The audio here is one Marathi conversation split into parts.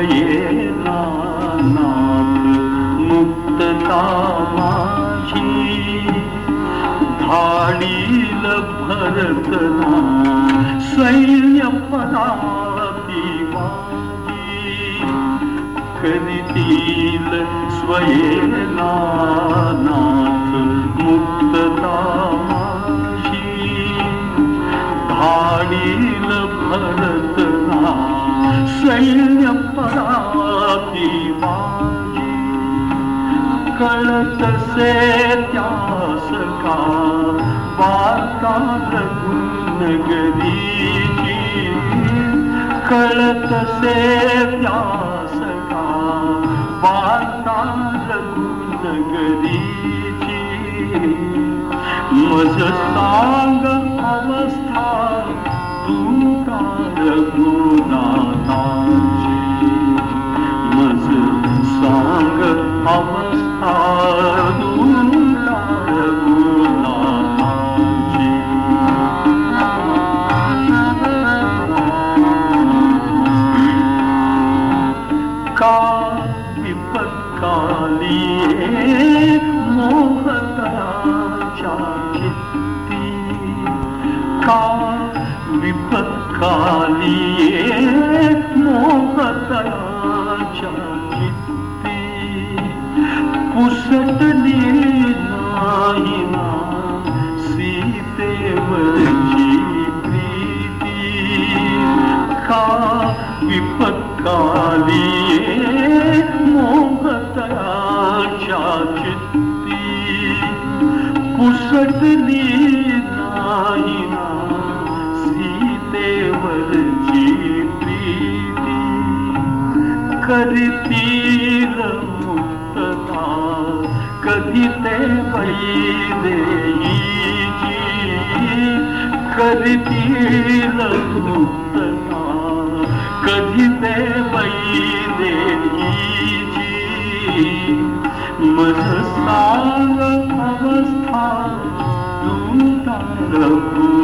ये रानात मुक्तता माझी धाडील भरतना सैन्य पदाती माझी करीतील स्वयनानात मुक्तता माझी धाडील भरतना सैन्य तसे त्यास का बाता रघुन गदीची कळतसे त्यास का बाता रघुन गदीची मज सांग अवस्था तुका रघुनाथाची मज सांग अवस्था one. झडकली नाही सीतेवरची प्रीती. करतील मुक्तता कधी ते बैदेईची करतील मुक्तता कधी ते बैदेईची मजसा não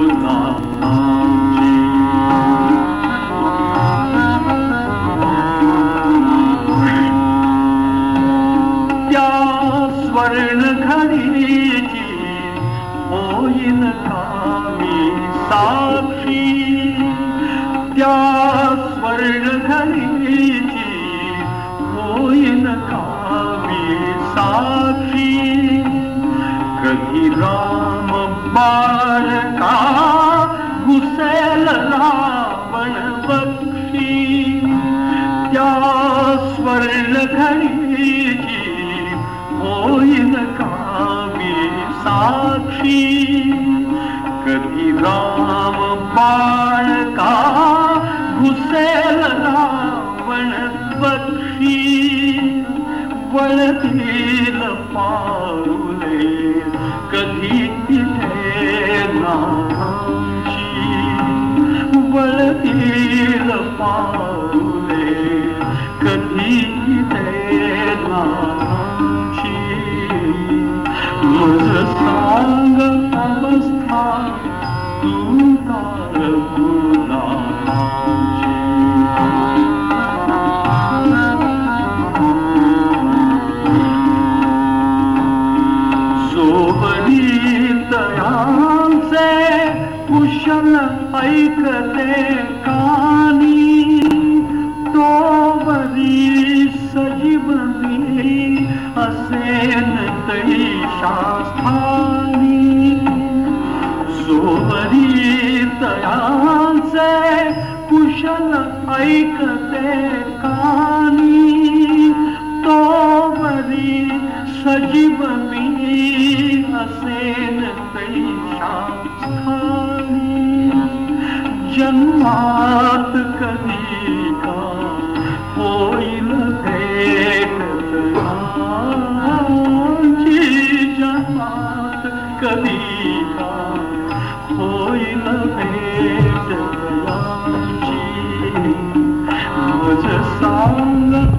जन्मात कधी का होईल भेट तयांची जन्मात कधी का होईल भेट तयांची मज सांग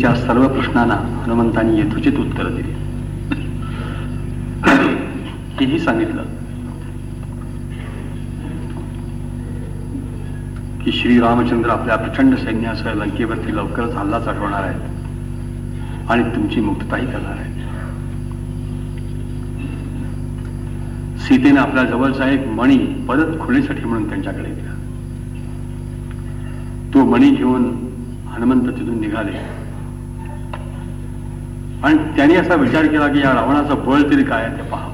सीतेच्या सर्व प्रश्नांना हनुमंतांनी यथोचित उत्तर दिली. तेही सांगितलं की श्री रामचंद्र आपल्या प्रचंड सैन्यासह लंकेवरती लवकरच हल्ला चढवणार आहेत आणि तुमची मुक्तताही करणार आहेत. सीतेने आपल्या जवळचा एक मणी परत खुणेसाठी म्हणून त्यांच्याकडे दिला तो मणी घेऊन हनुमंत तिथून निघाले. आणि त्यांनी असा विचार केला की या रावणाचं बळ तरी काय ते पाहावं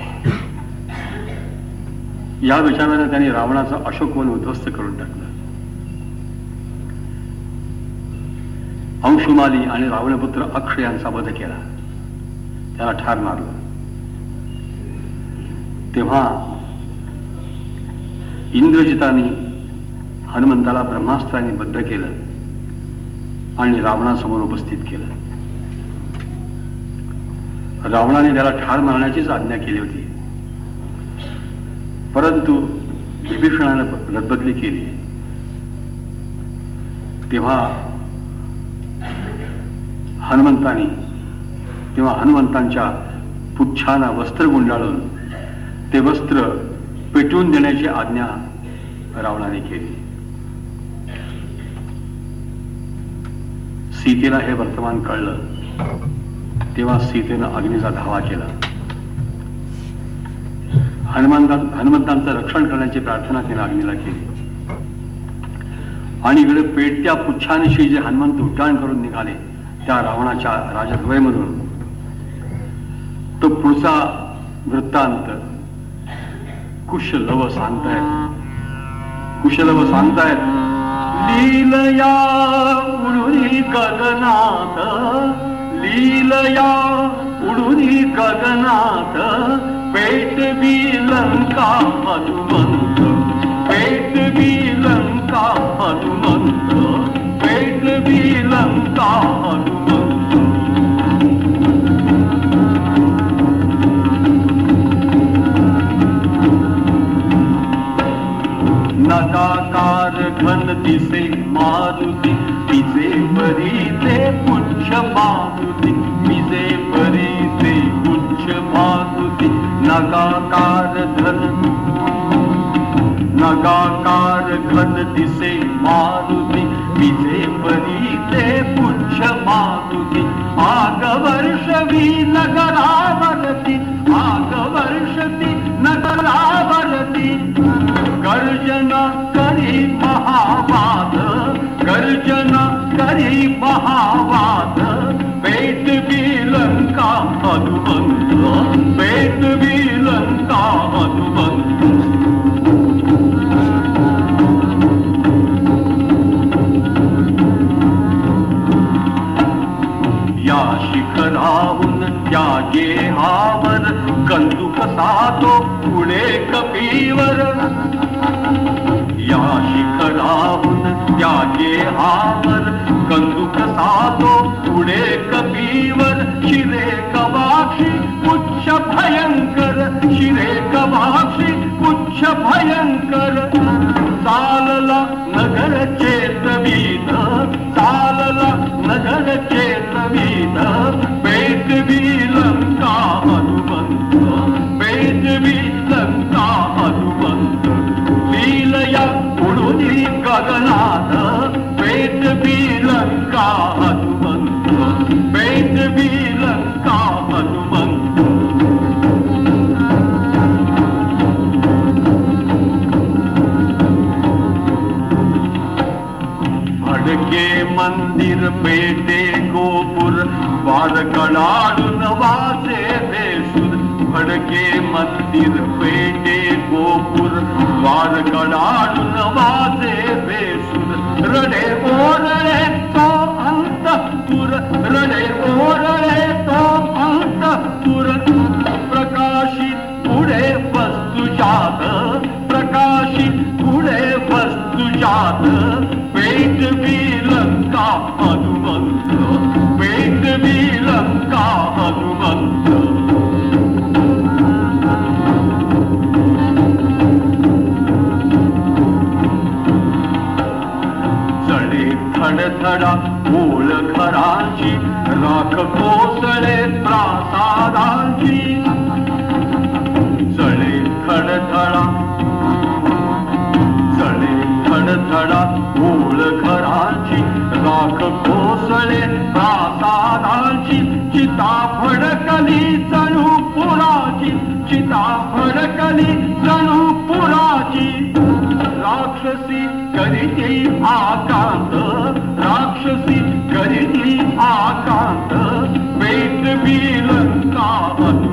या विचाराने त्यांनी रावणाचं अशोकवन उद्ध्वस्त करून टाकलं. अंशुमाली आणि रावणपुत्र अक्ष यांचा वध केला. त्याला ठार मारलं. तेव्हा इंद्रजिताने हनुमंताला ब्रह्मास्त्राने बद्ध केलं आणि रावणासमोर उपस्थित केलं. रावणाने त्याला ठार मारण्याचीच आज्ञा केली होती. परंतु विभीषणानं रदबदली केली. तेव्हा हनुमंतानी तेव्हा हनुमंतांच्या पुच्छाला वस्त्र गुंडाळून ते वस्त्र पेटवून देण्याची आज्ञा रावणाने केली. सीतेला हे वर्तमान कळलं. तेव्हा सीतेनं अग्नीचा धावा केला. हनुमंता हनुमंतांचं रक्षण करण्याची प्रार्थना तिने अग्नीला केली. आणि इकडे पेटत्या पुच्छानिशी जे हनुमंत उड्डाण करून निघाले त्या रावणाच्या राजद्वयमधून. तो पुढचा वृत्तांत कुशलव सांगतायत. कुशलव सांगतायत लीलया उडुनी गगनात लीलया उडुनी गगनात. पेट बी लंका हनुमंत पेट बी लंका हनुमंत पेट बी लंका हनुमंत नदाता घन दिसे मारुती तिचे परी ते पुच्छ मारुती तिचे परी ते पुच्छ मारुती नगाकार धन. नगाकार घन दिसे मारुती तिचे परी ते पुच्छ मारुती आग वर्षवी नगरावरती आग वर्षती नगरावरती. गर्जना करी महावाद गर्जन करी महावाद. पेट विलंका हनुमंत पेट विलंका हनुमंत या शिखराहून त्या गेहावर कंदुक सातो पुढे कपीवर. या जाऊन त्याचे हावर कंदुक साधो पुढे कपीवर शिरे कवाक्षी पुच्छ भयंकर शिरे कवाक्षी पुच्छ भयंकर. चालला नगर चेतवीन चालला नगर चेतवीन पेटवी लंका हनुमंत पेटवी लंका हनुमंत ಲೀಲೆಯ ಉಳುದಿ ಗಗನಾದ ಪೇಟ ಬೀಲಂಕ ಹನುಮಂತ ಪೇಟ ಬೀಲಂಕ ಹನುಮಂತ ಅಡಕೆ ಮಂದಿರ ಪೇಟೆ ಗೋಪುರ ವಾದಗಳಾಡುವ ವಾಸೆ खडके मंदिर पेटे गोपूर द्वारकडाळून वाजे बेसून रडे ओरळे तो अंतपूर रडे ओरळे तो अंतपूर प्रकाशित पुढे वस्तू जात खडा मूळ खराची राख कोसळे प्रासादाची. चळे खडथळा चळे खडथळा मूळ खराची राख कोसळे प्रासादाची. चिता फडकली जणू पुराची चिता फडकली जणू पुराची. राक्षसी करीती आका Hakan'ı Beyt bile sağdı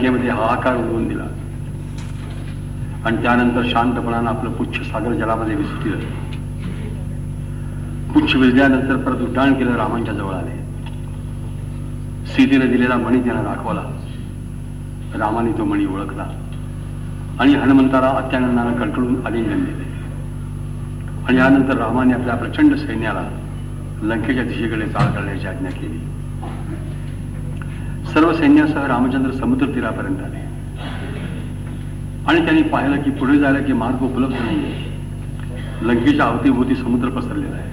लंकेमध्ये हाहाकार उडवून दिला. आणि त्यानंतर शांतपणानं आपलं पुच्छ सागर जलामध्ये विसरलं पुच्छ विजल्यानंतर परत उड्डाण केलं रामांच्या जवळ आले. सीतेने दिलेला मणी त्यांना दाखवला. रामाने तो मणी ओळखला. आणि हनुमंताला अत्यानंदानं कंटाळून आलिंगन दिले. आणि यानंतर रामाने आपल्या प्रचंड सैन्याला लंकेच्या दिशेकडे चाल करण्याची आज्ञा केली. सर्व रामचंद्र समुद्र तीरापर्यंत आले. आणि त्यांनी पाहिलं की पुढे जायला की मार्ग उपलब्ध नाही लंकेच्या अवतीभोवती समुद्र पसरलेला आहे.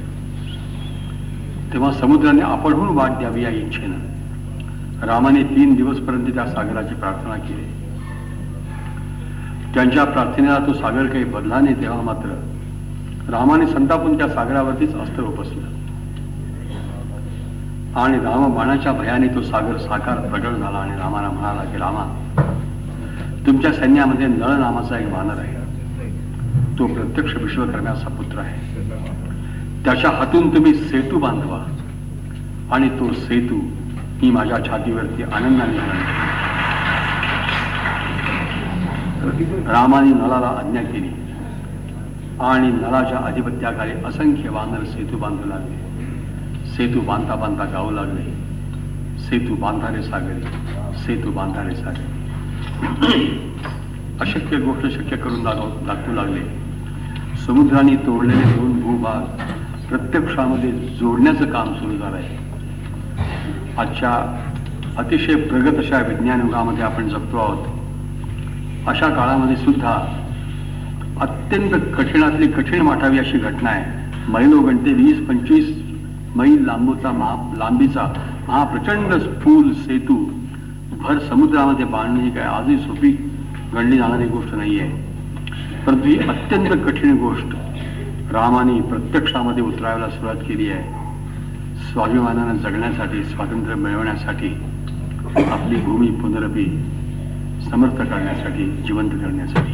तेव्हा समुद्राने आपणहून वाट द्यावी या इच्छेनं रामाने तीन दिवसपर्यंत त्या सागराची प्रार्थना केली. त्यांच्या प्रार्थनेला तो सागर काही बदला नाही तेव्हा मात्र रामाने संतापून त्या सागरावरतीच अस्त्र उपसलं. आणि राम बाणाच्या भयाने तो सागर साकार प्रगट झाला आणि रामाला म्हणाला की रामा तुमच्या सैन्यामध्ये नळ नामाचा एक वानर आहे. तो प्रत्यक्ष विश्वकर्म्याचा पुत्र आहे. त्याच्या हातून तुम्ही सेतू बांधवा आणि तो सेतू मी माझ्या छातीवरती आनंदाने रामाने नळाला आज्ञा केली आणि नळाच्या अधिपत्याखाली असंख्य वानर सेतू बांधू लागले. सेतू बांधता बांधता गाऊ लागले. सेतू बांधारे सागरे सेतू बांधारे सागरे. अशक्य गोष्ट शक्य करून दाखव दाखवू लागले. समुद्राने तोडलेले दोन भूभाग प्रत्यक्षामध्ये जोडण्याचं काम सुरू झालं आहे. आजच्या अतिशय प्रगत अशा विज्ञान युगामध्ये आपण जगतो आहोत. अशा काळामध्ये सुद्धा अत्यंत कठीणातली कठीण वाटावी अशी घटना आहे. मैलोगंटे वीस पंचवीस मैल लांबूचा महा लांबीचा हा प्रचंड स्थूल सेतू. भर समुद्रामध्ये बांधणे ही काय आजही सोपी गणली जाणारी गोष्ट नाही आहे परंतु ही अत्यंत कठीण गोष्ट. रामाने प्रत्यक्षामध्ये उतरायला सुरुवात केली आहे. स्वाभिमानानं जगण्यासाठी स्वातंत्र्य मिळवण्यासाठी आपली भूमी पुनरपी समर्थ करण्यासाठी जिवंत करण्यासाठी.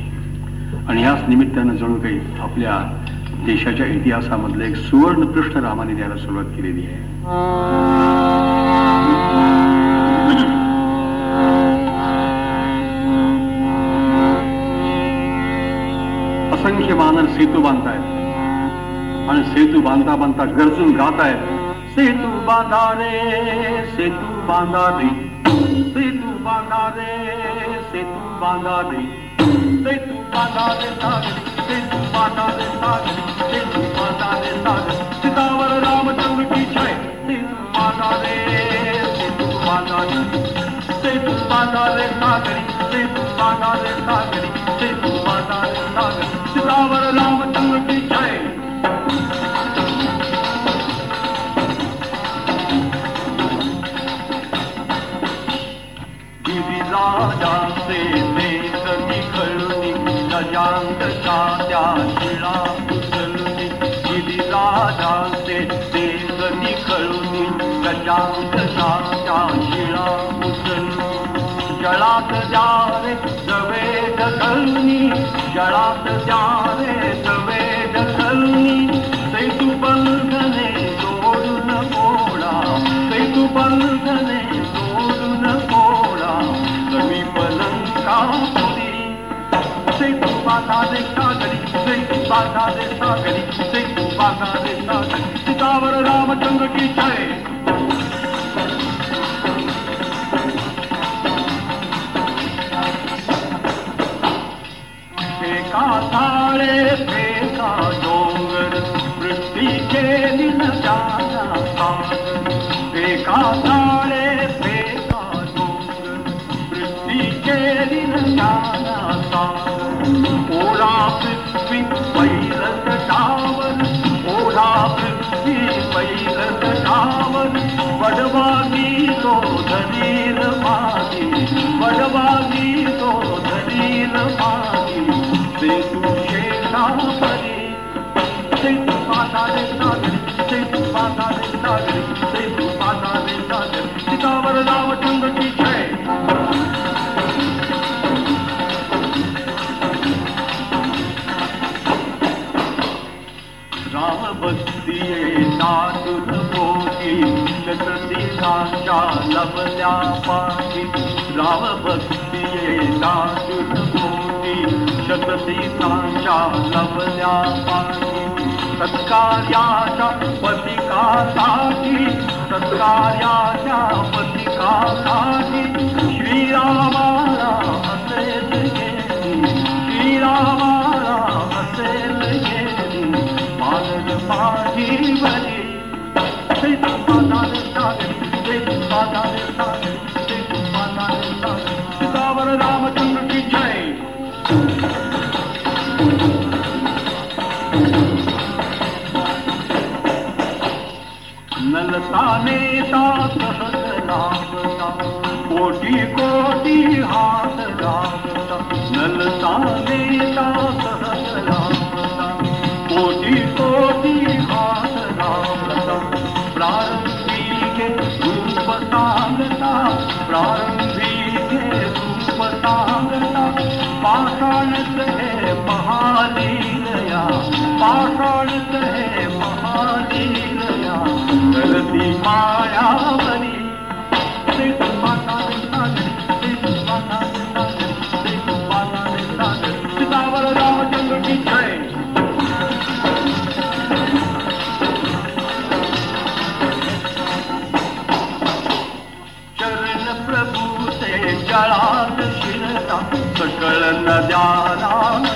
आणि याच निमित्तानं जणू काही आपल्या देशाच्या इतिहासामधलं एक सुवर्ण पृष्ठ रामाने द्यायला सुरुवात केलेली आहे. असंख्य मानर सेतू बांधतायत. आणि सेतू बांधता बांधता गरजून गात आहेत सेतू बांधा रे सेतू बांधा रे. सेतू बांधा रे सेतू बांधा रे. सेतू बांधा रे सागरी सेतू बांधा रे सागरी सेतू बांधा रे सागरी रामचंद्र की जय सेतू बांधा रे सेतू बांधा रे सेतू बांधा सागरी सागरी त्या शिळा उचलुनी गिरिराजाचे देश निखळुनी गजांगच्या त्या शिळा उचलुनी जळात जा रे जवे ढकलुनी जळात जा रे जवे ढकलुनी सेतू बंधने सोडून ओढा सेतू बंधने सेतू सागरी सागरी सागरी. सीतावर रामचंद्र की जय. फेका थाळे फेका डोंगर वृत्ती केली न जाना सागर फेका थाळे सेतू पाताले सीतावर जय. राम भोगी लभल्या पाठी राम भक्ती दासुर लवल्या पाठी सत्कार्याच्या पथिकासाठी सत्कार्याच्या पथिकासाठी श्रीरामाला असेल गेली श्रीरामाला असेल गेली मानद माझी बरी नलता नेता सहज लाभता कोटी कोटी हात नलता कोटी कोटी हात रूप सांगता रूप सांगता। पाषाणत है महालीलया पाषाणत प्रभु ते राम चर प्रभु सेन साला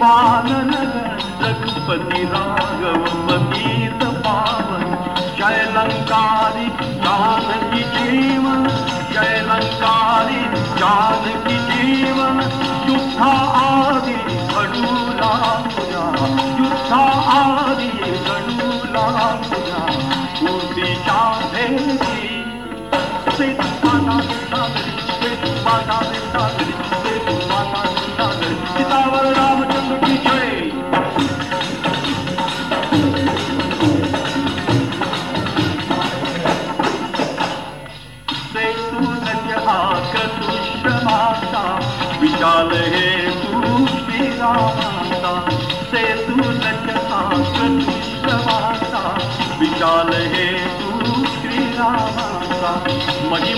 पालन रघुपती राघव पतीत पावन। जय लंकारी जानकी जीवन जय लंकारी जानकी जीवन। युद्धा आदि घडू लागल्या युद्धा आदि घडू लागल्या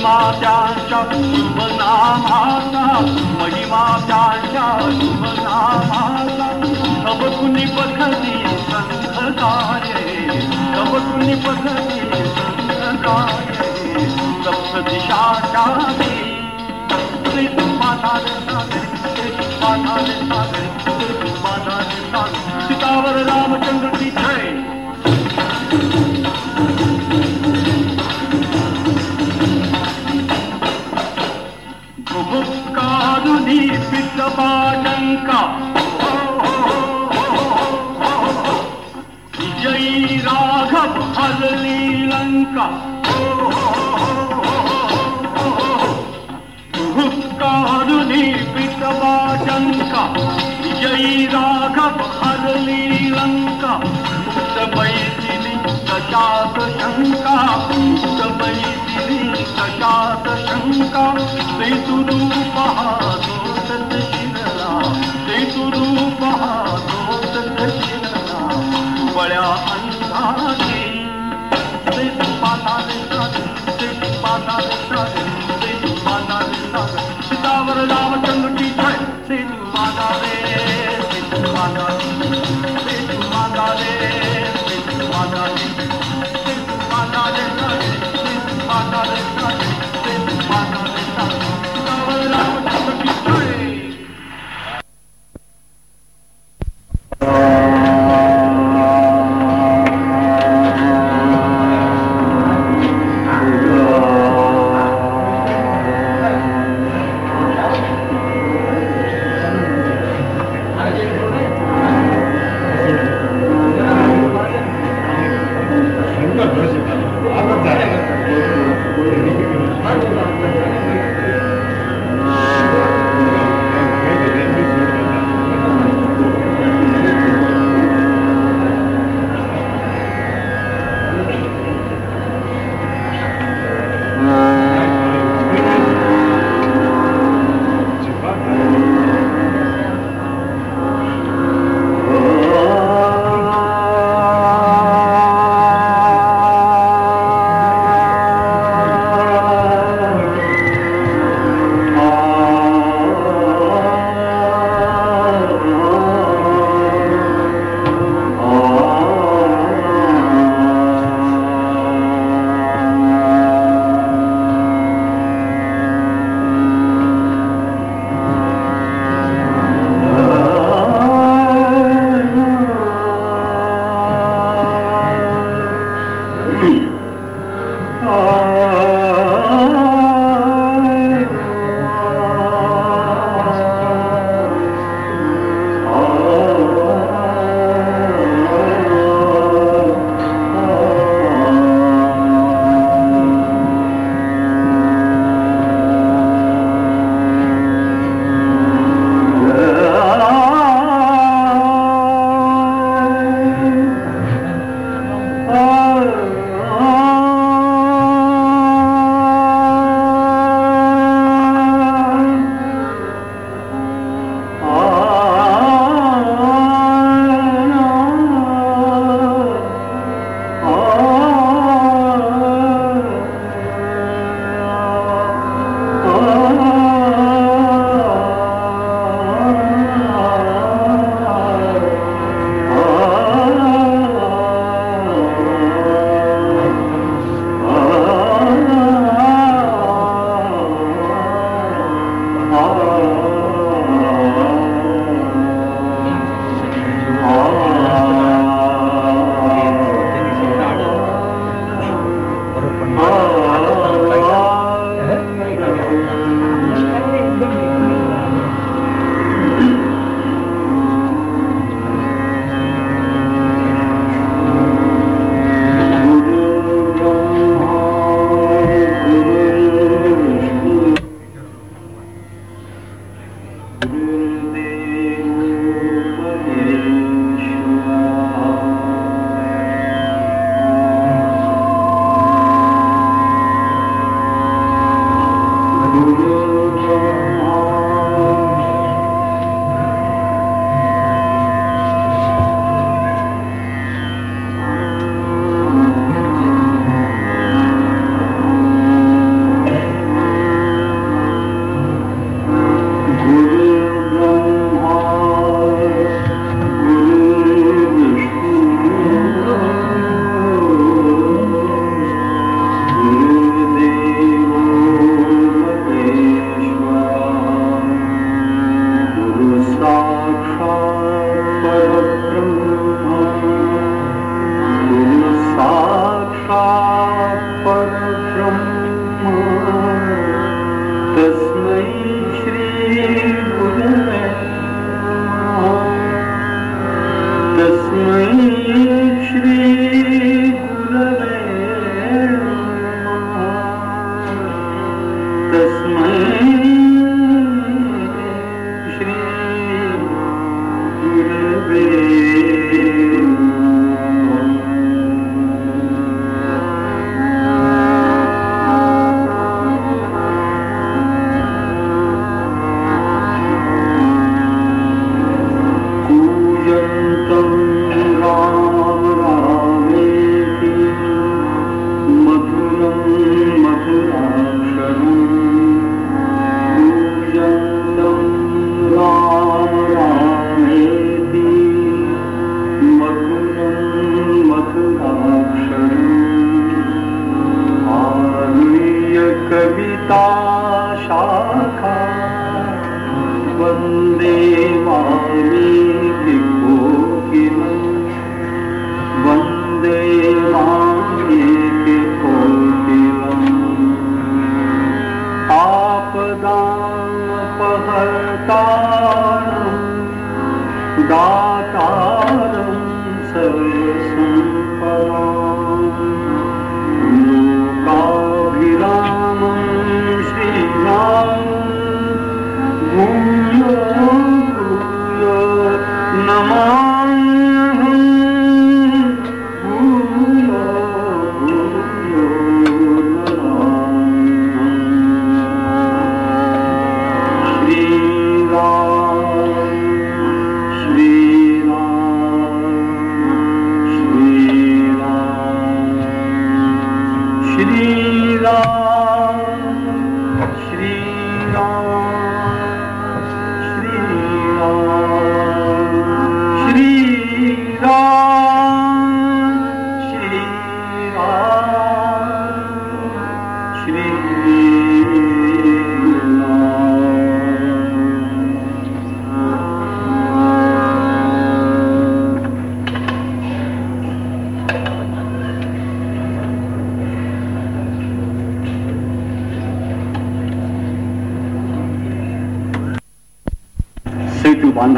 महिमा त्यांच्या शुभ नामाचा महिमा त्यांच्या शुभ नामाचा सब कुणी पखती संघकार्य सब कुणी पखती सप्त दिशाच्या सीतावर रामचंद्र विजयी राघव हरली लंका कारुणी पितपाटंका विजयी राघव हरली लंका मैथिली कशात शंका। मैथिली कशात शंका। ते يا الله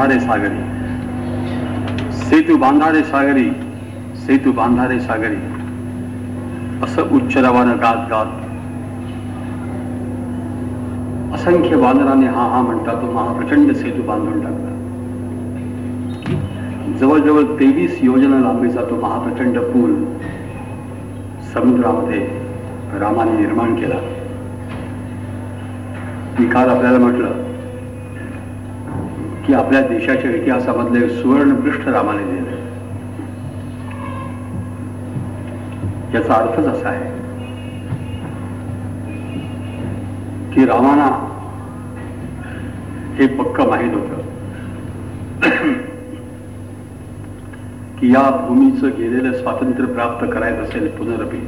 बांधारे सागरी सेतू बांधारे सागरी सेतू बांधारे सागरी असं उच्च रवानं गात गात असंख्य बांधराने हा हा म्हणता तो महाप्रचंड सेतू बांधून टाकला जवळजवळ तेवीस योजना लांबीचा तो महाप्रचंड पूल समुद्रामध्ये रामाने निर्माण केला मी काल आपल्याला म्हटलं की आपल्या देशाच्या इतिहासामधले सुवर्णपृष्ठ रामाने दिले. याचा अर्थच असा आहे की रामाना हे पक्क माहीत होत की या भूमीचं गेलेलं स्वातंत्र्य प्राप्त करायचं असेल पुनरपी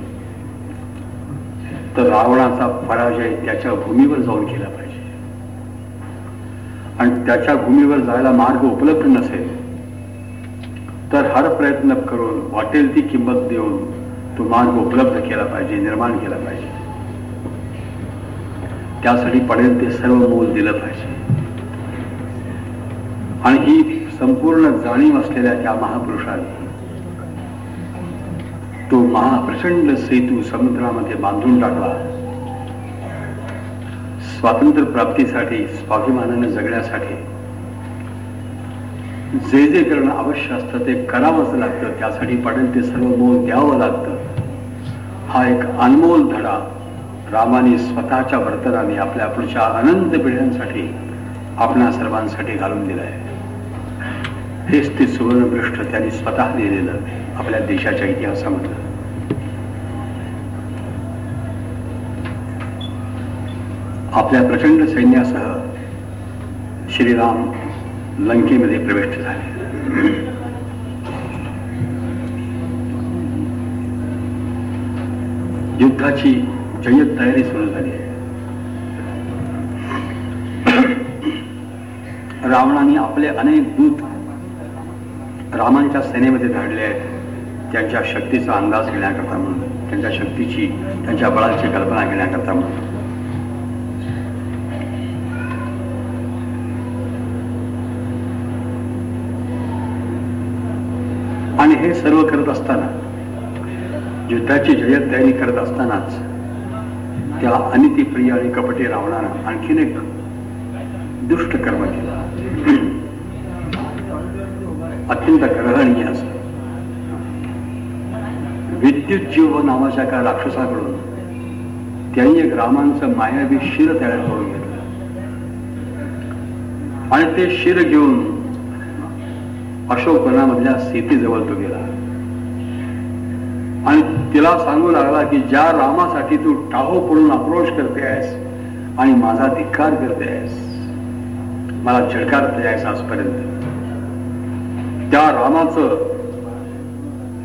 तर रावणाचा पराजय त्याच्या भूमीवर जाऊन केला पाहिजे. त्याच्या भूमीवर जायला मार्ग उपलब्ध नसेल तर हर प्रयत्न करून वाटेल ती किंमत देऊन तो मार्ग उपलब्ध केला पाहिजे निर्माण केला पाहिजे. त्यासाठी पडेल ते सर्व मोल दिलं पाहिजे. आणि ही संपूर्ण जाणीव असलेल्या त्या महापुरुषाने तो महाप्रचंड सेतू समुद्रामध्ये बांधून टाकला. स्वातंत्र्य प्राप्तीसाठी स्वाभिमानाने जगण्यासाठी. जे जे करणं आवश्यक असतं ते करावंच लागतं. त्यासाठी पडेल ते सर्व मोल द्यावं लागतं. हा एक अनमोल धडा रामाने स्वतःच्या वर्तनाने आपल्या पुढच्या अनंत पिढ्यांसाठी आपणा सर्वांसाठी घालून दिलं आहे हेच ते सुवर्णपृष्ठ त्यांनी स्वतः लिहिलेलं आपल्या देशाच्या इतिहासामधलं. आपल्या प्रचंड सैन्यासह श्रीराम लंकेमध्ये प्रविष्ट झाले. युद्धाची जय्यत तयारी सुरू झाली. रावणाने आपले अनेक दूत रामांच्या सेनेमध्ये धाडले आहेत. त्यांच्या शक्तीचा अंदाज घेण्याकरता म्हणून त्यांच्या शक्तीची त्यांच्या बळाची कल्पना घेण्याकरता म्हणून. हे सर्व करत असताना युद्धाची जयत तयारी करत असतानाच त्या अनितीप्रिय आणि कपटी रावणानं आणखीन एक दुष्ट कर्म केला. अत्यंत ग्रहणीय अस. विद्युत जीव नावाच्या का राक्षसाकडून त्यांनी एक रामांचं मायावी शिर तयार करून घेतलं. आणि ते शिर घेऊन अशोकवनामधल्या सीतेजवळ तो गेला. आणि तिला सांगू लागला की ज्या रामासाठी तू टाहो पडून अप्रोच करते आहेस आणि माझा धिक्कार करते आहेस मला झडकारते आहेस आजपर्यंत. त्या रामाचं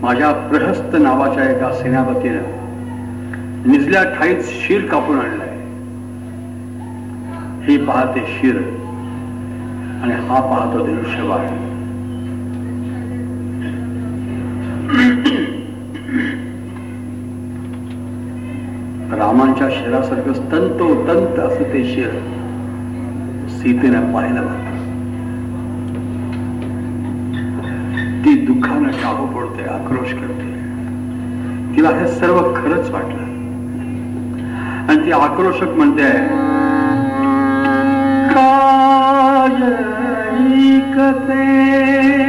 माझ्या प्रहस्त नावाच्या एका सेनापतीनं निजल्या ठाईत शिर कापून आणलाय. हे पाहते शिर आणि हा पाहतो धनुष्यबाण. रामांच्या शिरासारखं तंतो तंत असं ते शेर सीतेनं पाहिलं ती दुःखानं शाहू पडते आक्रोश करते. तिला हे सर्व खरंच वाटलं. आणि ती आक्रोशक म्हणते काय ऐकते?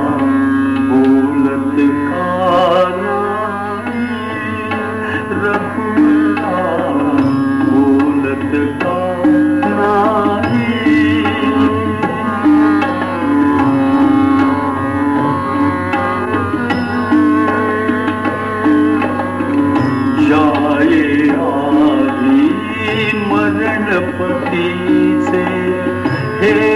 हे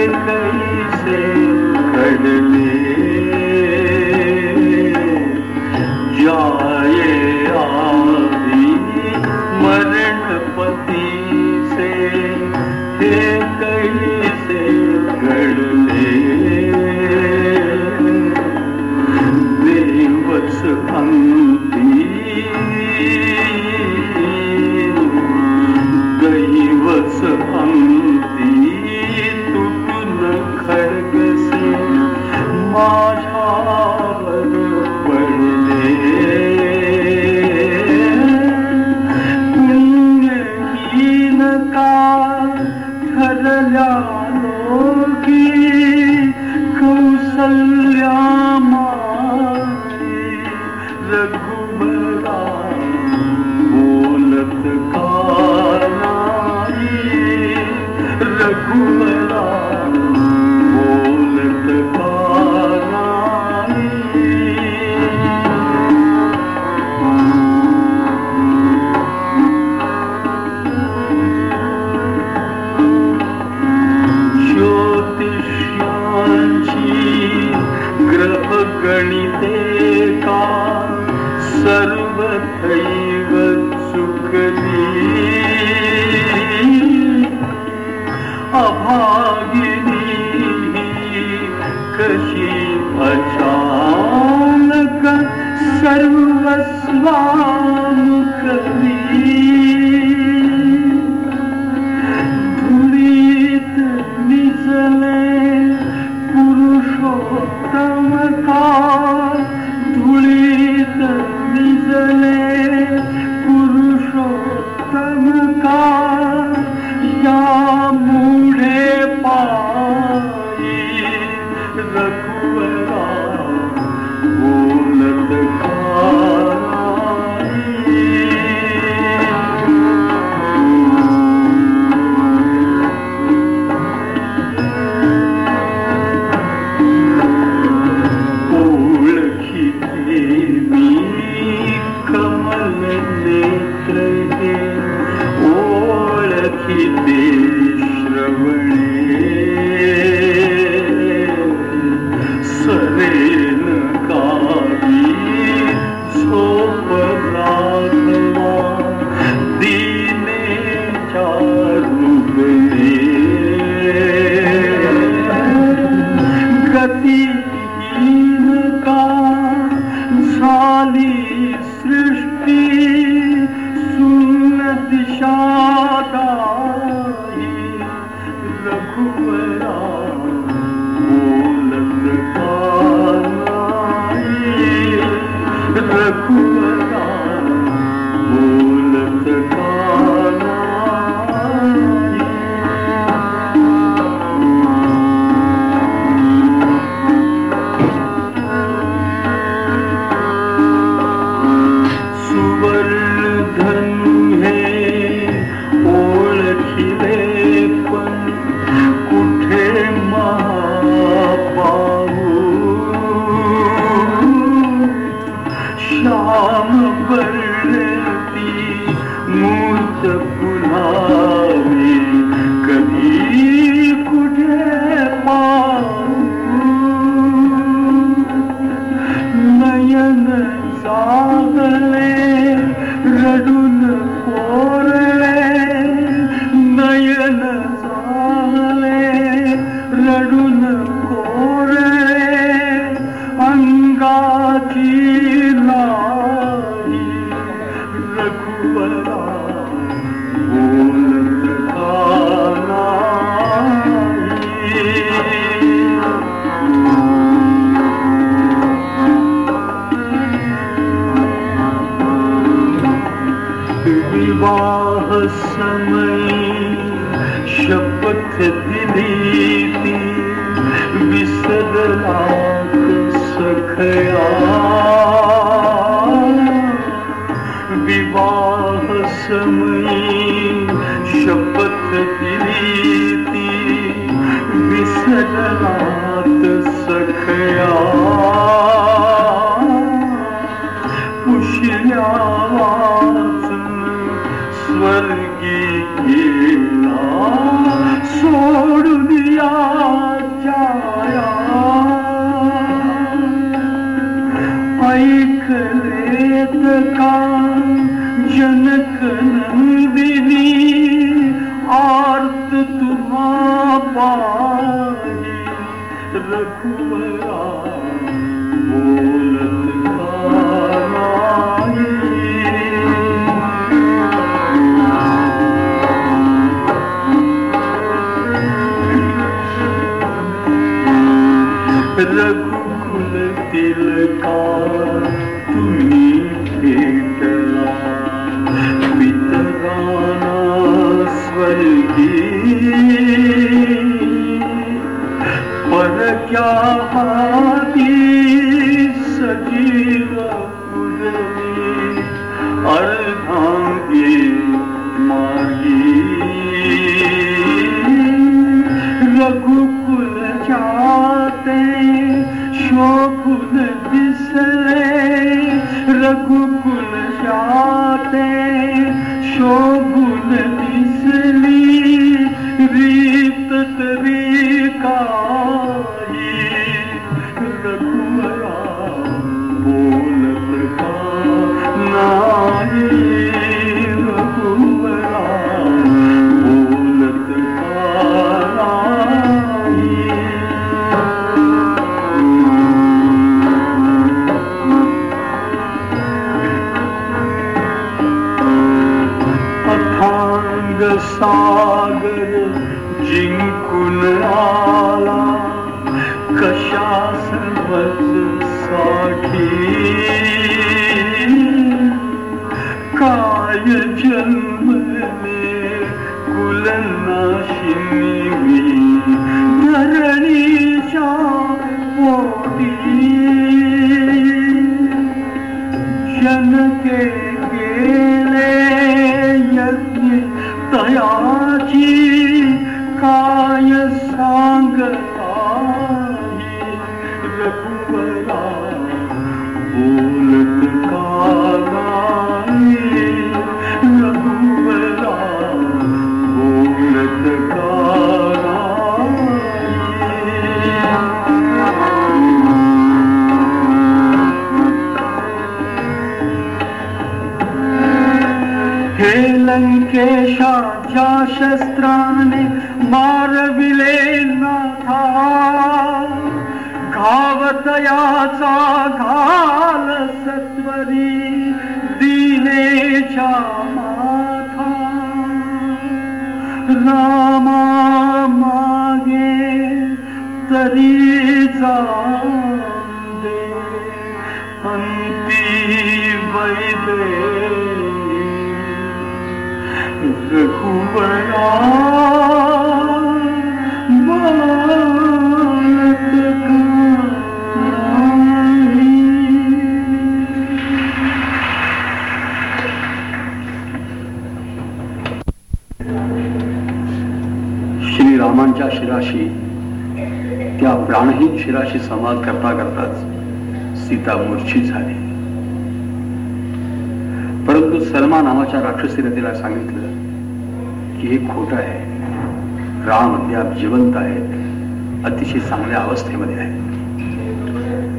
जिवंत आहेत. अतिशय चांगल्या अवस्थेमध्ये आहेत.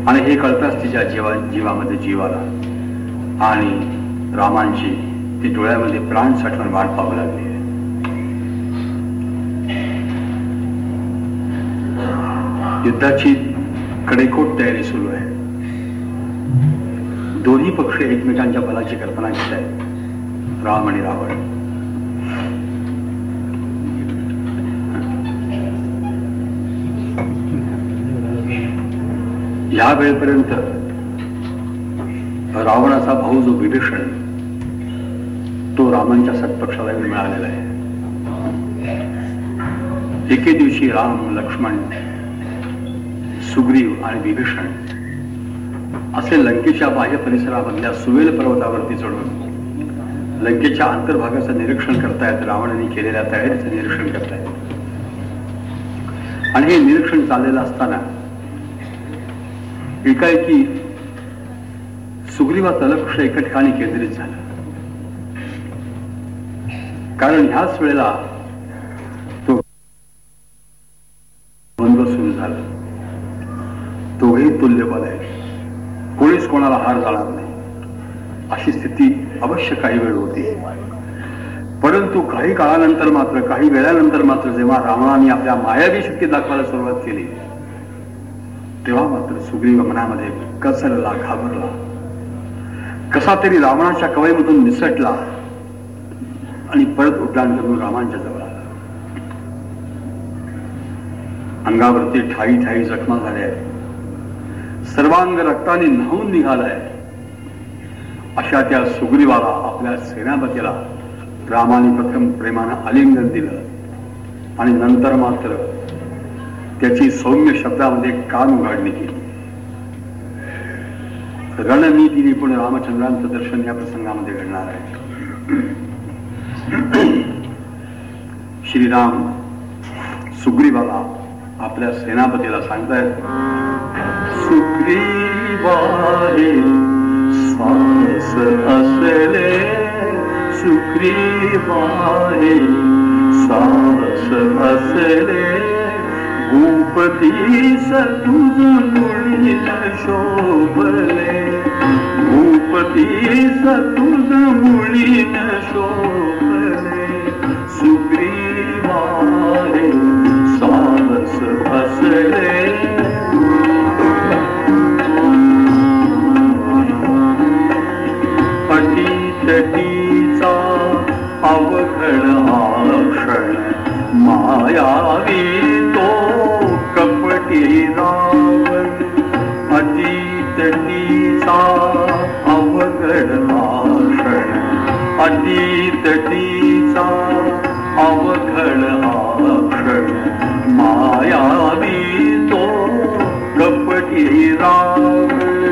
आणि हे कळताच तिच्या जीवा जीवामध्ये जीवाला आणि रामांची ती डोळ्यामध्ये प्राण साठवून वाट पाहू लागली. आहे युद्धाची कडेकोट तयारी सुरू आहे. दोन्ही पक्ष एकमेकांच्या बलाची कल्पना घेत आहेत. राम आणि रावण. या वेळपर्यंत रावणाचा भाऊ जो विभीषण तो रामांच्या सत्पक्षाला मिळालेला आहे. एके दिवशी राम लक्ष्मण सुग्रीव आणि विभीषण असे लंकेच्या बाह्य परिसरामधल्या सुवेल पर्वतावरती चढून लंकेच्या अंतर्भागाचं निरीक्षण करतायत रावणाने केलेल्या तयारीचं निरीक्षण करतायत. आणि हे निरीक्षण चाललेलं असताना एकाएकी सुग्रीवा लक्ष एका ठिकाणी केंद्रित झालं. कारण ह्याच वेळेला तो बंद सुरू झाला. तोही तुल्यबल आहे. कोणीच कोणाला हार जाणार नाही. अशी स्थिती अवश्य काही वेळ होती. परंतु काही काळानंतर मात्र काही वेळानंतर मात्र जेव्हा रावणाने आपल्या मायावी शक्ती दाखवायला सुरुवात केली तेव्हा मात्र सुग्रीव मनामध्ये कसरला घाबरला. कसा तरी रावणाच्या कवयमधून निसटला आणि परत उड्डाण करून रामांच्या जवळ आला. अंगावरती ठाई ठाई जखमा झाल्या. सर्वांग रक्ताने न्हावून निघालाय. अशा त्या सुग्रीवाला आपल्या सेनापतीला रामाने प्रथम प्रेमानं आलिंगन दिलं आणि नंतर मात्र त्याची सौम्य शब्दामध्ये कान उघडणी केली. रणनीतीने पण रामचंद्रांचं दर्शन या प्रसंगामध्ये घडणार आहे. श्रीराम सुग्रीवाला आपल्या सेनापतीला सांगतायत सुग्रीवाहे सास असले सुग्रीवाहे सास असले भूपतीस तुझ मुळीन शोभले. भूपतीस तुझ मुळीन शोभले. सुग्रीवाहे सास असले कपटी रावण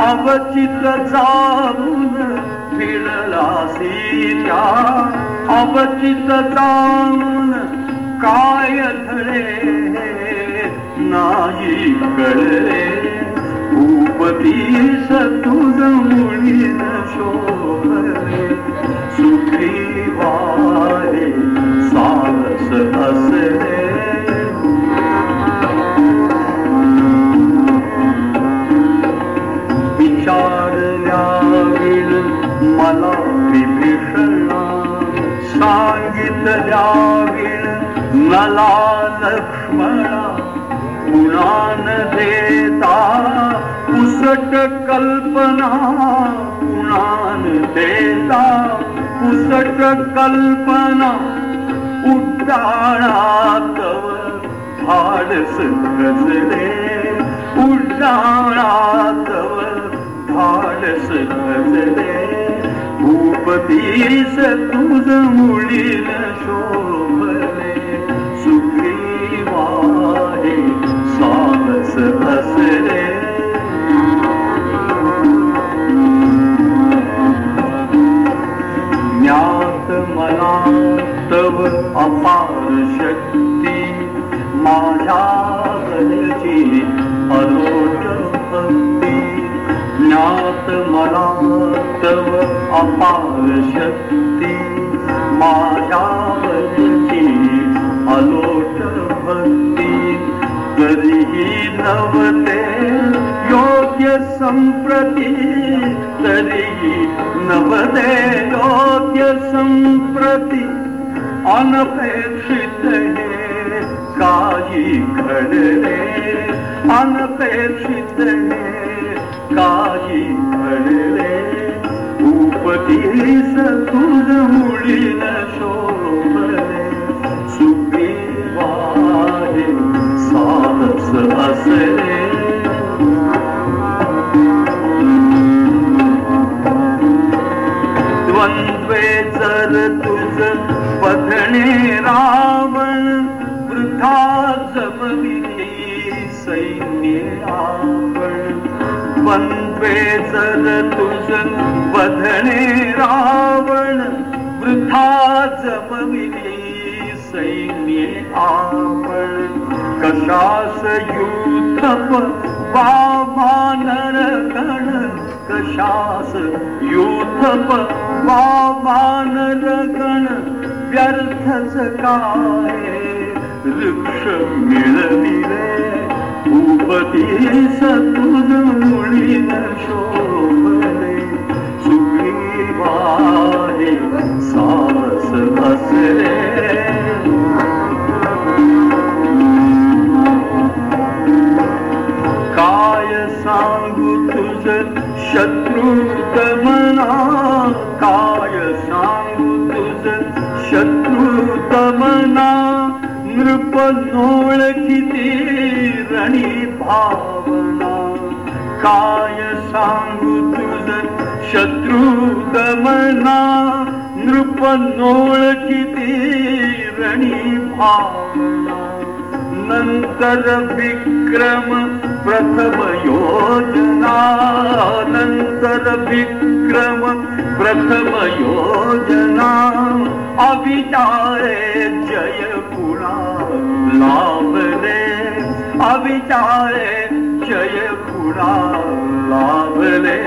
अवचित जाऊन भिडलासी सीता अवचित जाऊन काय धरे नाही कळले. भूपतीस तुझ मुळीन शोभले वारे सारस असले. मला विभीषण सांगितल्या विण मला लक्ष्मणा पुराण देता पुसट कल्पना पुराण देता पुसट कल्पना उड्डाणात धाडस गजले उड्डाणात धाडस भजले भूपतीस तुझ मुळीन शोभले. सुग्रीवाहे साहस असले ज्ञात मला तव अपार शक्ती माझ्या ज्ञात मला तव अपार शक्ती माझ्या अलोट भक्ती. तरीही नवते योग्य संप्रती. तरीही नवते योग्य संप्रती. अनपेक्षित हे काही घडले. अनपेक्षित हे काही घडले उपतीस तुझ मुळीन शोभले. सुग्रीवाहे साहस असले. द्वंद्वे जर तुझ पधणे रावण वृथा जमविली पंपे जर तुझ बधणे रावण वृथा जमविली सैन्य आपण। कशास युद्धप वामानर गण कशास युद्धप वामानर गण व्यर्थच काय? वृक्ष मिळविले भूपतीस सतुल मुळी शोभले सुग्रीवाहे सास असले काय सांगू तुझ शत्रू काय सांगू तुझ शत्रू दमना नृप किती रणी भावना. काय सांगू तुझ शत्रू दमना नृप किती रणी भावना. नंतर विक्रम प्रथम योजना. नंतर विक्रम प्रथम योजना. अविचारे जय पुणा लाभले अविचारे जय पुणा लाभले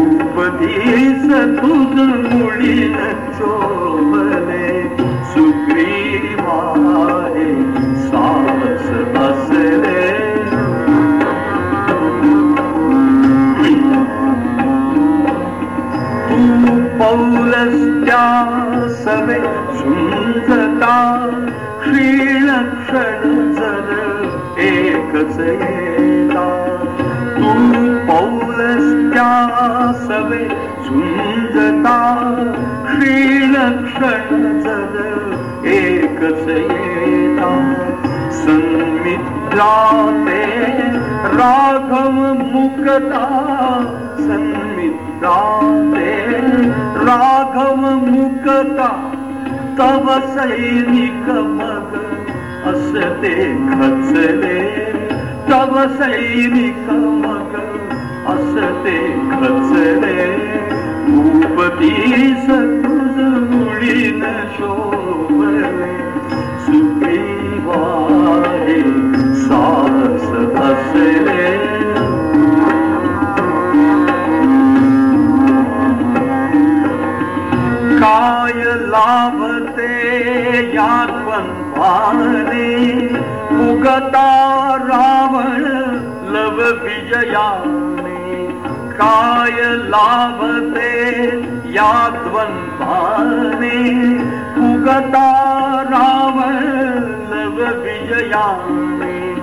उपधीस तुझ मुळी शोभले सुग्रीवाहे साहस बसले. तू पौलस सवे सुंदता क्षीण जर एकच येता. तू पौलस त्या सवे झुंजता श्रीलक्षण जर एकच येता. सन्मित्रा ते राघव मुकता. संमित्रा ते राघव मुकता. तव सैनिक मग असते खचले तव सैनिक मग असते खचले भूपतीस तुझ मुळीन शोभले. सुग्रीवाहे साहस असले. काय लाभ यात्वन पाने उगता रावण लव विजयाने. काय लाभते या द्वंद्वाने उगता रावण लव विजयाने.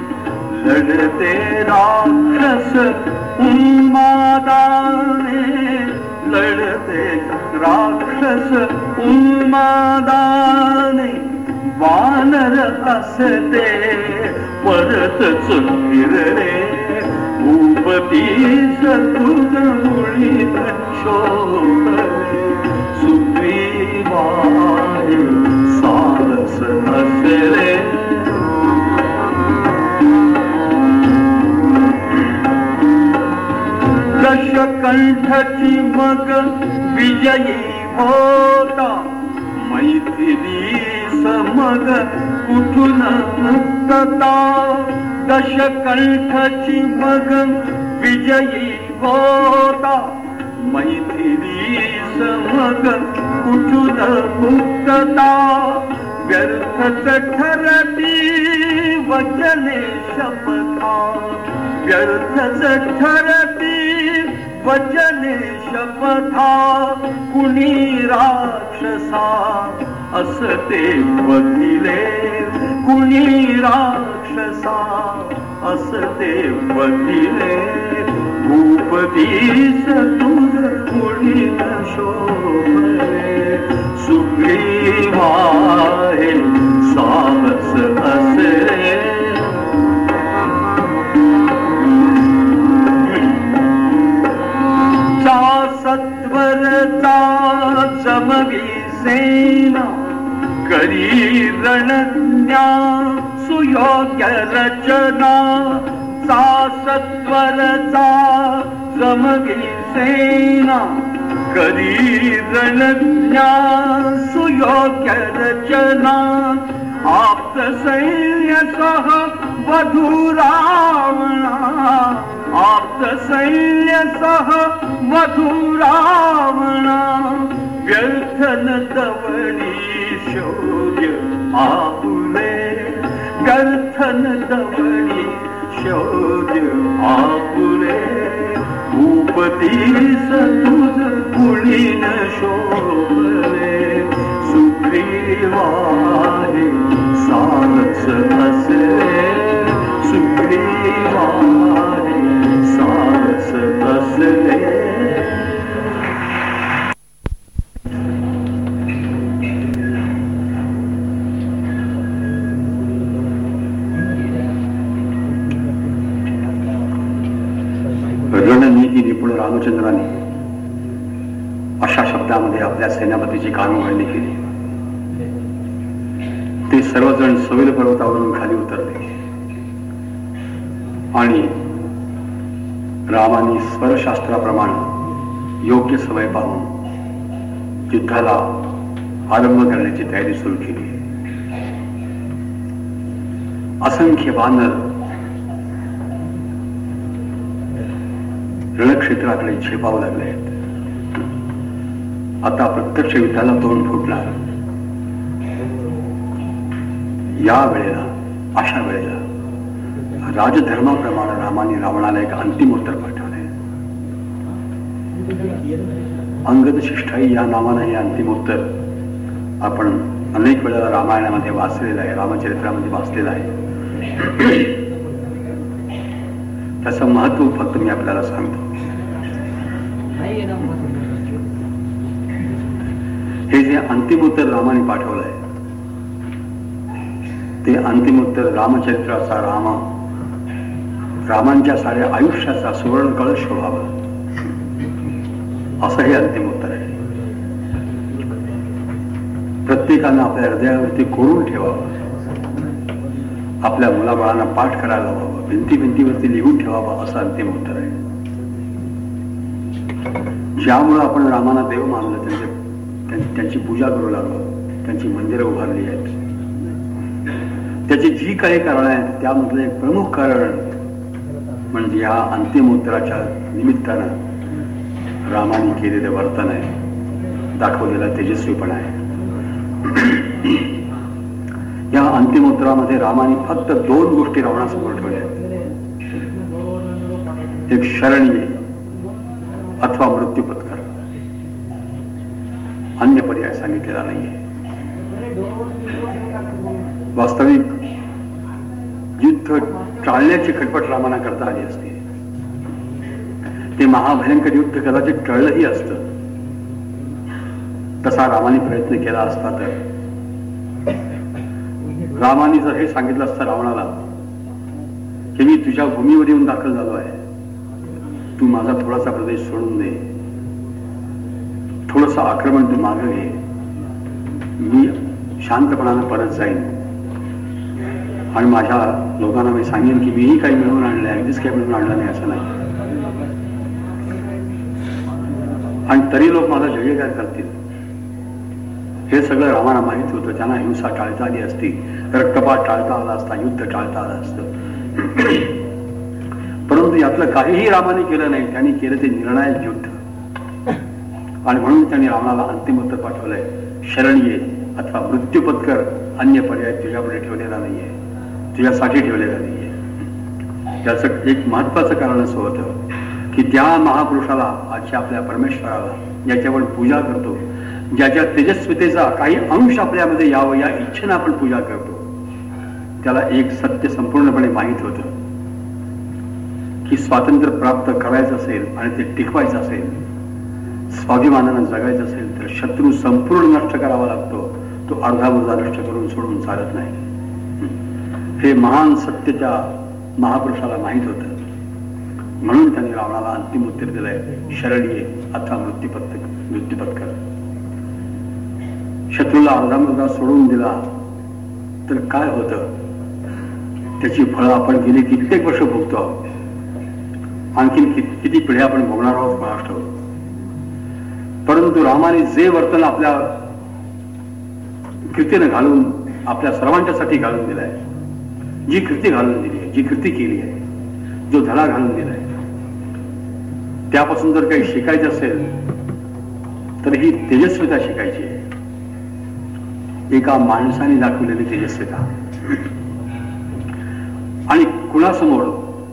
लढते राक्षस उन्मादाने. लढते राक्षस उन्मादाने वानर असते परतच फिरले भूपती तुझ मुळीत शोभले सुग्रीवाय सारस असले दशकंठची मग विजयी होता. मैथिली समग कुठून मुक्तता? दशकंठची मग विजयी होता. मैथिली समग कुठून मुक्तता? व्यर्थच ठरती वचने शपथा. व्यर्थच ठरती वचने शपथा कुणी राक्षसा असते बघिले कुणी राक्षसा असते बघिले भूपतीस तुझ कुणी न शोभले. सुग्रीवाहे साहस असले सेना करी रणज्ञा सुयोग्य रचना सा सत्वरचा जमगी सेना करी रणज्ञा सुयोग्य रचना आप्त सैन्य सह वधू रावणा आप्त सैन्य सह वधू रावणा दवणी शौर्य आपुले व्यर्थन दवणी शौर्य आपुले भूपतीस तुझ न शोभले सुग्रीवाहे सारस असले सुग्रीवाहे सारस असले रामचंद्राने अशा शब्दामध्ये आपल्या सेनापतीची कानोघडणी केली. ते सर्वजण सैल पर्वतावरून खाली उतरले. आणि रामाने स्वरशास्त्राप्रमाणे योग्य सवय पाहून युद्धाला आरंभ करण्याची तयारी सुरू केली. असंख्य बांधर रणक्षेत्राकडे झेपावू लागले आहेत. आता प्रत्यक्ष युद्धाला तोंड फुटणार या वेळेला अशा वेळेला राजधर्माप्रमाणे रामाने रावणाला एक अंतिम उत्तर पाठवले. अंगद शिष्ठाई या नावानं हे अंतिम उत्तर आपण अनेक वेळेला रामायणामध्ये वाचलेलं आहे रामचरित्रामध्ये वाचलेलं आहे. त्याचं महत्त्व फक्त मी आपल्याला सांगतो. हे जे अंतिम उत्तर रामाने पाठवलंय ते अंतिम उत्तर रामचरित्राचा रामा रामांच्या साऱ्या आयुष्याचा सुवर्ण कळश शोभावा. असं हे अंतिम उत्तर आहे. प्रत्येकानं आपल्या हृदयावरती कोरून ठेवावं. आपल्या मुलाबाळांना पाठ करायला हवं भिंती भिंतीवरती लिहून ठेवावं असं अंतिम उत्तर आहे. ज्यामुळं आपण रामाना देव मानलं त्यांचे त्यांची पूजा करू लागलो त्यांची मंदिरं उभारली आहेत त्याची जी काही कारण आहेत त्यामधलं एक प्रमुख कारण म्हणजे या अंतिमोत्तराच्या निमित्तानं रामाने केलेलं वर्तन आहे दाखवलेला तेजस्वीपणा आहे या अंतिमोत्तरामध्ये रामाने फक्त दोन गोष्टी रावणासमोर ठेवल्या आहेत. एक शरणी अथवा मृत्यू पत्कर अन्य पर्याय सांगितलेला नाहीये. वास्तविक युद्ध टाळण्याची खटपट रामाना करता आली असते. ते महाभयंकर युद्ध कदाचित टळलंही असतं. तसा रामाने प्रयत्न केला असता तर. रामाने जर हे सांगितलं असतं रावणाला की मी तुझ्या भूमीवर येऊन दाखल झालो आहे तू माझा थोडासा प्रदेश सोडून दे. थोडस आक्रमण तू मागे घे. मी शांतपणानं परत जाईन. आणि माझ्या लोकांना मी सांगेन की मीही काही मिळवून आणलं अगदीच काही मिळवून आणलं नाही असं नाही. आणि तरी लोक माझा जयकार करतील. हे सगळं रामाला माहीत होतं. त्यांना हिंसा टाळता आली असती. रक्तपात टाळता आला असता. युद्ध टाळता आलं असतं. परंतु यातलं काहीही रामाने केलं नाही त्यांनी केलं ते निर्णायक युद्ध. आणि म्हणून त्यांनी रावणाला अंतिम उत्तर पाठवलंय. शरण ये अथवा मृत्यू पत्कर अन्य पर्याय तुझ्यापुढे ठेवलेला नाहीये. तुझ्यासाठी ठेवलेला नाहीये. त्याचं एक महत्वाचं कारण असं होतं की त्या महापुरुषाला आजच्या आपल्या परमेश्वराला ज्याची आपण पूजा करतो ज्याच्या तेजस्वितेचा काही अंश आपल्यामध्ये यावं या इच्छेनं आपण पूजा करतो त्याला एक सत्य संपूर्णपणे माहीत होतं. की स्वातंत्र्य प्राप्त करायचं असेल आणि ते टिकवायचं असेल स्वाभिमानानं जगायचं असेल तर शत्रू संपूर्ण नष्ट करावा लागतो. तो अर्धा मुर्धा नष्ट करून सोडून चालत नाही. हे महान सत्य त्या महापुरुषाला माहीत होतं. म्हणून त्यांनी रावणाला अंतिम उत्तर दिलंय शरण ये अथवा मृत्यूपत्क मृत्यूपत्कर. शत्रूला अर्धा मुर्धा सोडून दिला तर काय होतं? त्याची फळं आपण गेली कित्येक वर्ष भोगतो आहोत. आणखीन किती पिढ्या आपण भोगणार आहोत महाराष्ट्रावर परंतु रामाने जे वर्तन आपल्या कृतीनं घालून आपल्या सर्वांच्यासाठी घालून दिलाय. जी कृती घालून दिली आहे जी कृती केली आहे जो धडा घालून दिलाय. त्यापासून जर काही शिकायचं असेल तर ही तेजस्विता शिकायची आहे. एका माणसाने दाखवलेली तेजस्विता. आणि कुणासमोर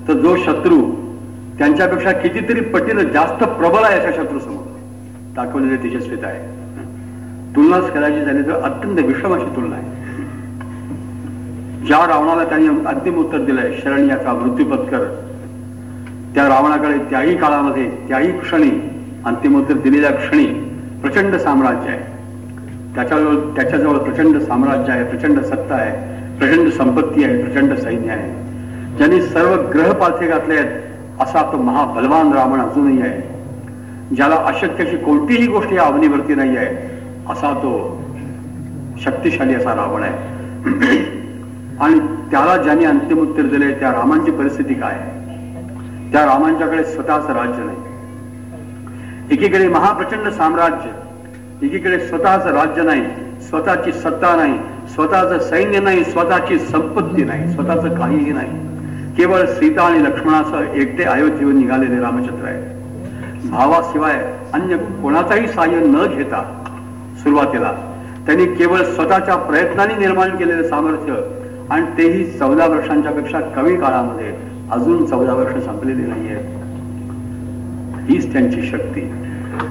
तर जो शत्रू त्यांच्यापेक्षा कितीतरी पटीनं जास्त प्रबल आहे अशा शत्रू समोर दाखवलेली तेजस्विता आहे तुलनाच करायची झाली तर अत्यंत विषम अशी तुलना आहे. ज्या रावणाला त्यांनी अंतिम उत्तर दिलंय शरण याचा मृत्यू पत्कर त्या रावणाकडे त्याही काळामध्ये त्याही क्षणी अंतिम उत्तर दिलेल्या क्षणी प्रचंड साम्राज्य आहे. त्याच्याजवळ त्याच्याजवळ प्रचंड साम्राज्य आहे प्रचंड सत्ता आहे प्रचंड संपत्ती आहे प्रचंड सैन्य आहे. ज्यांनी सर्व ग्रह पालथे घातले आहेत असा तो महाबलवान रावण अजूनही आहे. ज्याला अशक्य अशी कोणतीही गोष्ट या अवनीवरती नाही आहे असा तो शक्तिशाली असा रावण आहे. आणि त्याला ज्यांनी अंतिम उत्तर दिले त्या रामांची परिस्थिती काय आहे? त्या रामांच्याकडे स्वतःच राज्य नाही. एकीकडे महाप्रचंड साम्राज्य एकीकडे स्वतःच राज्य नाही स्वतःची सत्ता नाही स्वतःच सैन्य नाही स्वतःची संपत्ती नाही स्वतःच काहीही नाही. केवळ सीता आणि लक्ष्मणासह एकटे अयोध्येवर निघालेले रामचंद्र आहे भावाशिवाय अन्य कोणाचाही सहाय्य न घेता सुरुवातीला त्यांनी केवळ स्वतःच्या प्रयत्नांनी निर्माण केलेले सामर्थ्य आणि तेही चौदा वर्षांच्या पेक्षा कमी काळामध्ये अजून चौदा वर्ष संपलेली नाहीये. हीच त्यांची शक्ती.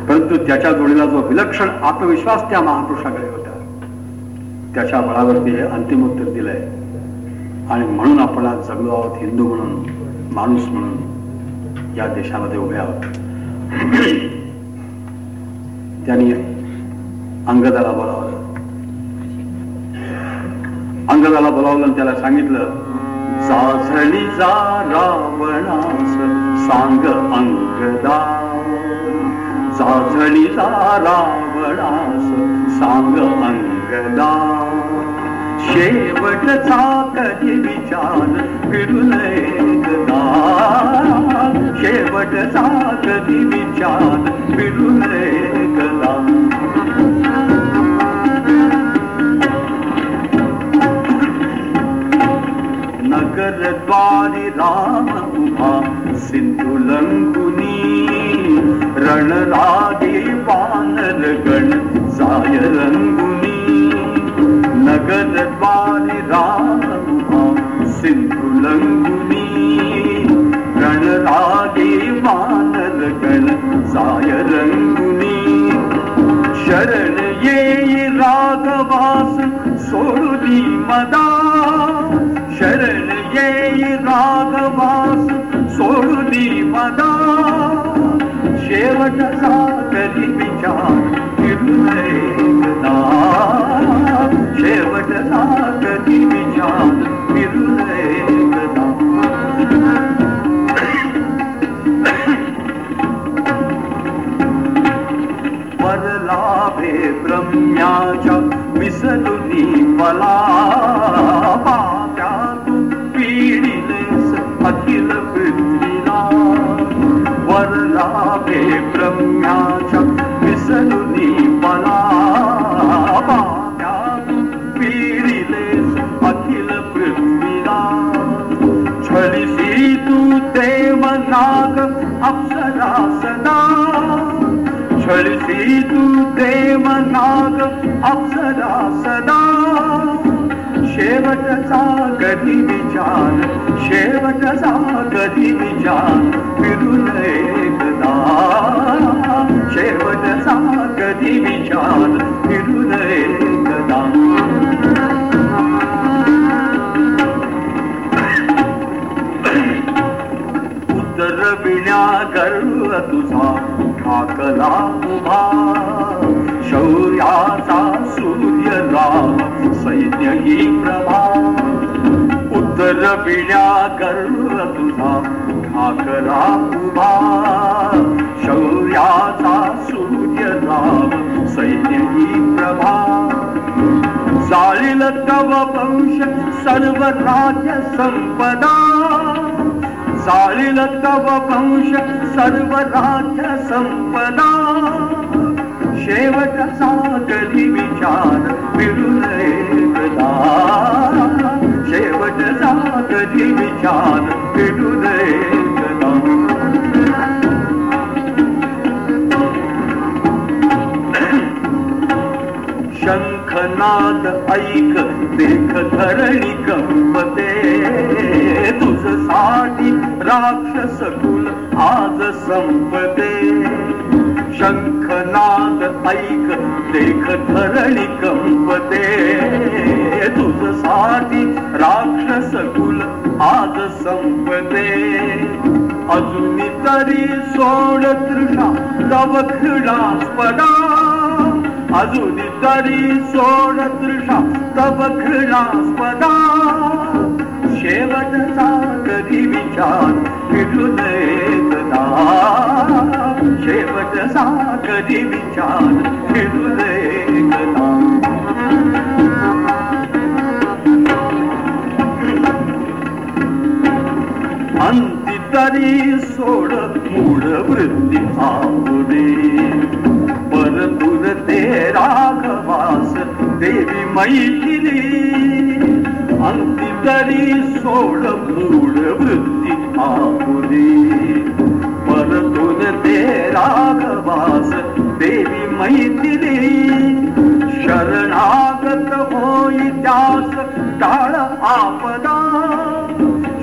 परंतु त्याच्या जोडीला जो विलक्षण आत्मविश्वास त्या महापुरुषाकडे होता त्याच्या बळावरती हे अंतिम उत्तर दिलंय. आणि म्हणून आपण आज जगलो आहोत हिंदू म्हणून माणूस म्हणून या देशामध्ये उभे आहोत. त्यांनी अंगदाला बोलावलं. अंगदाला बोलावलं आणि त्याला सांगितलं चाचणी जा रावणास सांग अंगदा. चाचणी जा रावणास सांग अंगदा. शेवटचा कधी विचार फिरून एकदा. शेवटचा कधी विचार फिरून एकदा. नगर द्वारी राम उभा सिंधू लंकुनी रणरागे वानर गण जाय रंगुनी नगर द्वारी राम सिंधु सिंधू लंकुनी रणरागे मानल गण साय रंगुनी शरण ये राघवास सोडुनी मदा। शरण ये राघवास सोडुनी मदा। शेवट सागरी विचार फिरुनयदा शेवट आगती विचार फिरले परलाभे ब्रह्म्याच्या विसरुनी मला पात्या तू पिढीलेस अखिल पृथ्वी नाग अप्सरा सदा. शेवटचा कधी विचार शेवटचा कधी विचार फिरून एकदा. शेवटचा कधी विचार फिरून एकदा. उतरविण्या गर्व तुझा ठाकला उभा. शौर्याचा सूर्य राम सैन्य ही प्रभा उतरविण्या गर्व तुझा ठाकरा उभा. शौर्याचा सूर्य राम सैन्य ही प्रभा. जाळील तव वंश सर्व राज्य संपदा. जाळील तव वंश सर्व राज्य संपदा. शेवटचा कधी विचार फिरून एकदा. शेवटचा कधी विचार फिरून एकदा. शंखनाद ऐक देख धरणी कंपते तुझसाठी राक्षस कुल आज संपते. शंखनाद ऐक देख धरणी कंपते. तुझसाठी राक्षस कुल आज संपते. अजून तरी सोड तृषा तव क्रीडास्पदा अजून तरी सोड तृषा तव क्रीडास्पदा शेवटचा कधी विचार फिरून एकदा शेवटचा कधी विचार फिरून एकदा अंती तरी सोड मूळ वृत्ती आवडे परतुर ते राघवास देवी मैथिली. अंती तरी सोड मूळ वृत्ती आवडे परतुर ते राघवास देवी मैथिली. शरणागत होई त्यास टाळ आपदा.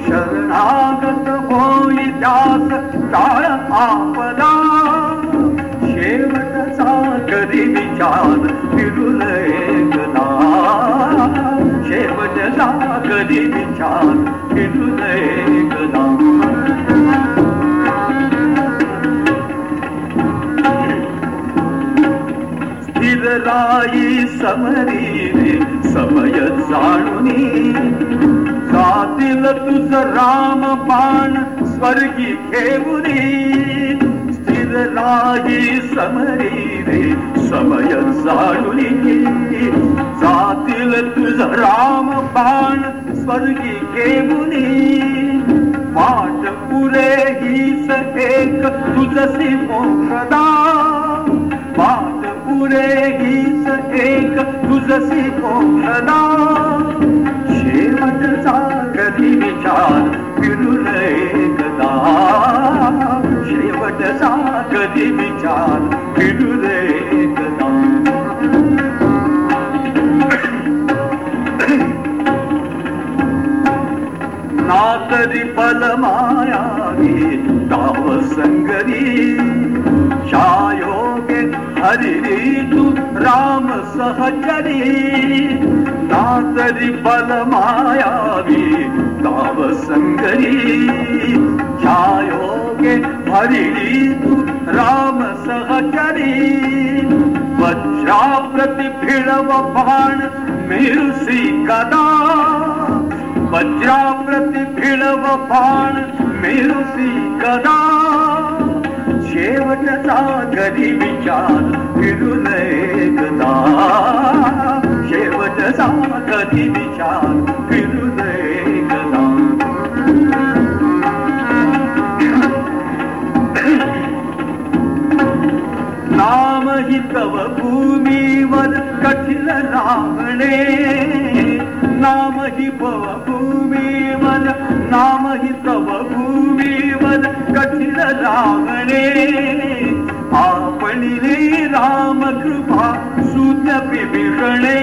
शरणागत होई त्यास टाळ आपदा. शेवटचा कधी विचार फिरून एकदा शेवटचा कधी विचार फिरून एकदा लाई समरी रे समय जाणुनी. जातील तुझ राम बाण स्वर्गी घेऊनी स्थिर राई समरी रे समय जाणुनी. जातील तुझ राम बाण स्वर्गी घेऊनी वाट पुरे हीच एक तुझसी मोक्षदा वाट पुरे हीच एक तुझसी मोक्षदा शेवटचा कधी विचार फिरून एकदा. शेवटचा कधी विचार फिरून एकदा. नातरी पल माया ताव संगरी. हरिरी राम सहचरी नातरी बल मायावी ताव संगरी छायोगे हरिरी राम सहचरी वज्रा प्रति भिड़व बाण मिळसी कदा। वज्रा प्रति भिड़व बाण मिळसी कदा। शेवटचा कधी विचार फिरून एकदा. शेवटचा कधी विचार फिरून एकदा. नाम हि तव भूमीवर कठीण राहणे नाम हि भव भूमीवर नाम ही तव भूमीवर कठीण राहणे आपणिले राम कृपा सूत्य विभीषणे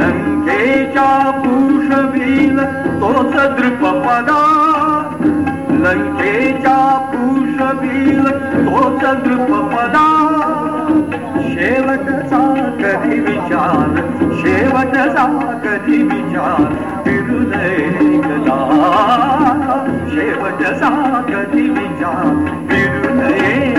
लंकेच्या पुरुषवील तोच दृपपदा लंकेच्या पुरुषवील तोच दृपपदा शेवटचा कधी विचार शेवटचा कधी विचार फिरुनय कदा शेवटचा कधी विचार फिरुनय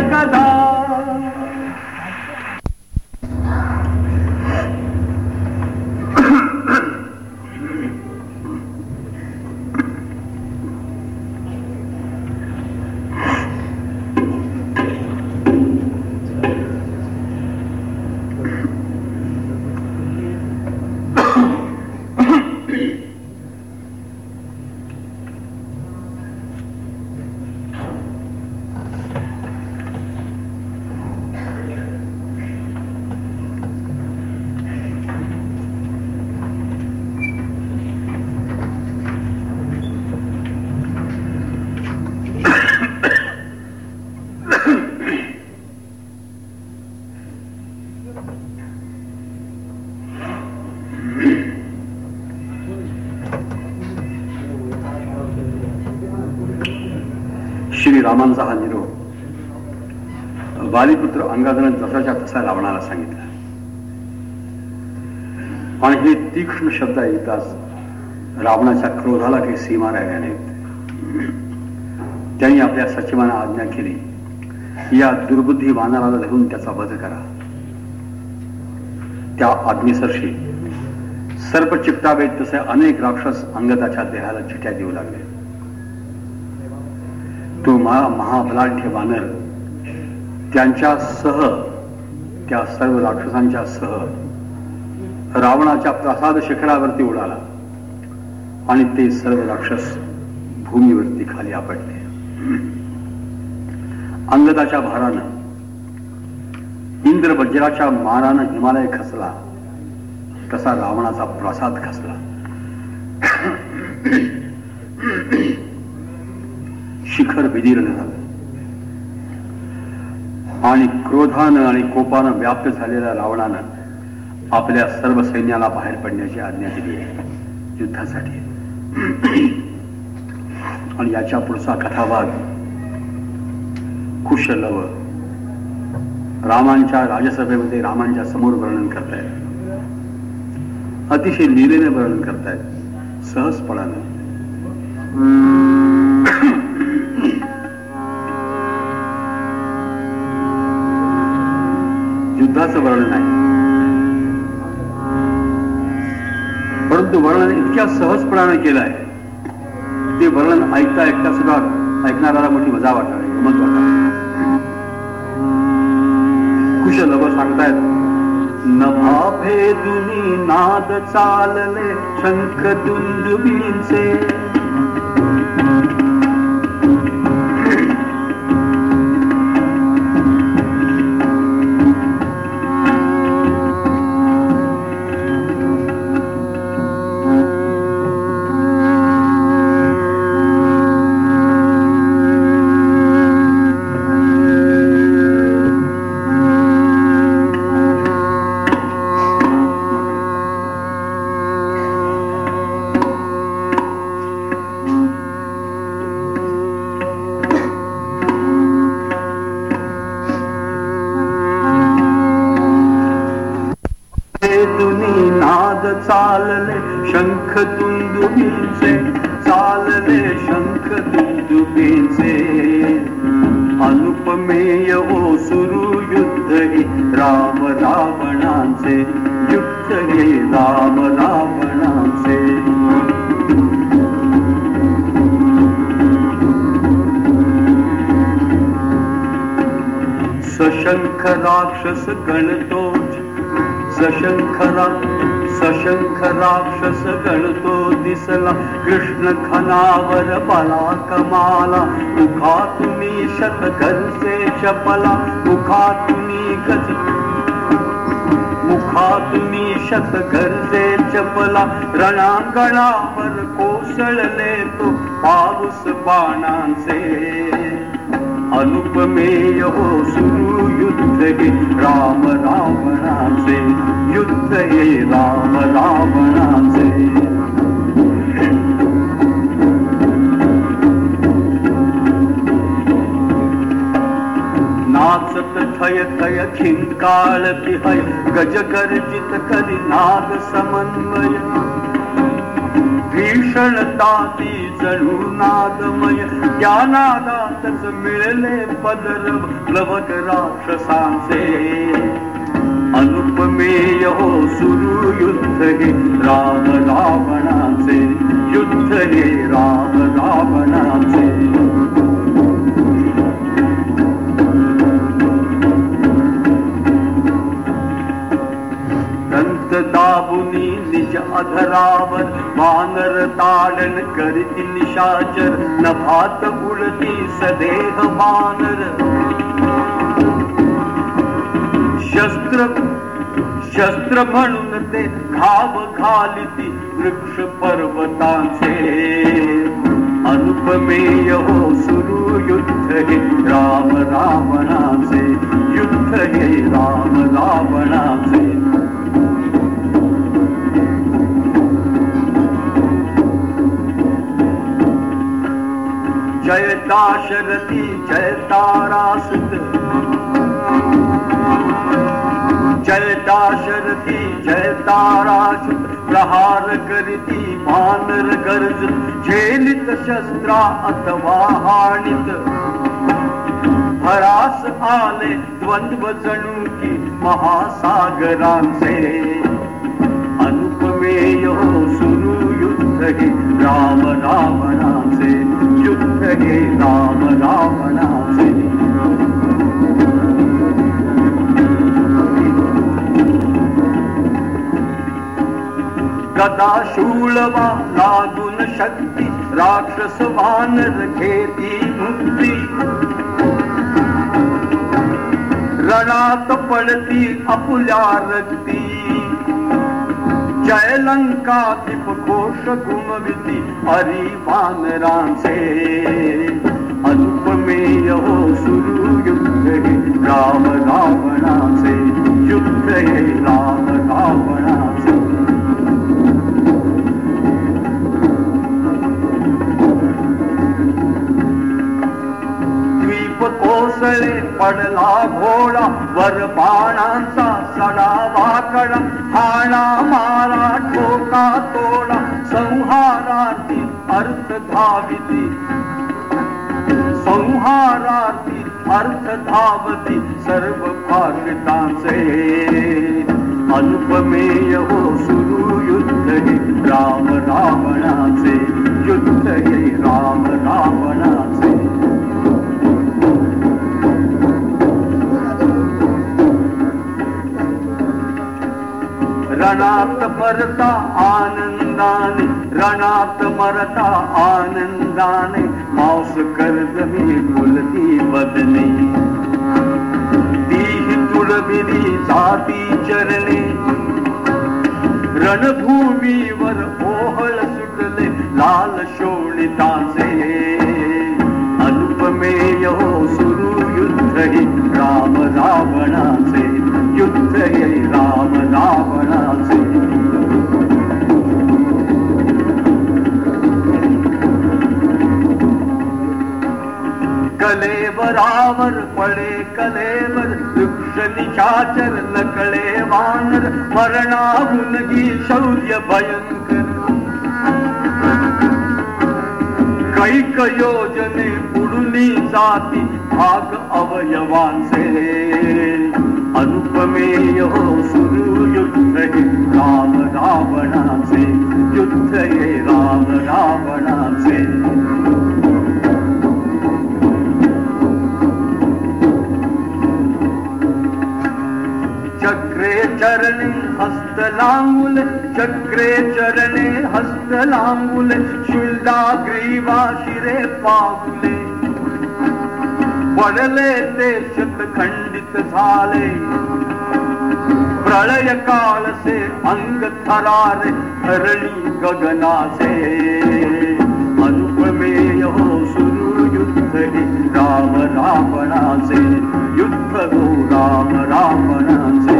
रामांचा हा निरोप. बालीपुत्र अंगाधन जसाच्या तसा रावणाला सांगितला. आणि हे तीक्ष्ण शब्द ऐकताच रावणाच्या क्रोधाला काही सीमा राहिल्या नाहीत. त्यांनी आपल्या सचिवांना आज्ञा केली या दुर्बुद्धी वानराला धरून त्याचा वध करा. त्या आज्ञेसरशी सर्प चिकटावेत तसे अनेक राक्षस अंगदाच्या देहाला चिट्या देऊ लागले. तो महा महाबलाढ्य वानर त्यांच्या सह त्या सर्व राक्षसांच्या सह रावणाच्या प्रसाद शिखरावरती उडाला आणि ते सर्व राक्षस भूमीवरती खाली आपटले. अंगदाच्या भारानं इंद्र वज्राच्या मारानं हिमालय खसला तसा रावणाचा प्रसाद खसला शिखर विदीर्ण झालं. आणि क्रोधानं आणि कोपानं व्याप्त झालेल्या रावणानं आपल्या सर्व सैन्याला बाहेर पडण्याची आज्ञा दिली आहे युद्धासाठी. आणि याच्या पुढचा कथावाद कुशलव रामांच्या राजसभेमध्ये रामांच्या समोर वर्णन करतायत. अतिशय लिलेने वर्णन करतायत सहजपणानं. सुखाचं वर्णन आहे. परंतु वर्णन इतक्या सहजपणाने केलं आहे ते वर्णन ऐकता ऐकता सुद्धा ऐकणाऱ्याला मोठी मजा वाटणार गमत वाटणार कुशल सांगतायत नभा दुनी नाद चालले शंख दुंदुबींचे. सशंख राक्षस गणतोच. सशंखरा सशंख राक्षस गणतो दिसला. कृष्ण खनावर पला कमाला. मुखा तुम्ही शत चपला. मुखा तुम्ही गज मुखा तुम्ही शत चपला. रणांगणावर कोसळले तो पाऊस बाणांचे. अनुपमेय हो सुरू युद्ध हे राम रावणाचे युद्ध हे राम रावणाचे नाचत थय थय खिंकाळ पिहय गज गर्जित करी नाद समन्वय। भीषण ताती जणू नादमय त्या नादातच मिळले पदर प्लवत राक्षसांचे. अनुपमेय हो सुरू युद्ध हे राम रावणाचे युद्ध हे राम रावणाचे दाबुनी निज अधरावर वानर ताडन करीती निशाचर नभात उडती सदेह वानर. शस्त्र शस्त्र म्हणून ते घाव घालिती वृक्ष पर्वतांचे. अनुपमेय हो सुरू युद्ध हे राम रावणाचे युद्ध हे राम रावणाचे. जय दाशरथी जय तारासुत जय दाशरथी जय तारासुत प्रहार करीती मानर गर्ज झेलित शस्त्रा अथवा हाणित। भरास आले द्वंद्व जणू की महासागरांचे। अनुपमेय हो सुरू युद्ध हे राम रावणाचे युद्ध हे राम रावणाचे. कदा शूलवा लागून शक्ती राक्षस वानर घेती मुक्ती. रणात पडती अपुल्या रक्ती. जय लंका दीप घोष गुणविती हरी वानरांचे अनुपमेय हो सुरू युद्ध हे राम रावणाचे युद्ध हे राम रावणाचे द्वीप कोसळे पडला घोडा वर बाणांचा सडा वाकडा हाणा मारा ठोका तोडा संहाराची अर्थ धाविती. संहाराची अर्थ धावती सर्व भागतांचे अल्पमेय हो सुरू युद्ध हे राम रावणाचे. युद्ध हे राम रावणाचे. रणात मरता आनंदाने रणात मरता आनंदाने मांस कर्ज मी बोलती बदने. ती तुळबिरी जाती चरणे. रणभूमीवर ओहळ सुटले लाल शोणिताचे. अनुपमेय हो सुर युद्ध हे राम रावणाचे युद्ध हे राम रावणाचे. कलेवरावर पडे कलेवर वृक्ष निशाचर नकळे वानर मरणाहून गी शौर्य भयंकर. कैक योजने पुढुनी जाती भाग अवयवांचे अनुपमेय हो सुरू युद्ध हे राम रावणाचे युद्ध हे राम रावणाचे. चक्रे चरणे हस्त लांगुल चक्रे चरणे हस्त लांगुल शुल्डा ग्रीवा शिरे पावले पडले ते खंडित झाले. प्रलय कालसे अंग थरारे हरणी गगनाचे. अनुपमेय हो सुरू युद्ध राम रावणाचे. युद्ध हो राम रावणाचे.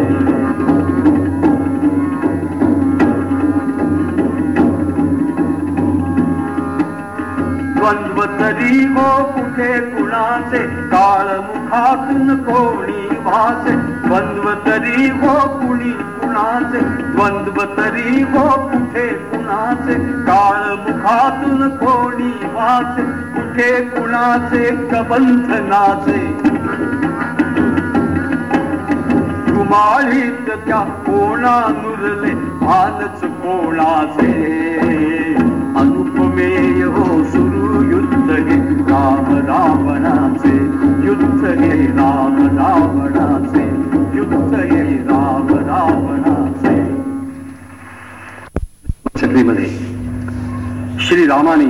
तरी हो कुठे कुणाचे? काळ मुखातून कोणी भासे द्वंद्व तरी हो कुणी कुणाचे? द्वंद्व तरी हो कुठे कुणाचे? काळ मुखातून कोणी वाचे. कुठे कुणाचे कबंधनाचे कुमाळीत त्या कोणा नुरले भानच कोणाचे? अनुपमे राम रावणाचे युद्ध हे राम रावणाचे युद्ध हे राम रावणाचे. छत्रीमध्ये श्रीरामाने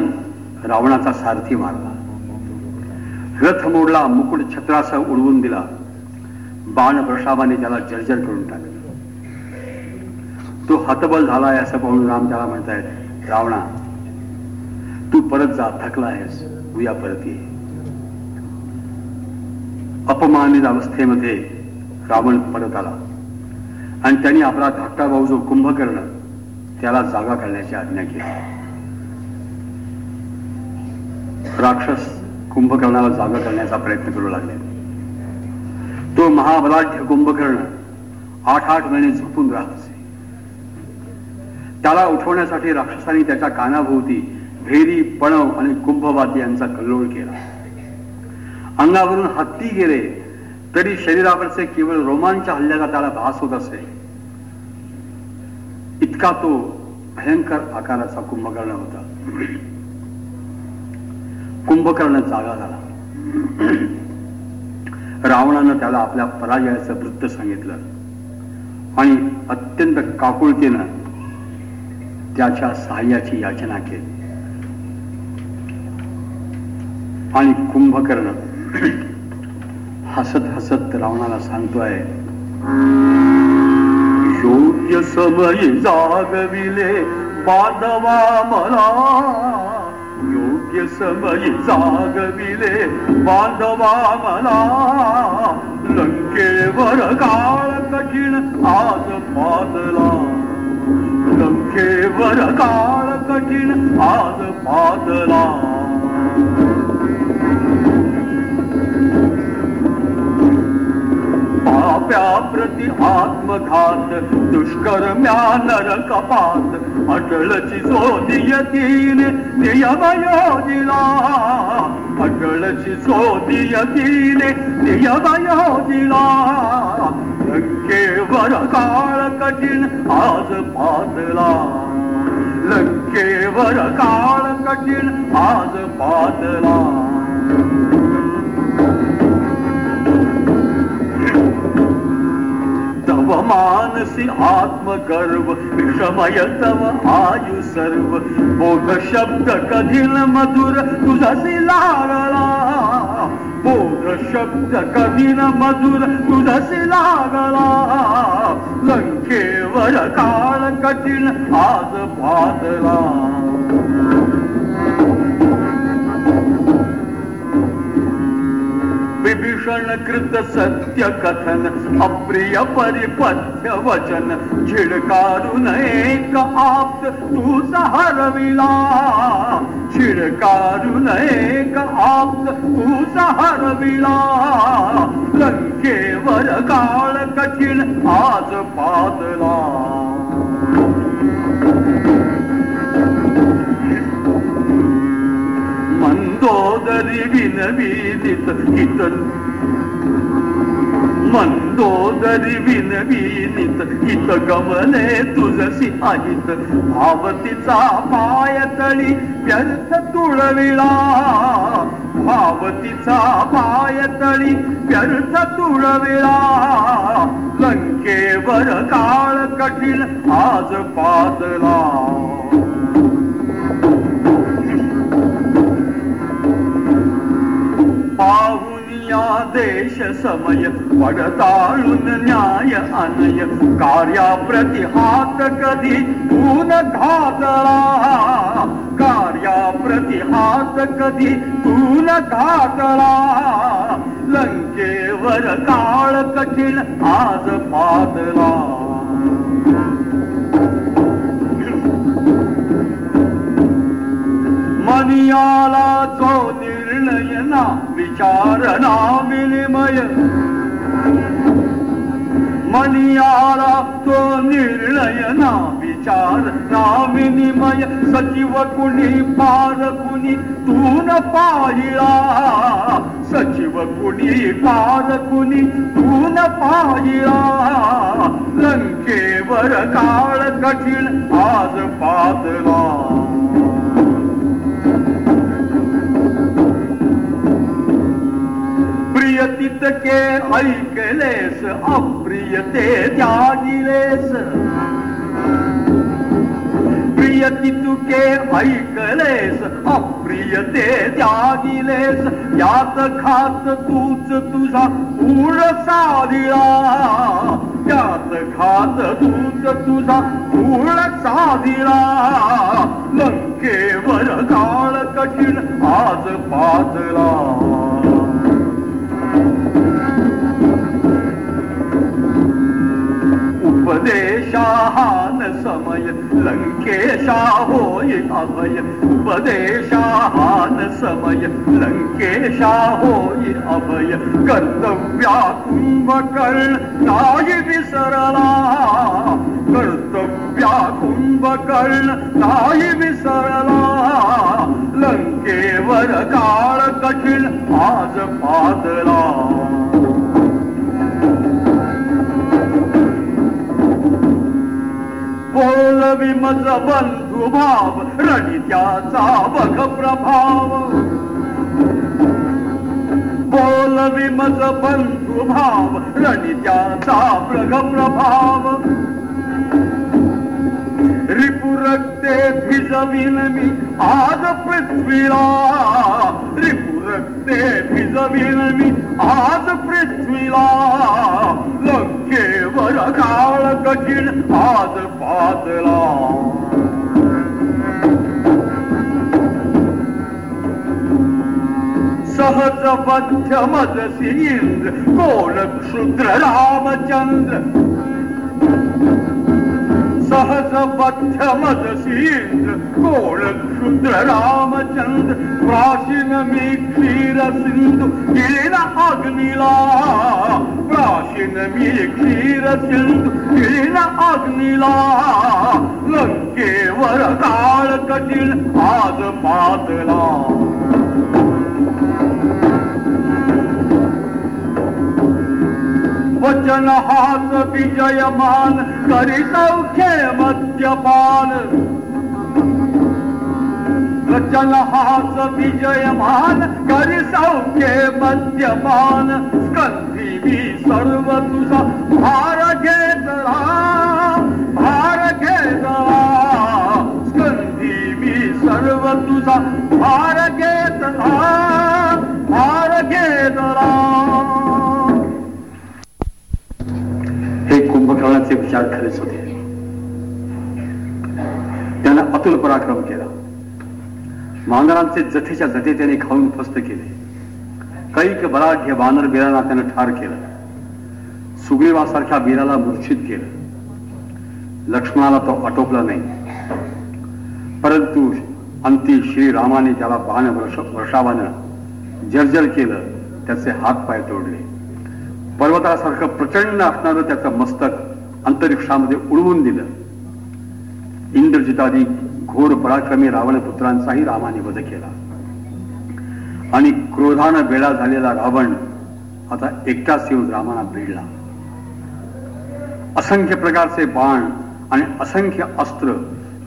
रावणाचा सारथी मारला. रथ मोडला मुकुट छत्रासह उडवून दिला. बाण प्रशावाने त्याला जर्जर करून टाकला. तो हतबल झालाय असं पाहून राम त्याला म्हणतायत रावणा तू परत जा थकला आहेस. उद्या परत ये. अपमानित अवस्थेमध्ये रावण परत आला. आणि त्यांनी आपला धाकटा भाऊ जो कुंभकर्ण त्याला जागा करण्याची आज्ञा केली. राक्षस कुंभकर्णाला जागा करण्याचा प्रयत्न करू लागले. तो महाबलाढ्य कुंभकर्ण आठ आठ महिने झोपून राहत असे. त्याला उठवण्यासाठी राक्षसांनी त्याच्या कानाभोवती भेरी पणव आणि कुंभवाती यांचा कल्लोळ केला. अंगावरून हत्ती गेले तरी शरीरावरचे केवळ रोमांच्या हल्ल्याचा त्याला भास होत असे. इतका तो भयंकर आकाराचा कुंभकर्ण होता. कुंभकर्ण जागा झाला. रावणानं त्याला आपल्या पराजयाचं वृत्त सांगितलं. आणि अत्यंत काकुळतेनं त्याच्या सहाय्याची याचना केली. आणि कुंभकर्ण हसत हसत रावणाला सांगतोय योग्य समय जागविले बांधवा मला. योग्य समय जागविले बांधवा मला. लंकेवर काळ कठीण आज पादला लंकेवर काळ कठीण आज पादला पाप्या प्रति आत्मघात दुष्कर्म्या नरकपात अटळची जोदियतीने नियम योजिला अटळची जोदियतीने नियम योजिला लंकेवर काळ कठीण आज पातला लंकेवर काळ कठीण आज पातला मानसी आत्मगर्व विषमय तव आयु सर्व. बोध शब्द कधील मधुर तुझसी लागला. बोध शब्द कधील मधुर तुझसी लागला. लंकेवर काळ कठीण आज पादला विभीषण कृत सत्य कथन अप्रिय परिपथ्य वचन छिडकारून एक आप्त तू हरविला छिडकारून एक आप्त तू हरविला लंकेवर काळ कठीण आज पादला। मंदोदरी विनवीदित हित मंदोदरी विनवीदित हित गमने तुझसी अहित भावतीचा पाय तळी व्यर्थ तुळविळा भावतीचा पायतळी व्यर्थ तुळविला लंकेवर काळ कठीण आज पादला पाहुनिया देश समय पडताळून न्याय अनय कार्याप्रती हात कधी ऊन घातला? कार्याप्रती हात कधी ऊन घातला? लंकेवर काळ कठीण आज पादला. मनियाला तो निर्णय ना विचार ना विनिमय. मनियाला तो निर्णय ना विचार ना विनिमय. सचिव कुणी पार कुणी न पाहिला. सचिव कुणी पार कुणी तून पाहिला. लंकेवर काळ कठीण आज पादला प्रिय तितके ऐकलेस अप्रिय ते त्यागिलेस. प्रिय तितुके ऐकलेस अप्रिय ते त्यागिलेस. यात खात तूच तुझा पूर साधिला. यात खात तूच तुझा पूर साधिला. लंकेवर काळ कठीण आज पाजला. उपदेशाहान समय लंकेशा होय अभय उपदेशाहान समय लंकेशा होय अभय कर्तव्या कुंभकर्ण नाही विसरला। कर्तव्या कुंभकर्ण नाही विसरला। लंकेवर काळ कठीण आज पादला बोलवी मज बंधू भाव रणित्याचा बघ प्रभाव. बोलवी मज बंधू भाव रणित्याचा बघ प्रभाव. रिपुरक्ते भिजविन मी आज पृथ्वीला. रिपुरक्ते भिजविन मी आज पृथ्वीला. लग अठिन आद पादला सह सध्य मद श्रींद्रोल क्षुद्र रामचंद्र ष्र रामचंद प्राचीन में क्षीर सिंधु किरण अग्निा प्राचीन में क्षीर सिंधु किरण अग्निा लंकेवर काल कटिन आदमा वचन हात विजयमान करी सौख्ये मद्यपान. वचन हात विजयमान करी सौख्ये मद्यपान. स्कंधी मी सर्व तुझा भार घेत भार घेत स्कंधी मी सर्व तुझा भार घेत भार घेतला. हे विचार खरेच होते. त्यानं अतुल पराक्रम केला. मांजरांचे जथेच्या जथे त्याने खाऊन फस्त केले. कैक बलाढ्य वानर बिराला त्यानं ठार केलं. सुग्रीवासारख्या बिराला मूर्छित केलं. लक्ष्मणाला तो आटोपला नाही. परंतु अंती श्रीरामाने त्याला बाण वर्ष वर्षावानं जर्जर केलं त्याचे हात पाय तोडले. पर्वतासारखं प्रचंड असणारं त्याचं मस्तक अंतरिक्षामध्ये उडवून दिलं. इंद्रजितादी घोर पराक्रमी रावणपुत्रांचाही रामाने वध केला. आणि क्रोधानं बेडा झालेला रावण आता एकटाच येऊन रामाना भिडला. असंख्य प्रकारचे बाण आणि असंख्य अस्त्र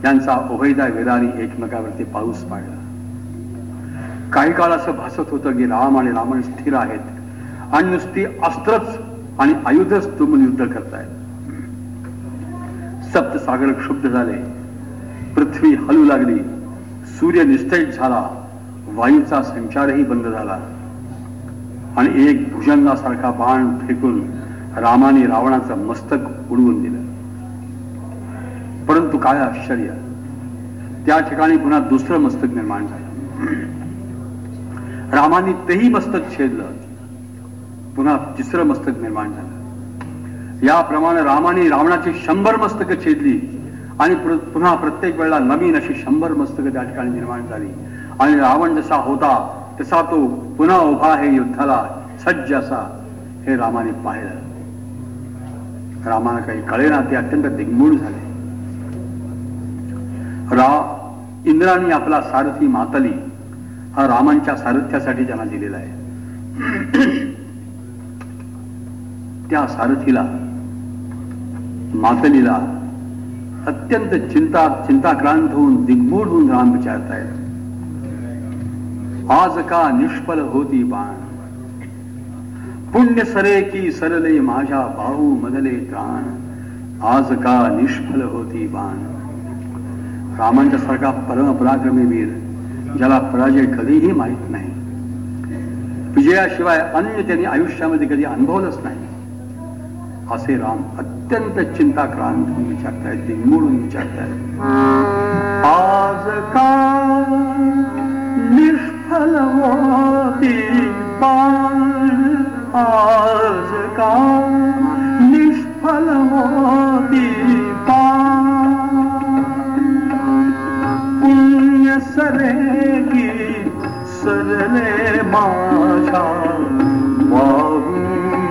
यांचा उभयदा वेदाने एकमेकावरती पाऊस पाडला. काही काळ असं भासत होतं की राम आणि रावण स्थिर आहेत आणि नुसती अस्त्रच आणि आयुधच तुमून युद्ध करतायत. सप्तसागर क्षुब्ध झाले. पृथ्वी हलू लागली. सूर्य निस्तेज झाला. वायूचा संचारही बंद झाला. आणि एक भुजंगासारखा बाण फेकून रामाने रावणाचं मस्तक उडवून दिलं. परंतु काय आश्चर्य. त्या ठिकाणी पुन्हा दुसरं मस्तक निर्माण झालं. रामाने तेही मस्तक छेदलं. पुन्हा तिसरं मस्तक निर्माण झालं. याप्रमाणे रामाने रावणाची शंभर मस्तकं छेदली. आणि पुन्हा प्रत्येक वेळेला नवीन अशी शंभर मस्तकं त्या ठिकाणी निर्माण झाली. आणि रावण जसा होता तसा तो पुन्हा उभा आहे युद्धाला सज्ज असा हे रामाने पाहिलं. रामाला काही कळेना ते अत्यंत दिग्मूळ झाले. रा इंद्राने आपला सारथी मातली. हा रामांच्या सारथ्यासाठी त्यांना दिलेला आहे. त्या सारथीला मातलीला अत्यंत चिंता चिंताक्रांत होऊन दिग्मूढ होऊन राम विचारतायत. आज का निष्फल होती बाण? पुण्य सरे की सरले माझ्या बाहू मदले प्राण आज का निष्फल होती बाण? रामांच्या सारखा परमपराक्रमी वीर ज्याला पराजय कधीही माहीत नाही. विजयाशिवाय अन्य त्यांनी आयुष्यामध्ये कधी अनुभवलंच नाही. असे राम अत्यंत चिंताक्रांत होऊन विचारतायत दिग्मूडून विचारतायत आज का निष्फल बाण आज का निष्फल होती पुण्य सरेगी सरले माझा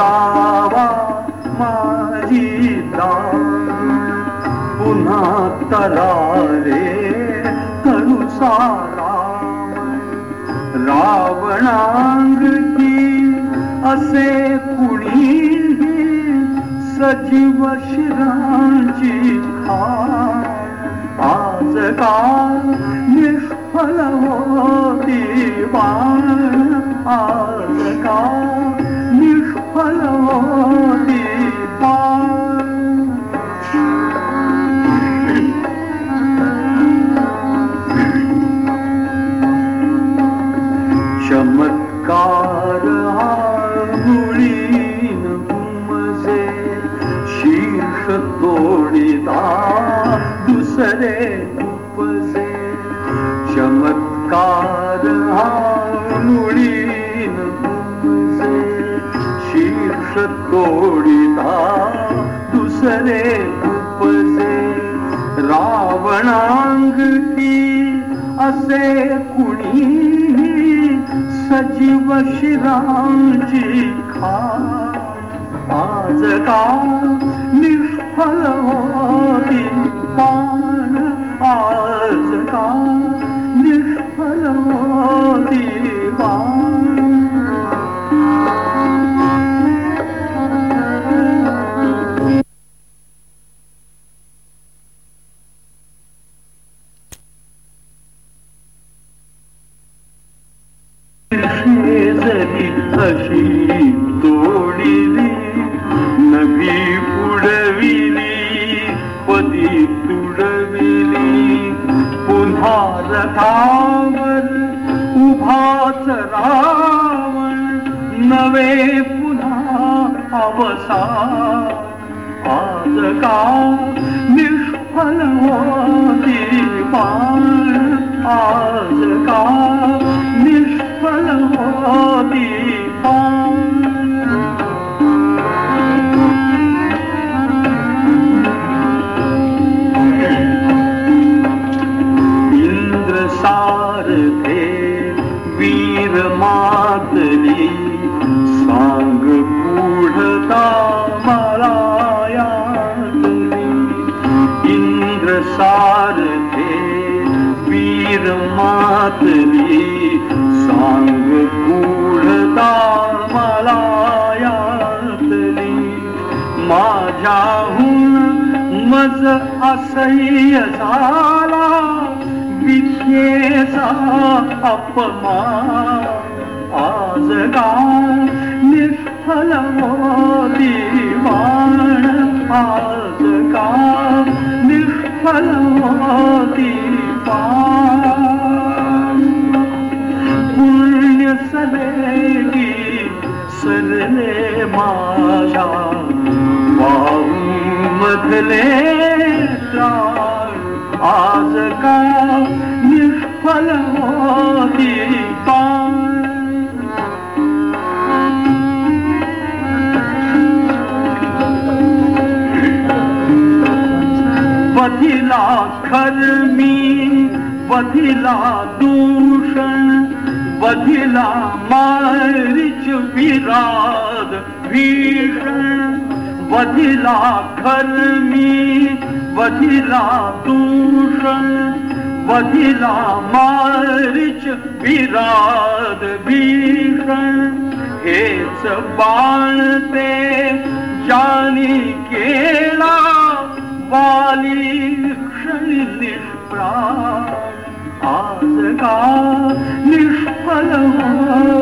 शरवर्षावा माझी दारुण पुन्हा तरारे करू राम रावणांगती असे कुणी सजीव शिरांची खा आज का निष्फल होती बाण. आज असे कुणी सजीव शिरांची खा आज का निष्फल वधिला मारिच विराद भीषण हेच बाण ते जानी केला वाली क्षणी निष्प्रा आज का निष्फल दिवान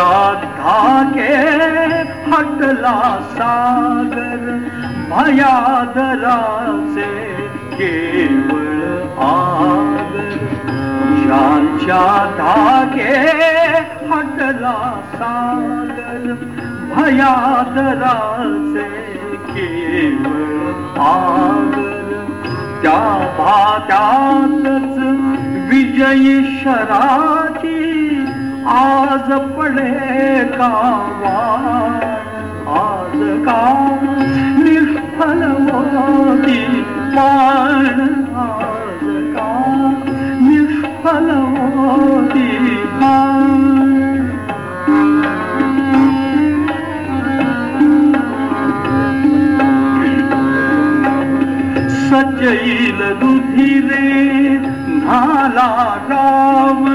ज्यांच्या धाके हटला सागर भयादराचे केवळ आगर. ज्यांच्या धाके हटला सागर भयादराचे केवळ आगर. त्या भात्यातच विजयी शराची आज पडे का वाण आज का निष्फल होती पाण आज का निष्फल मोदी पाण सजईल रुधिरे झाला काम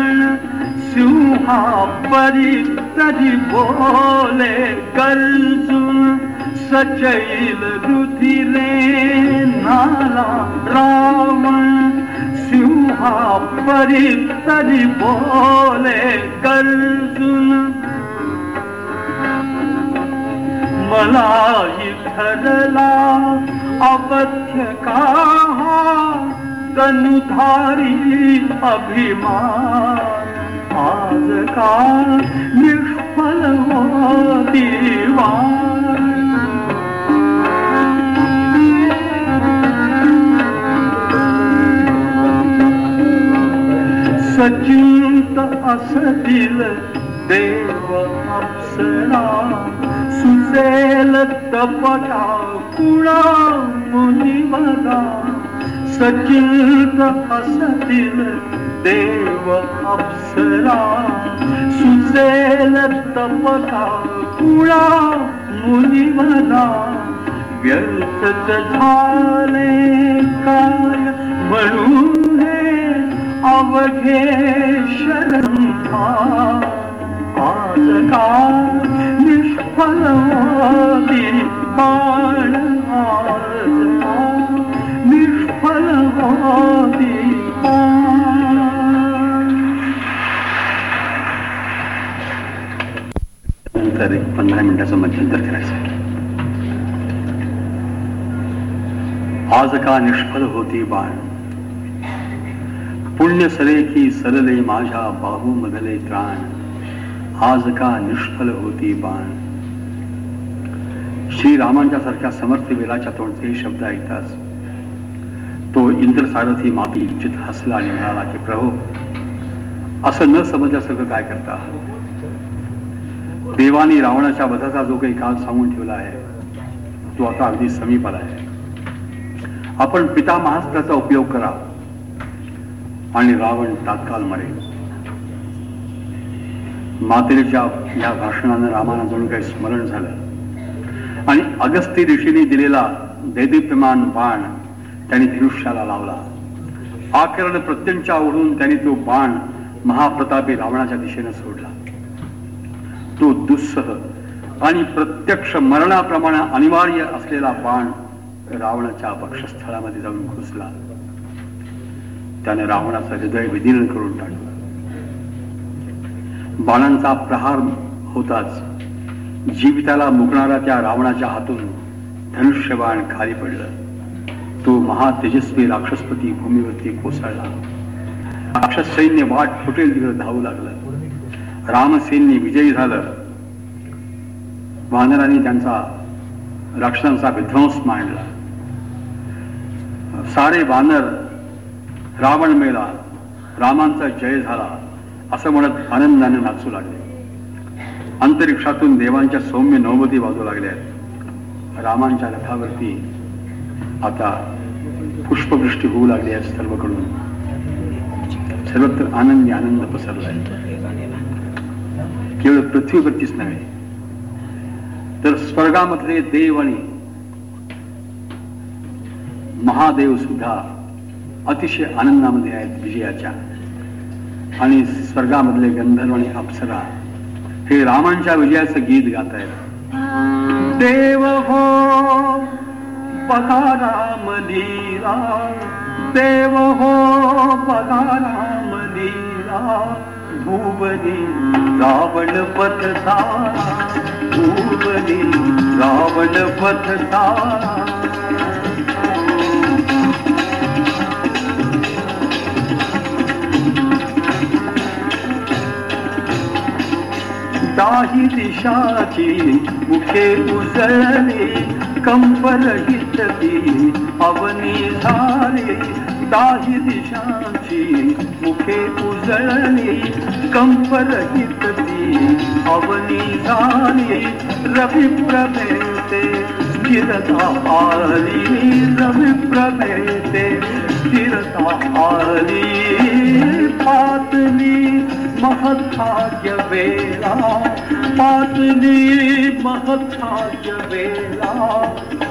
सिंहा परी तरी बोले गर्जून सजईल रुधिरे नाला रावण सिंहा परी तरी बोले गर्जून मला ठरला अवध्य का तनुधारी अभिमान। आज का निष्फल हो दिवान सचिंत असतील देव अप्सरा सुचेल तपटा कुणा मुनिवरा सचिंत असतील देव अप्सरा सुचेल तपटा कुणा मुनिवरा व्यर्थच झाले काय? म्हणून हे अवघे शरण आज का निष्फल निष्फलवादी नंतर पंधरा मिनिटाचं मध्यंतर करायचं. आज का निष्फल होती बाण पुण्य सरे की सरले माझ्या बाहू मधले त्राण आज का निष्फल होती बाण श्रीरामांच्या सारख्या समर्थ वेलाच्या तोंडचे शब्द ऐकताच तो इंद्रसारथी माती चित हसला आणि म्हणाला की प्रभो असं न समजल्यासारखं काय करता? देवानी रावणाच्या वधाचा जो काही काल सांगून ठेवला आहे तो आता अगदी समीपाला आहे. आपण पितामहास्त्राचा उपयोग करा आणि रावण तात्काळ मरेल. मातेच्या या भाषणानं रामाना जणू काही स्मरण झालं. आणि अगस्ती ऋषीने दिलेला दैदिप्यमान बाण त्यांनी धनुष्याला लावला. आकरण प्रत्यंच्या ओढून त्यांनी तो बाण महाप्रतापी रावणाच्या दिशेनं सोडला. तो दुस्सह आणि प्रत्यक्ष मरणाप्रमाणे अनिवार्य असलेला बाण रावणाच्या पक्षस्थळामध्ये जाऊन घुसला. त्याने रावणाचं हृदय विदीर्ण करून टाकलं. बाणांचा प्रहार होताच जीविताला मुकणारा त्या रावणाच्या हातून धनुष्यबाण खाली पडलं. तो महातेजस्वी राक्षसपती भूमीवरती कोसळला. राक्षस सैन्य वाट फुटेल तिकडे धावू लागलं. रामसेननी विजयी झालं. वानरांनी त्यांचा राक्षसांचा विध्वंस मांडला. सारे वानर रावण मेला रामांचा जय झाला असं म्हणत आनंदाने नाचू लागले. अंतरिक्षातून देवांच्या सौम्य नवमती वाजू लागल्या. रामांच्या रथावरती आता पुष्पवृष्टी होऊ लागली आहे सर्वकडून. सर्वत्र आनंदी आनंद पसरला आहे केवळ पृथ्वीवरतीच नव्हे तर स्वर्गामधले देव आणि महादेव सुद्धा अतिशय आनंदामध्ये आहेत विजयाच्या. आणि स्वर्गामधले गंधर्व आणि अप्सरा हे रामांच्या विजयाचं गीत गात आहेत देव हो बघा राम लीला. देव हो बघा राम लीला. भूवनी रावण पथ भूवनी रावण पथ दाही दिशाची मुखे उजळली कंपरहित ती अवनी झाली दाही दिशाची मुखे उजळली कंपरहित ती अवनी झाली रवी प्रभेते स्थिरता आली रवी प्रभेते स्थिरता आली पातली. महत्भाग्य वेला पातली महत्भाग्य वेला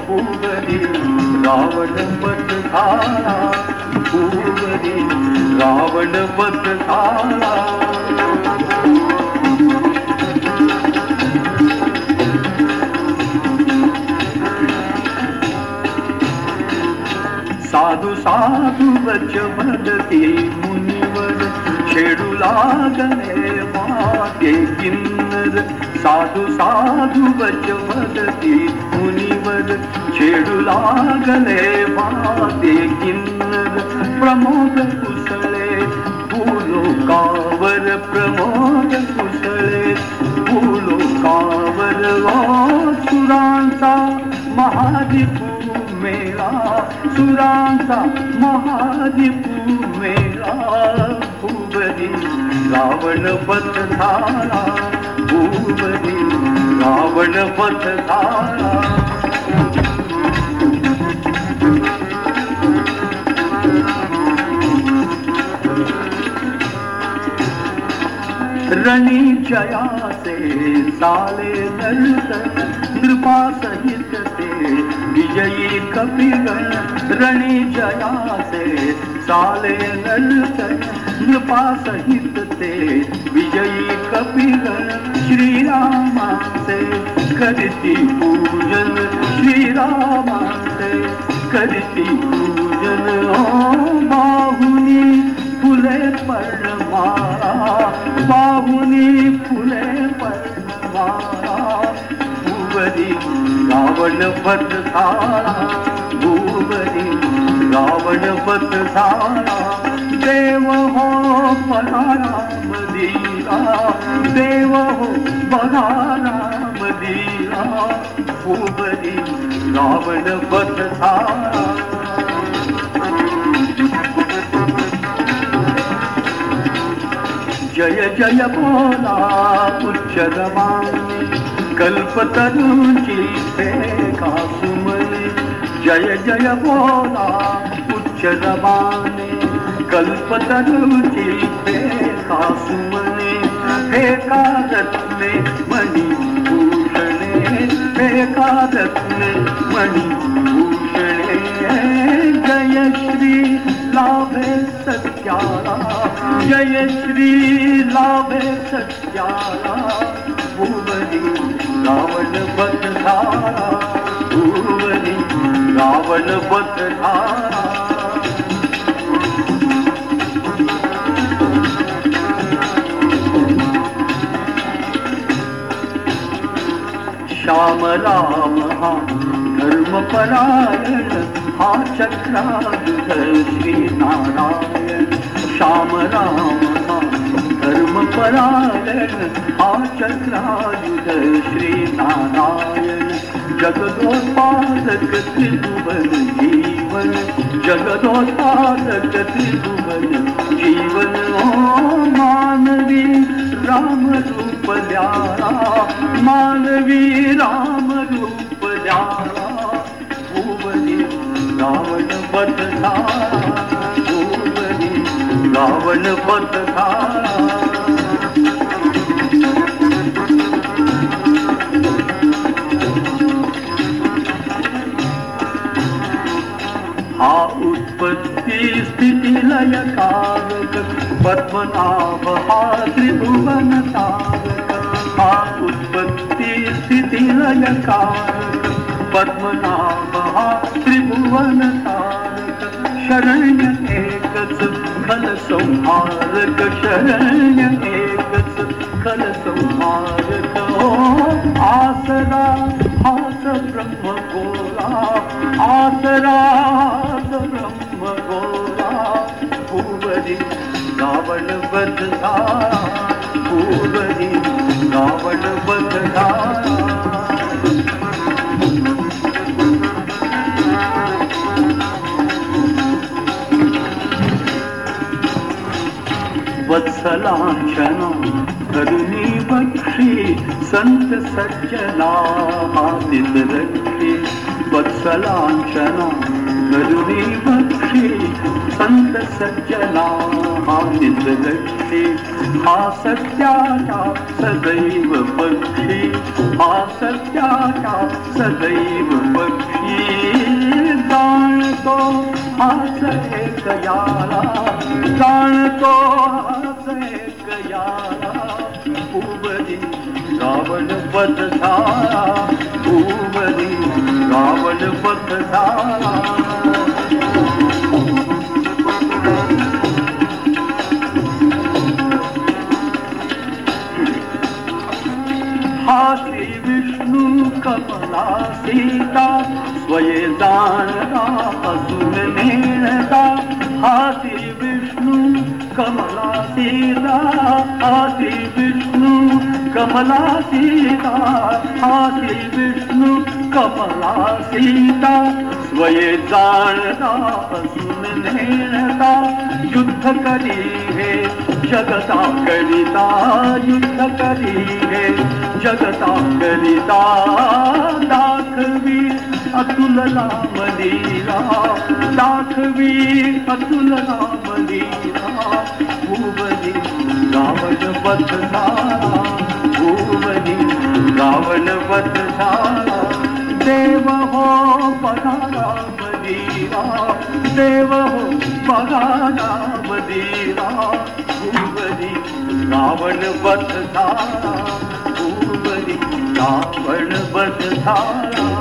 भूवरी रावण पथ झाला भूवरी रावण पथ झाला साधू साधू वच भदती लागले मागे किन्नर। साधू साधू वच भदती मुनिवर छेडू लागले मागे किन्नर। प्रमोद कुसळे फुलो कावर प्रमोद कुसळे फुलो कावर सुरांचा महादिपू मेला सुरांचा महादीपू मेला भूवरी रावण पथ झाला भूवरी रावण पथ झाला रणी जयासे साले दर्शन कृपा सहित विजयी कपिगण रणी जयासे साले दर्शन कृपा सहित ते. विजयी कपिगण श्रीरामासे करती पूजन श्रीरामासे करती पूजन. ओ बाहुनी फुले परमा बाहुनी फुले परमा भूवरी रावण पथ सारा भूवरी रावण पथ सारा देव हो बघा राम लीला देव हो बघा राम लीला भूवरी रावण पथ सारा। जय जय बोला उच्चरमाने कल्पतरूची फेका जय जय बोला उच्चरमाने कल्पतरूची फेका सुमने? फेका रत्ने मणी भूषणे फेका रत्ने मणी भूषणे जय श्री लाभे सत्यारा जय श्री लाभे सत्यारा भुवनी रावण बदधारा भुवनी रावण बदधारा श्याम राम हा धर्मपरायण हा चक्राधर श्री नारायण. श्याम राम परायण आचक्रायुध श्री नारायण जगदोत्पादक त्रिभुवन जीवन जगदोत्पादक त्रिभुवन जीवन। ओ मानवी राम रूप द्यारा मानवी राम रूप द्यारा भुवनी रावण बदधारा भुवनी रावण बदधारा लय तारक पद्मनाभ हा त्रिभुवन तारक हा उत्पत्ती स्थिती लय कारक पद्मनाभ हा त्रिभुवन तारक शरण्य एकच खल संहारक शरण्य एकच खल संहारक आसरा हास ब्रह्म गोरा आसरा ब्रह्म गोरा भुवनी रावण बदधारा रावण करुणी बक्षी संत सज्जना हातीत रक्षी. वत्सलांशन करुणी बक्षी संत सज्जना हातीत रक्षी हा सत्याचा सदैव पक्षी हा सत्याचा सदैव पक्षी जाणतो हास एक याला जाणतो हास एक याला भुवनी रावण बदधारा भुवनी रावण पथ हा कमला सीता स्वये जाणता अजून नेणता हा विष्णू कमला सीता हाती विष्णू कमला सीता हाती विष्णू कमला सीता स्वये जाणता नेणता युद्ध करी हे जगता करिता युद्ध करी हे जगता करिता दाखवी अतुल राम लीला दाखवी अतुल राम लीला भुवनी रावण बदधारा भुवनी रावण बदधारा देव हो बघा राम लीला देव हो बघा राम लीला भुवनी रावण बदधारा भुवनी रावण बदधारा इंद्राने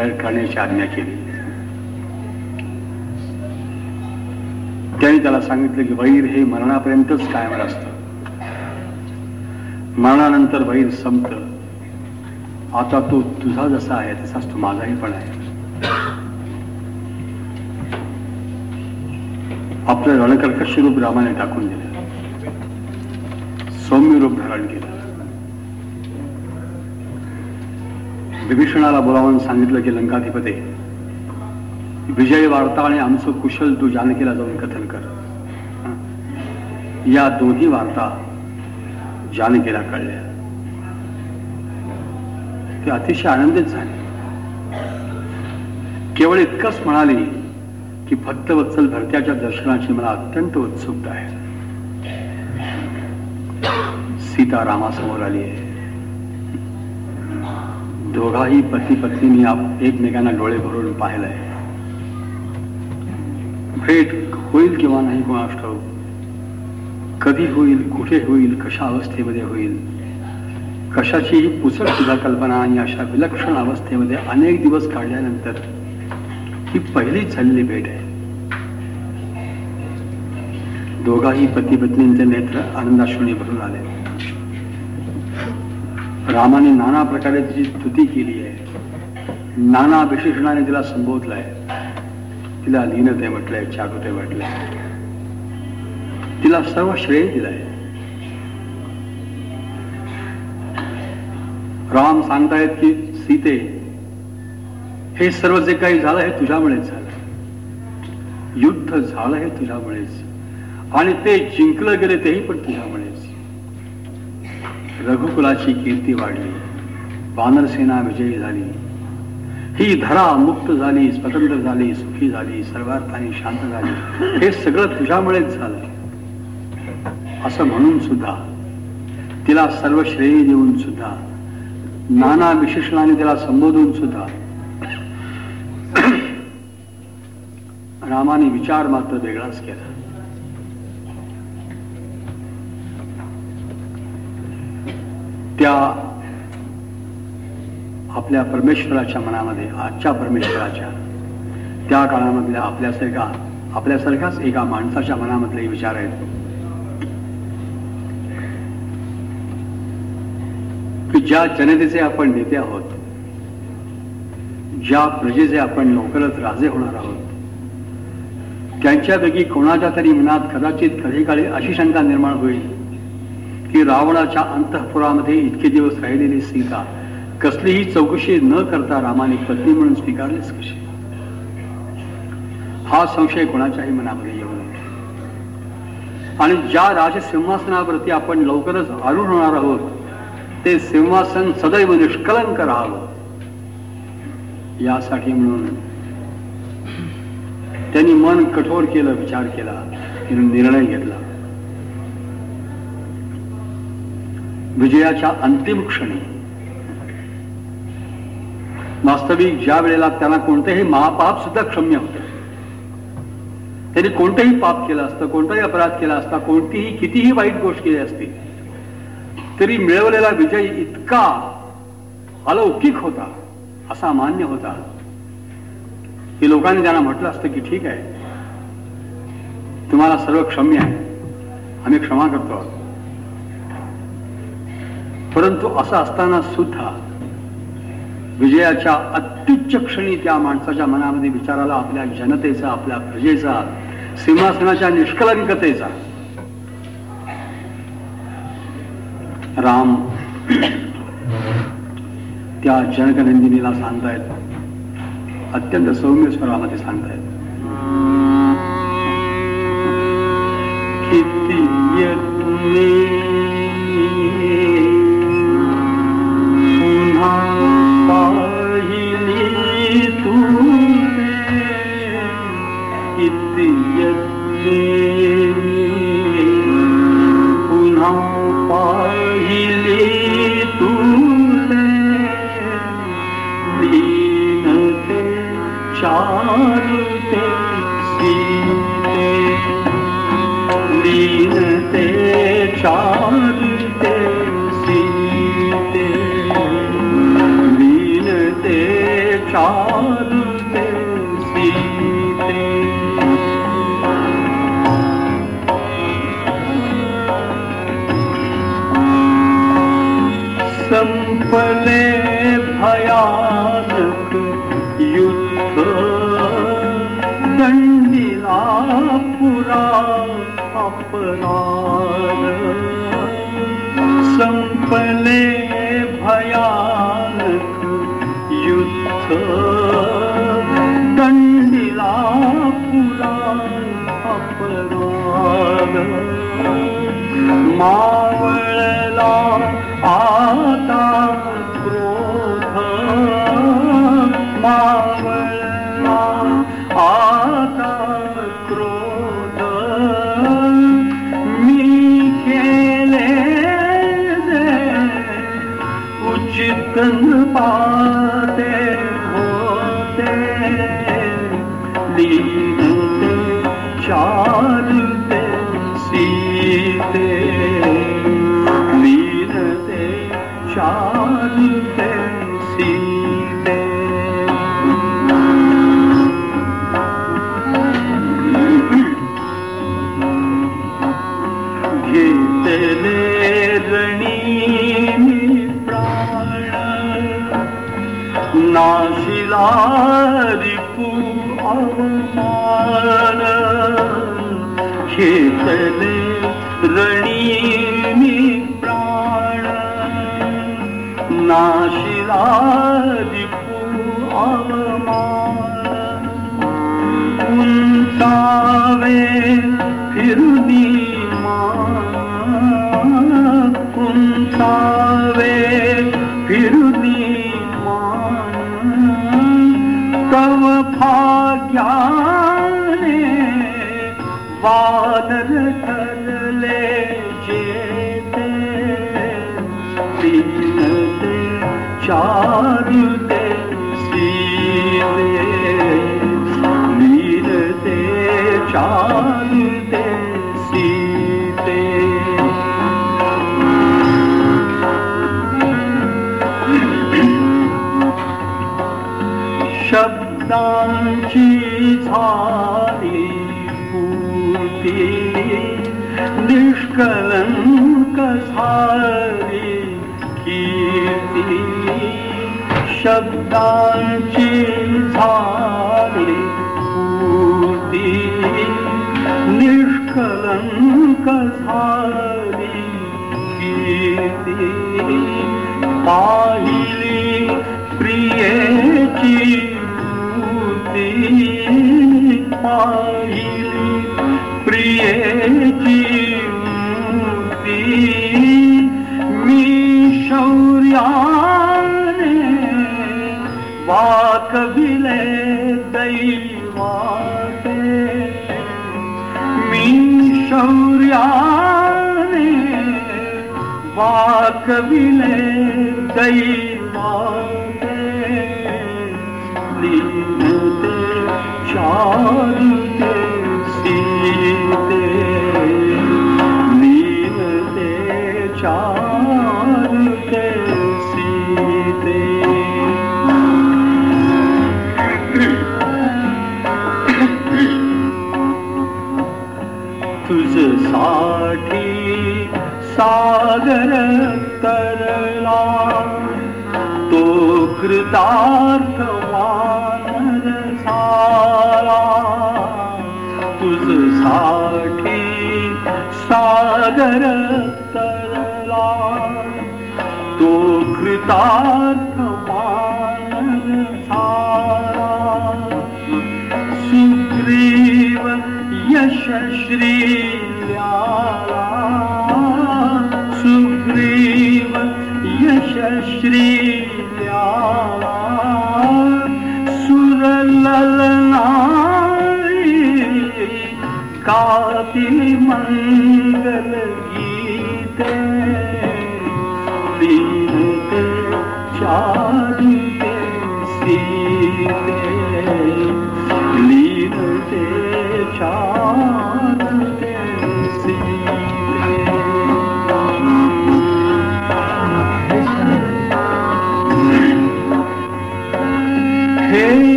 अवृत्ती करण्याची आज्ञा केली. त्याने त्याला सांगितलं की वैर हे मरणापर्यंतच कायम असत. मरणानंतर वैर संपत. आता तो तुझा जसा आहे तसाच तो माझाही पण आहे. आपलं रणकर्कश रूप रामाने टाकून दिलं. सौम्य रूप धारण केलं. विभीषणाला बोलावून सांगितलं की लंकाधिपते विजय वार्ता आणि आमचं कुशल तू जानकीला जाऊन कथन कर. या दोन्ही वार्ता जानकीला कळल्या. ते अतिशय आनंदित झाले. केवळ इतकंच म्हणाले की भक्तवत्सल भरत्याच्या दर्शनाची मला अत्यंत उत्सुकता आहे. सीता रामासमोर आली आहे. दोघाही पती आप एकमेकांना डोळे भरून पाहिलंय. भेट होईल किंवा नाही कोणास कधी होईल कुठे होईल कशा अवस्थेमध्ये होईल? कशाचीही पुसट सुद्धा कल्पना आणि अशा विलक्षण अवस्थेमध्ये अनेक दिवस काढल्यानंतर ही पहिलीच झालेली भेट आहे. दोघाही पती पत्नींचे नेत्र आनंदाश्रुणी भरून आले. रामाने नाना प्रकारे तिची स्तुती केली आहे. नाना विशेषणाने तिला संबोधलंय. तिला लीनते म्हटलंय चारुते म्हटलंय. तिला सर्व श्रेय दिलाय. राम सांगतायत की सीते हे सर्व जे काही झालं हे तुझ्यामुळेच झालं. युद्ध झालं हे तुझ्यामुळेच. आणि ते जिंकलं गेले तेही पण तुझ्यामुळे रघुकुलाची कीर्ती वाढली. वानरसेना विजयी झाली. ही धरा मुक्त झाली स्वतंत्र झाली सुखी झाली सर्वार्थाने शांत झाली. हे सगळं तुझ्यामुळेच झालं. असं म्हणून सुद्धा तिला सर्व श्रेय देऊन सुद्धा नाना विशेषणाने तिला संबोधून सुद्धा रामाने विचार मात्र वेगळाच केला. त्या आपल्या परमेश्वराच्या मनामध्ये आजच्या परमेश्वराच्या त्या काळामधल्या आपल्यासारखा आपल्यासारख्याच एका माणसाच्या मनामधले विचार आहेत. की ज्या जनतेचे आपण नेते आहोत ज्या प्रजेचे आपण लवकरच राजे होणार आहोत त्यांच्यापैकी कोणाच्या तरी मनात कदाचित कधी काळी अशी शंका निर्माण होईल की रावणाच्या अंतःपुरामध्ये इतके दिवस राहिलेली सीता कसलीही चौकशी न करता रामाने पत्नी म्हणून स्वीकारलीच कशी? हा संशय कोणाच्याही मनामध्ये येऊ नये. आणि ज्या राजसिंहासनावरती आपण लवकरच आरूढ होणार आहोत ते सिंहासन सदैव निष्कलंक राहावं. यासाठी म्हणून त्यांनी मन कठोर केलं विचार केला निर्णय घेतला. विजयाच्या अंतिम क्षणी. वास्तविक ज्या वेळेला त्यांना कोणतेही महापाप सुद्धा क्षम्य होत. त्यांनी कोणतंही पाप केलं असतं कोणताही अपराध केला असता कोणतीही कितीही वाईट गोष्ट केली असती तरी मिळवलेला विजय इतका अलौकिक होता असा मान्य होता. की लोकांनी त्यांना म्हटलं असतं की ठीक आहे. तुम्हाला सर्व क्षम्य आहे. आम्ही क्षमा करतो. परंतु असं असताना सुद्धा विजयाच्या अत्युच्च क्षणी त्या माणसाच्या मनामध्ये विचाराला आपल्या जनतेचा आपल्या प्रजेचा सिंहासनाच्या निष्कलंकतेचा. राम त्या जनकनंदिनीला सांगतायत. अत्यंत सौम्य स्वरामध्ये सांगतायत. किती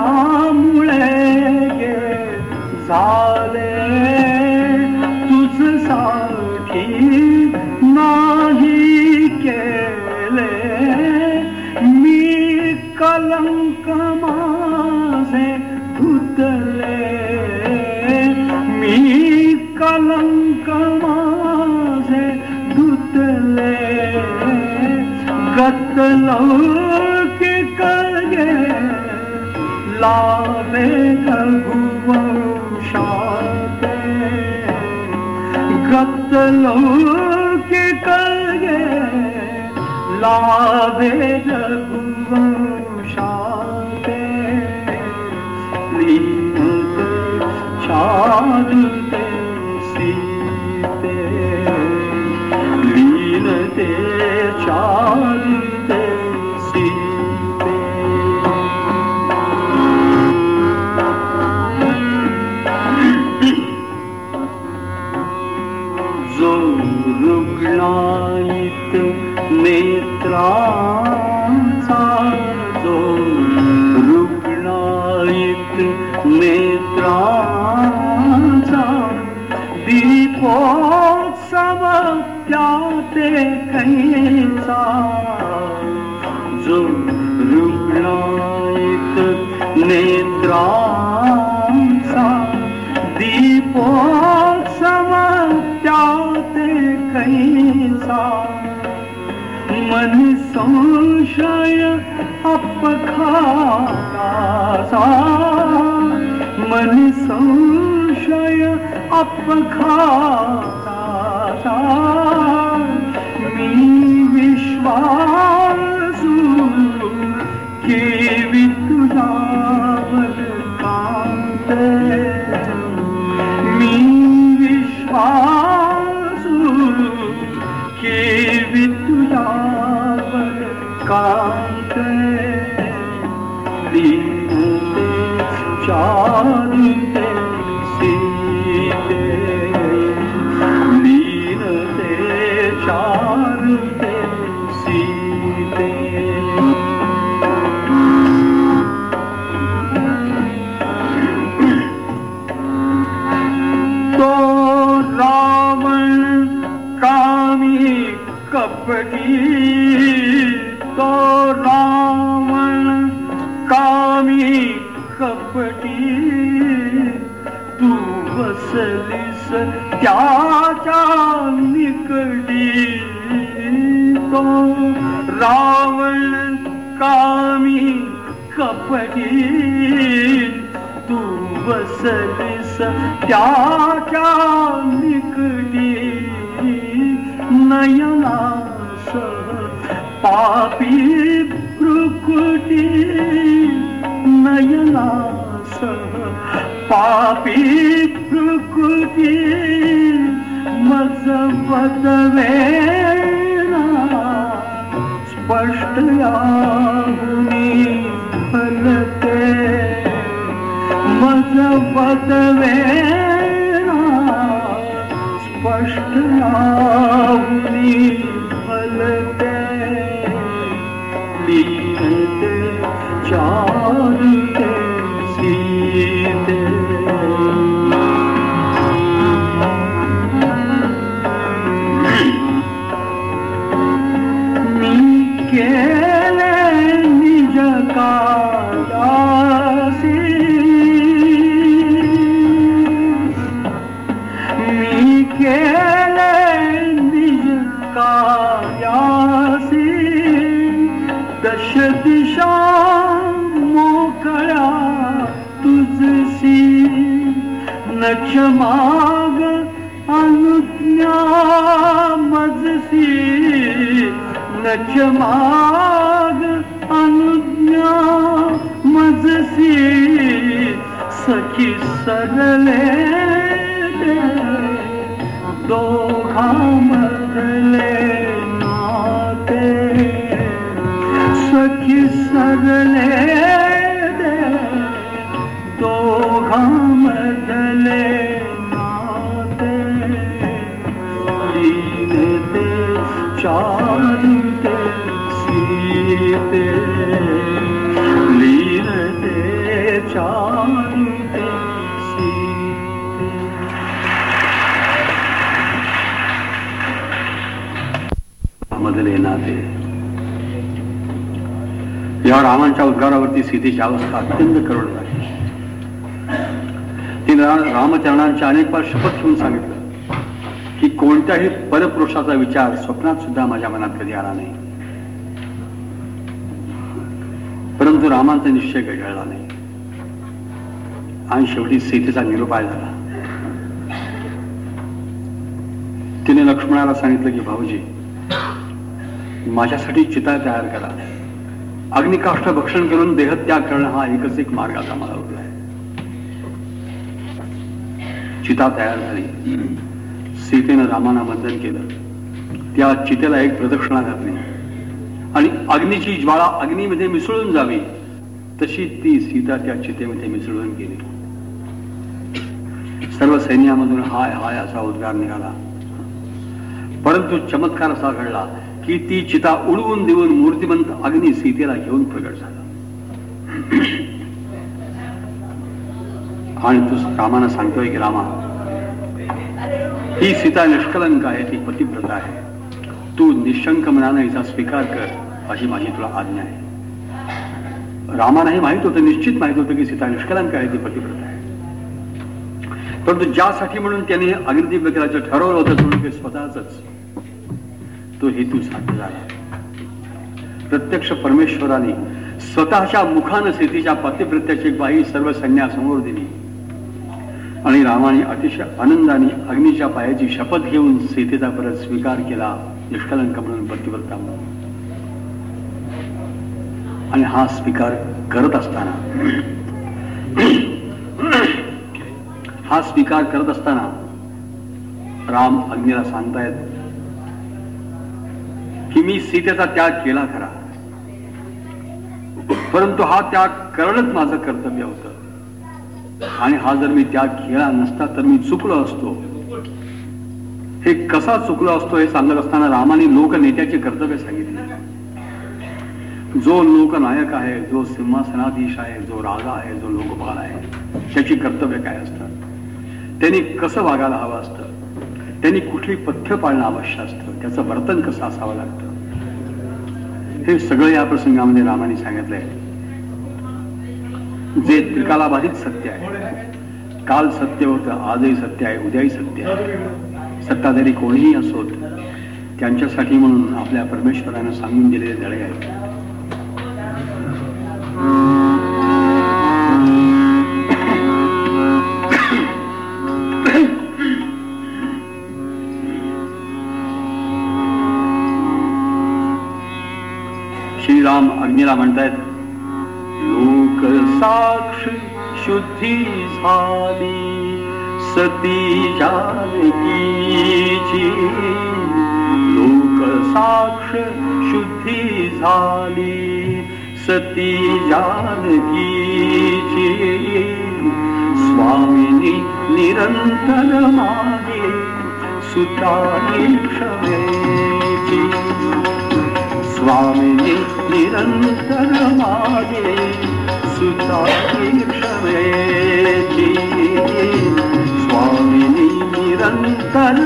तुझ्यामुळे झाले तुझसाठी नाही केले। मी कलंक माझे धुतले। मी कलंक माझे धुतले। गतलव लाले शांते गत के करगे लावे रघुवर शांते लीनते शांते सीते. लीनते शांते नेत्रांचा जो रुग्णायत नेत्रांचा दीपोत्सव त्याते कैसा जो रुग्णायत नेत्रा अपघाताचा मनी संशय अपघाताचा मी विश्वासू केवी तुझा कांते जा त्यांची अवस्था अत्यंत करून झाली तिने रामचरणांच्या अनेक बार शपथ घेऊन सांगितलं की कोणत्याही परपुरुषाचा विचार स्वप्नात सुद्धा माझ्या मनात कधी आला नाही. परंतु रामांचा निश्चय घडला नाही. आणि शेवटी सीतेचा निरुपाय झाला. तिने लक्ष्मणाला सांगितलं की भाऊजी माझ्यासाठी चिता तयार करा. अग्निकाष्ठ भक्षण करून देहत्याग करणं हा एकच एक मार्ग आता मला उरलाय चिता तयार झाली. सीतेनं रामाना बंधन केलं. त्या चितेला एक प्रदक्षिणा घातली. आणि अग्नीची ज्वाळा अग्नीमध्ये मिसळून जावी तशी ती सीता त्या चितेमध्ये मिसळून गेली. सर्व सैन्यामधून हाय हाय असा उद्गार निघाला. परंतु चमत्कार असा घडला. की ती चिता उडवून देऊन मूर्तिमंत अग्नी सीतेला घेऊन प्रगट झाला. आणि तू रामानं सांगतोय की रामा ही सीता निष्कलंक आहे ती पतिव्रता आहे. तू निशंक मनानं हिचा स्वीकार कर अशी माझी तुला आज्ञा आहे. रामानाही माहीत होतं निश्चित माहीत होतं की सीता निष्कलंक आहे ती पतिव्रता आहे. परंतु ज्यासाठी म्हणून त्याने अग्निदिव्य करायचं ठरवलं होतं म्हणजे स्वतःच तो हेतू साध्य झाला प्रत्यक्ष परमेश्वराने स्वतःच्या मुखानं सीतेच्या पतिव्रत्याची बाई सर्व सैन्यासमोर दिली. आणि रामाने अतिशय आनंदाने अग्नीच्या पायाची शपथ घेऊन सीतेचा परत स्वीकार केला निष्कलंक म्हणून पतिव्रता म्हणून आणि हा स्वीकार करत असताना हा स्वीकार करत असताना राम अग्नीला सांगतायत की मी सीतेचा त्याग केला खरा. परंतु हा त्याग करणंच माझं कर्तव्य होत. आणि हा जर मी त्याग केला नसता तर मी चुकलो असतो. हे कसा चुकलो असतो हे सांगत असताना रामाने लोकनेत्याचे कर्तव्य सांगितले. जो लोकनायक आहे जो सिंहासनाधीश आहे जो राजा आहे जो लोकपाल आहे त्याची कर्तव्य काय असतात त्यांनी कसं वागायला हवं असतं? त्यांनी कुठली पथ्य पाळणं आवश्यक असतं? त्याचं वर्तन कसं असावं लागतं? हे सगळं या प्रसंगामध्ये रामाने सांगितलंय. जे त्रिकालाबाधित सत्य आहे. काल सत्य होतं आजही सत्य आहे उद्याही सत्य आहे. सत्ताधारी कोणीही असोत त्यांच्यासाठी म्हणून आपल्या परमेश्वरानं सांगून दिलेले धडे आहेत. श्रीराम म्हणतायत लोक साक्ष शुद्धी झाली सती जानकीची. लोक साक्ष शुद्धी झाली सती जानकीची. स्वामिनी निरंतर मागे सुतारी क्षमेची. स्वामिनी निरंतर मागे स्वामिनि क्षमेची स्वामिनी निरंतर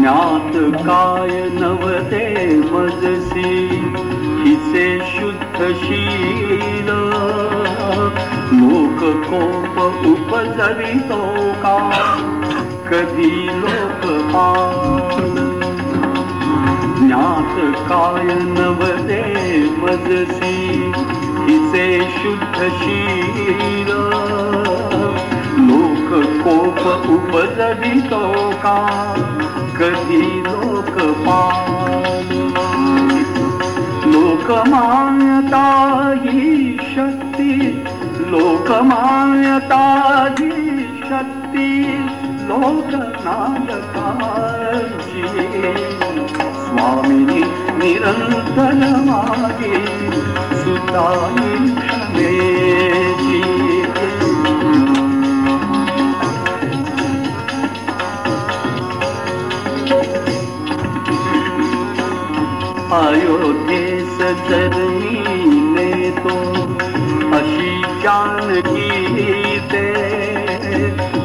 ज्ञात काय नवते मजसी हिसे शुद्ध शील लोक कोप उपजवितो का? कधी लोक ज्ञात काय नवदे मजसी हिचे शुद्ध शील? लोक कोप उपजवितो का? कधी लोक लोकमान्यता ही शक्ती लोकमान्यता ही शक्ती लोकनायकाची स्वामिनी निरंतर मागे सुताई क्षमेची. अयोध्येस जरमीने तो अशी जानकी ते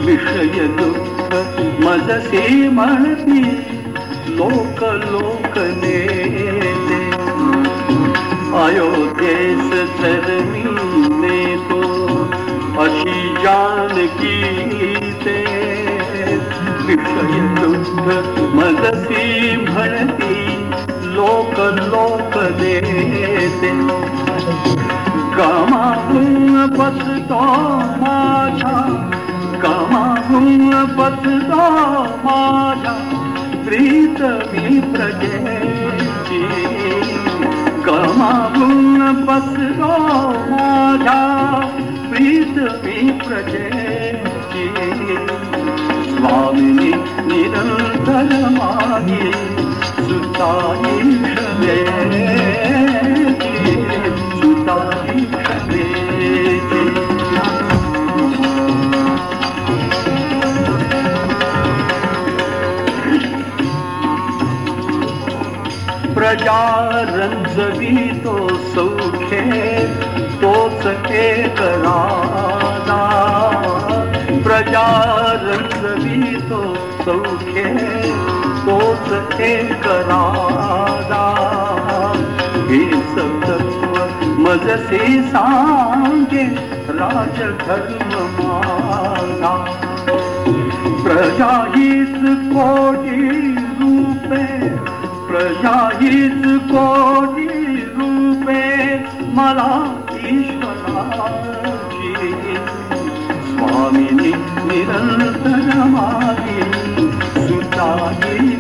विषय दुःख मजसे म्हणती लोक लोक नेते। अयोध्येस चरणी नेतो अशी जानकी ते विषय दुःख मदसी म्हणती लोक लोक देते. गमाहून बसतो माझ्या. गमाहून बसतो माझ्या. प्रीत मी प्रजेची गमाहून बसतो माझ्या. प्रीत मी प्रजेची स्वामिनी निरंतर मागे प्रजा रंजवी तो सौखे तोच एक राजा प्रजा रंजवी तो सौखे तोच एक राजा. हे सतत्व मजसे सांगे राजधर्म माझा. प्रजा हीच कोटी रूपे प्रजा हीच कोटी रूपे मला ईश्वराची. स्वामिनी निरंतर मागे सुताई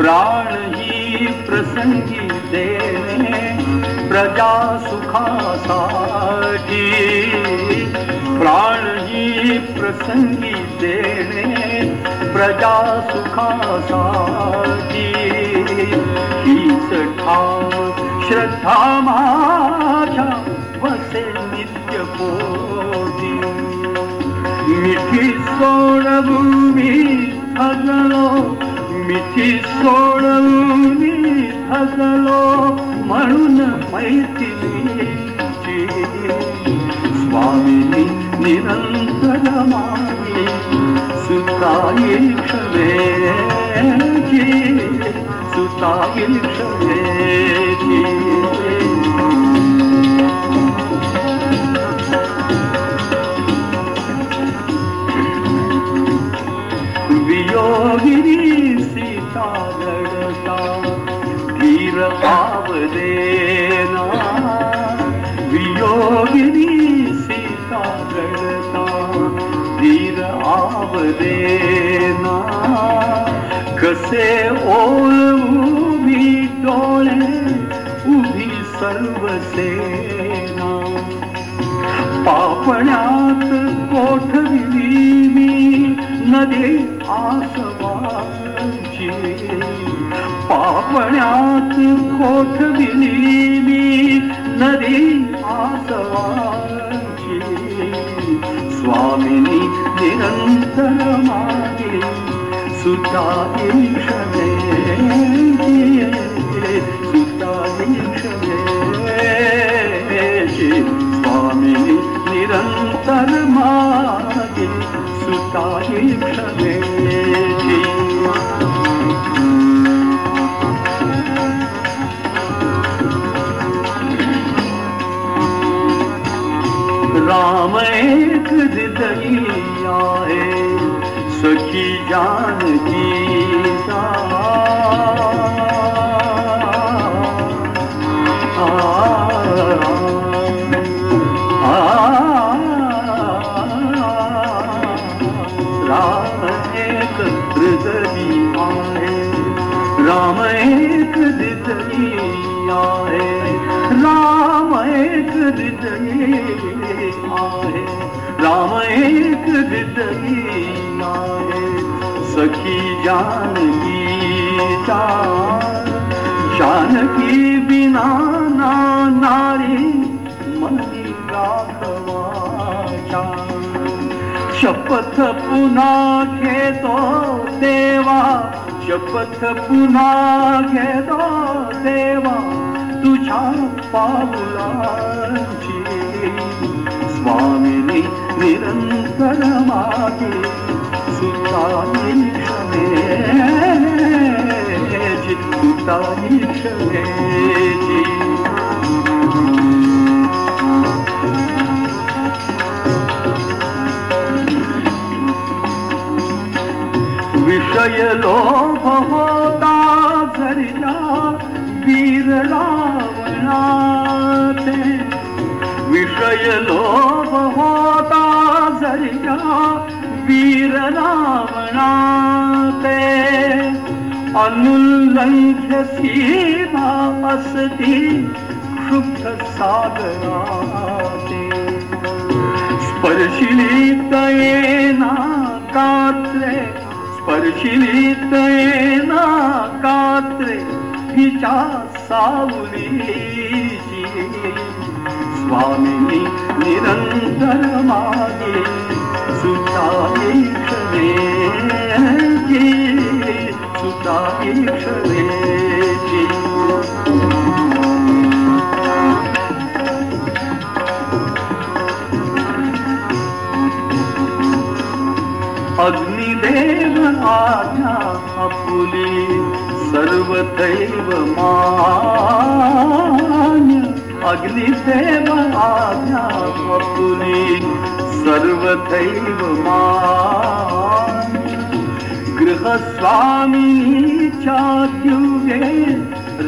प्राण ही प्रसंगी देणे प्रजा सुखासाठी. प्राण ही प्रसंगी देणे प्रजा सुखासाठी. हीच ठाव श्रद्धा माझ्या वसे नित्य पोटी मिठी सोडभूमी हजलो मिठी सोडभूमी हजलो म्हणून मैथिलीची. स्वामिनी निरंतर मागे सुताई क्षमेची सुताई क्षमेची वियोगिनी सीता लढता धीर आवदेना वियोगिनी सीता लढता धीर कसे सर्व सेना पापण्यात कोठविली मी नदी आसमानची. पापण्यात कोठ दिली मी नदी आसमानची. स्वामिनी निरंतर मागे सुता क्षमेची सुताए राम सुखी जानकी हृदयी सखी जानकी जानकी बिना ना नारी मनी शपथ पुन्हा घेतो देवा शपथ पुन्हा घेतो देवा तुझ्या पावलांची। स्वामिनी निरंतर मागे सुताई क्षमेची सुताई क्षमेची विषय लोभ होता झरिया वीर रावणाते। विषय अनुल्लंघ्य सीमा असती क्षुब्ध सागराते। स्पर्शिलीत कात्रे स्पर्शिलीत ना कात्रे हिच्या सावलीची स्वामिनी निरंतर मागे अग्निदेव आज्ञा आपुली सर्वदैव मान अग्निदेव आज्ञा आपुली सर्वदैव मा गृहस्वामिनीच्या दिव्ये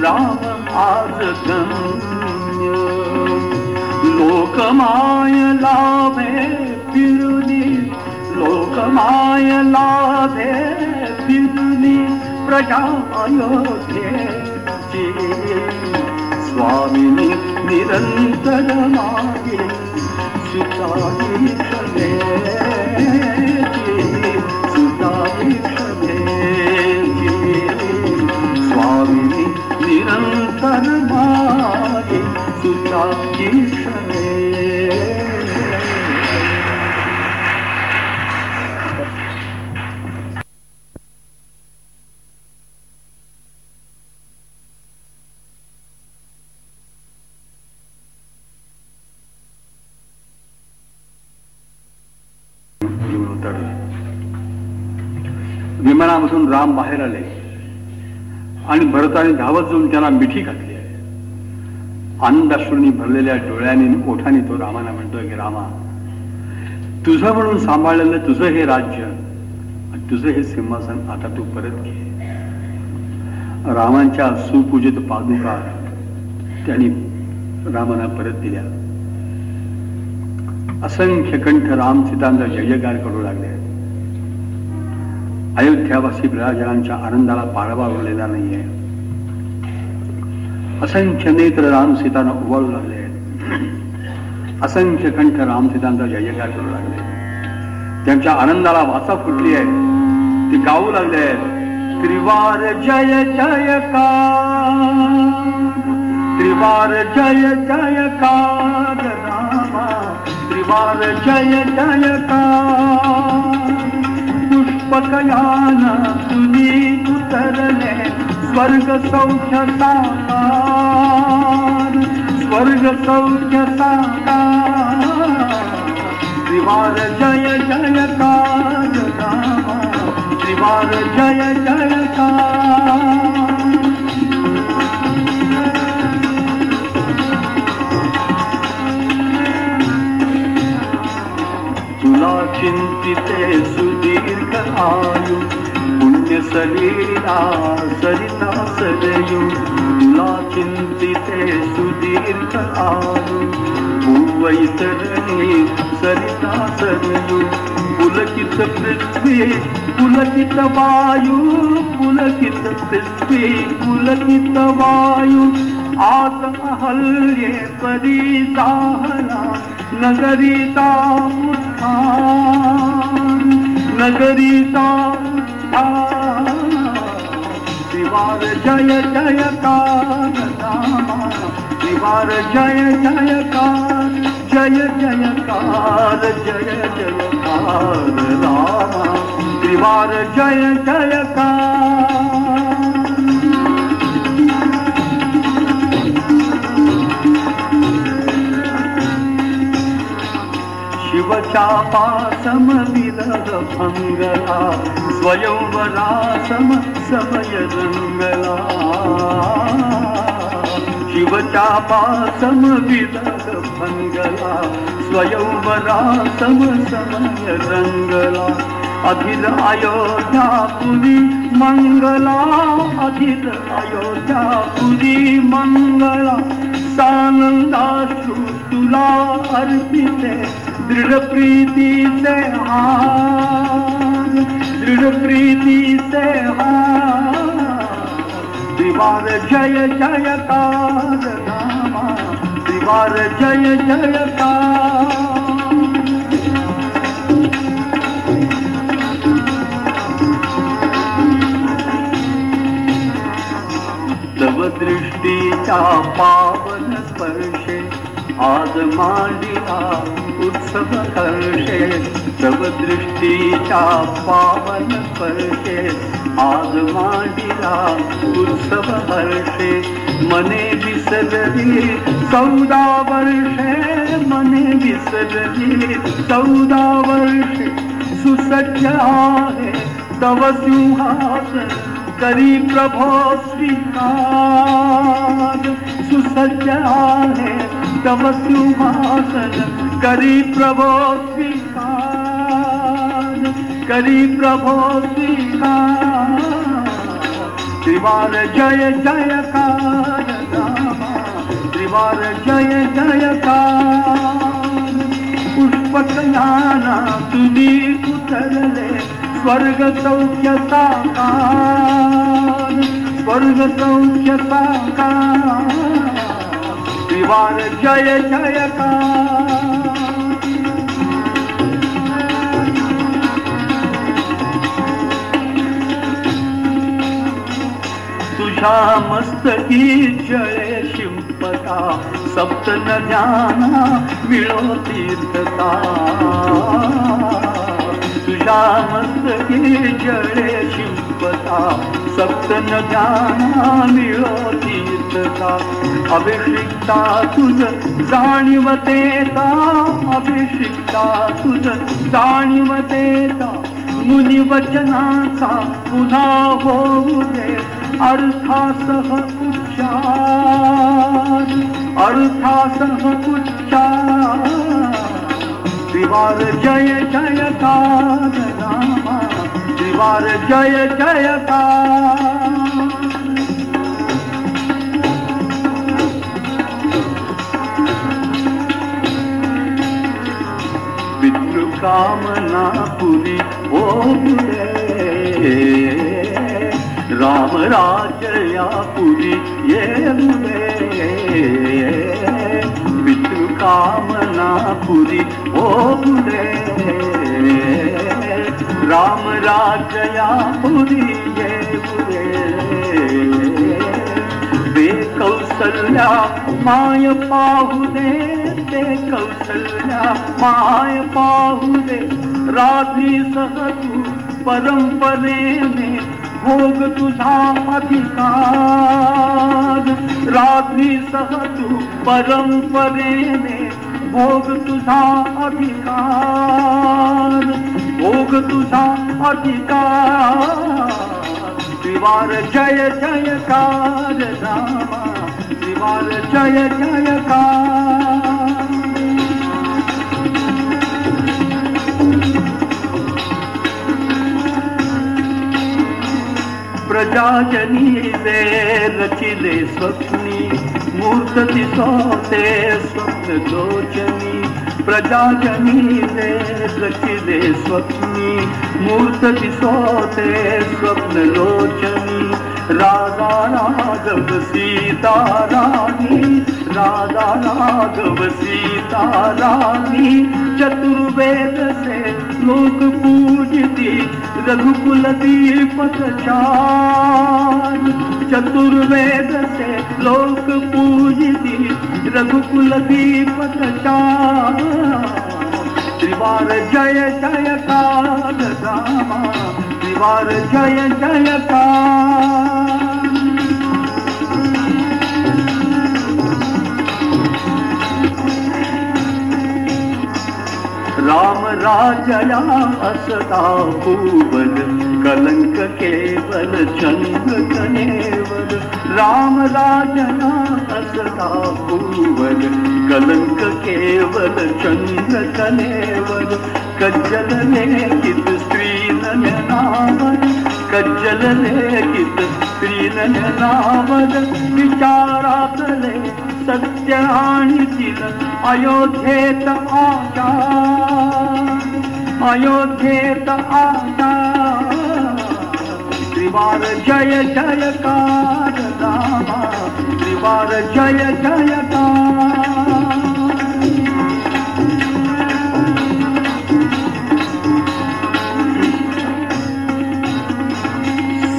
राम आजगम्य लोकमाय लाभे फिरुनी लोकमाय लाभे फिरुनी प्रजा अयोध्येची स्वामिनी मागे सुताई आणि भरताने धावत जाऊन त्याला मिठी घातली आहे. आनंदाश्रूंनी भरलेल्या डोळ्याने ओठाने तो रामाला म्हणतोय की रामा तुझं म्हणून सांभाळलेलं तुझं हे राज्य तुझं हे सिंहासन आता तू परत घे. रामांच्या सुपूजित पादुका त्यांनी रामाना परत दिल्या. असंख्य कंठ राम सीतांचा जयकार करू लागले. अयोध्यावासी प्रजाजनांच्या आनंदाला पाळवा उरलेला नाहीये. असंख्य नेत्र राम सीतांना उभारू लागले असंख्य कंठ राम सीतांचा जयकार करू लागले त्यांच्या आनंदाला वाचा फुटली आहे ती गाऊ लागले आहेत. त्रिवार जय जयकार त्रिवार जय जयकार रामा. त्रिवार जय जयकार पकयाना तुझी उतरले? स्वर्ग सौख्य साकार स्वर्ग सौख्य साकार। त्रिवार जय जयकार त्रिवार जय जयकार। तुला तिथे सुदीर्घ आयु पुण्य सलीला सरिता सदयु तुला चिंतिते सुदीर्घ आयु भुव सरिता सदयु पुलकित पृथ्वी पुलकित वायू पुलकित पृथ्वी पुलकित वायू. आतमहल्ये अहल्ये परी दाहला नगरीता उत्थान नगरीता दिवार जय जय कार दिवार जय जय जयकार जय जयकार जय कार जय जय जयकार शिवचापा समविरह जय स्वयंवरा समय रंगला. शिवचापा समविरह भंगला स्वयंवरा सम समय रंगला. अखिल अयोध्या पुरी मंगला अखिल अयोध्या पुरी मंगला. सानंदाश्रु तुला अर्पिते दृढ प्रीतीचे हार दृढ प्रीतीचे हार। दिवार जय जयकार नामा दिवार जय जयकार। तव दृष्टीच्या पावन स्पर्श आज मांडिला उत्सव हर्षे तव पावन स्पर्शे आज मांडिला उत्सव हर्षे मने विसरली चौदा वर्षे. मने विसरली चौदा वर्षे. सुसज्ज आहे. तव सिंहास करी प्रभो स्वीकार सुसज्ज आहे. तव सिंहासन करी प्रभो स्वीकार करी प्रभो स्वीकार त्रिवार जय जयकार त्रिवार जय जयकार पुष्पकयाना तुम्ही उतरले स्वर्ग सौख्य साकार स्वर्ग सौख्य साकार त्रिवार जय जयकार तुझ्या मस्तकी जय शिंपता सप्त नद्यांना मिळो तीर्थता. तुझ्या मस्तकी जय शिंपता सप्त नद्यांना मिळो तीर्थता. अभिषिक्ता तुझ जाणीवतेता अभिषिक्ता तुझ जाणीवतेता मुनी वचनाचा पुन्हा होऊ दे अर्थासह उच्चार अर्थासह उच्चार. दिवार जय जयकार रामा दिवार जय जयकार कामना पुरी ओरे राम राजया पुरी ये कामना पुरी ओरे राम राजया पुरी ये ते कौसल्या माय पाहू दे ते कौसल्या माय पाहू दे राधी सह तू परंपरेने भोग तुझा अधिकार. राधी सह तू परंपरेने भोग तुझा अधिकार. भोग तुझा अधिकार. दिवार जय जयकार रामा दिवार जय जयकार। प्रजाजनी दे रचिले स्वप्नी मूर्त दिसोते स्वप्न लोचनी प्रजाजनी दे स्वप्नी मूर्त दिसोते स्वप्न लोचनी। राधा राघव सीता राणी राधा राघव सीता राणी चतुर्वेद से लोक पूजती रघुकुल दीपक चार चतुर्वेद से लोक पूजती रघुकुल दीपक त्रिवार जय जय काल जयता त्रिवार जय जय काल राम राजया असता भुवन कलंक केवल चंद्र कनेवल राम राजया असता भुवन कलंक केवल चंद्र कनेवल कज्जल लेखित स्त्री नयनावर कज्जल लेखित स्त्री नयनावर विचारातले सत्य आणि अयोध्येत आता अयोध्येत आता त्रिवार जय जयकार रामा त्रिवार जय जयकार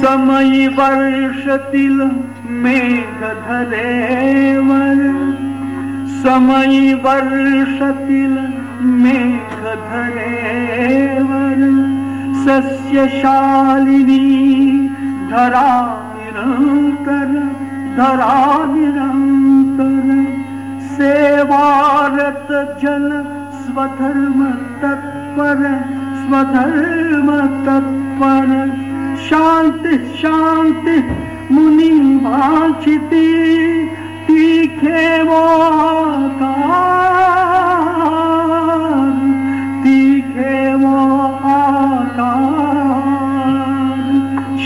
समयी वर्षतील मेघ धरेवर समयी वर्षतील मेघधरेवर सस्यशालिनी धरा निरंतर धरा निरंतर सेवारत जन स्वधर्म तत्पर स्वधर्म तत्पर। शांती शांति मुनि वाचिती ती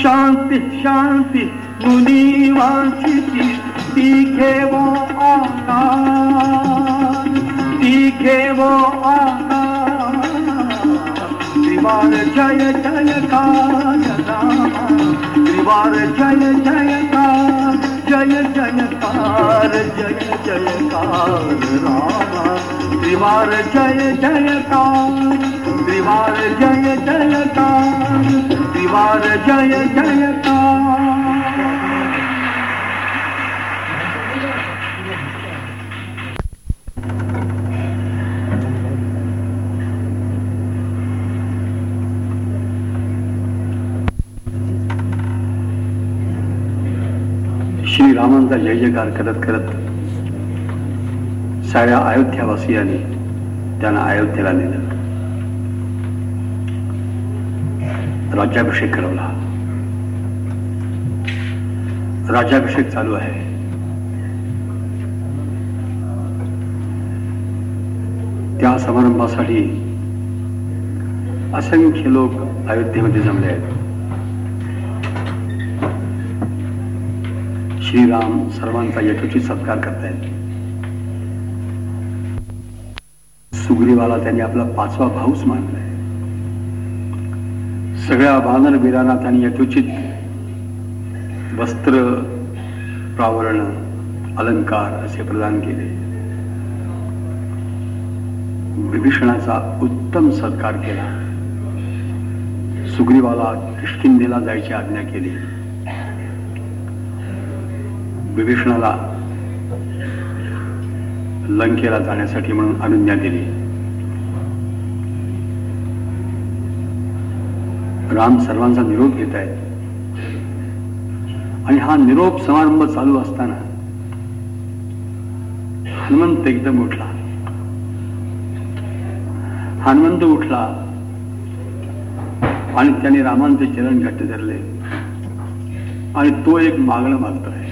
शांती शांती मुनी वाचिती ती खेवो आकार ती खेवो आकार त्रिवार जय जयकार रामा त्रिवार जय जयकार जय जयकार जय जयकार रामा। त्रिवार जय जयकार त्रिवार जय जयकार त्रिवार जय जयकार श्रीरामांचा जय जयकार करत करत साऱ्या अयोध्यावासियांनी त्यांना अयोध्येला नेलं. राज्याभिषेक करवला. राज्याभिषेक चालू आहे. त्या समारंभासाठी असंख्य लोक अयोध्येमध्ये जमले आहेत. श्रीराम सर्वांचा यथोचित सत्कार करतायत. सुग्रीवाला त्यांनी आपला पाचवा भाऊच मानलाय. सगळ्या वानरवीरांना त्यांनी यथोचित वस्त्र प्रावरण अलंकार असे प्रदान केले. विभीषणाचा उत्तम सत्कार केला. सुग्रीवाला किष्किंधेला जायची आज्ञा केली. विभीषणाला लंकेला जाण्यासाठी म्हणून अनुज्ञा दिली. राम सर्वांचा निरोप घेत आहेत. आणि हा निरोप समारंभ चालू असताना हनुमंत एकदम उठला. हनुमंत उठला आणि त्याने रामांचे चरण घट्ट धरले. आणि तो एक मागणं मागतोय.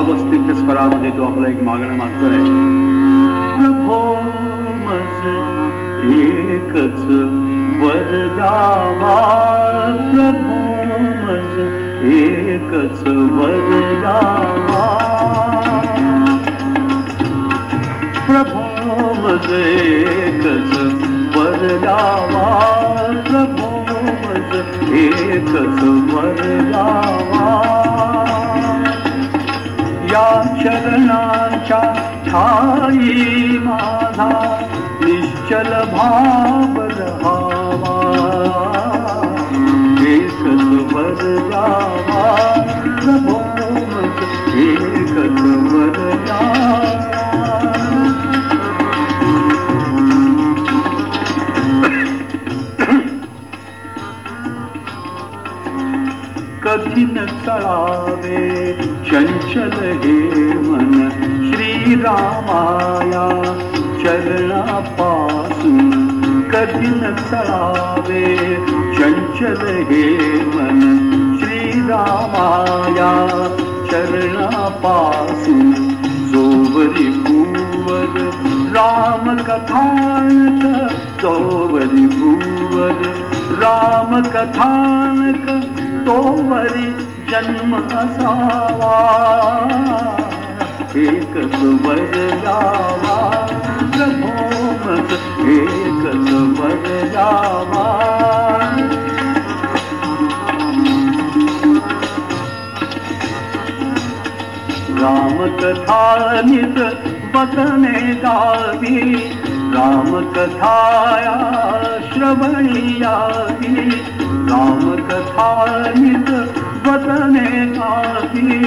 भावस्थित स्वरामध्ये तो आपला एक मागणं मागतोय. एकच वरदावा प्रभो मज एकच वरदावा प्रभो मज एकच वरदावा प्रभो मज एकच वरदावा या चरणाच्या ठाई माझा निश्चल भाव रहावा एकच वर जावा प्रभो हे कठीण तळावे चंचल हे मन श्रीरामाया चरणापासून कठीण तळावे चंचल हे मन श्रीरामाया चरणापासून जोवरी भूवर राम कथानक जोवरी भूवर राम कथानक तोवरी जन्म असावा. एकच वर एक प्रभोमत एकच वर यावा रामकथानित बसने गावी. रामकथाया श्रवणी यावी रामकथानित वदने गावी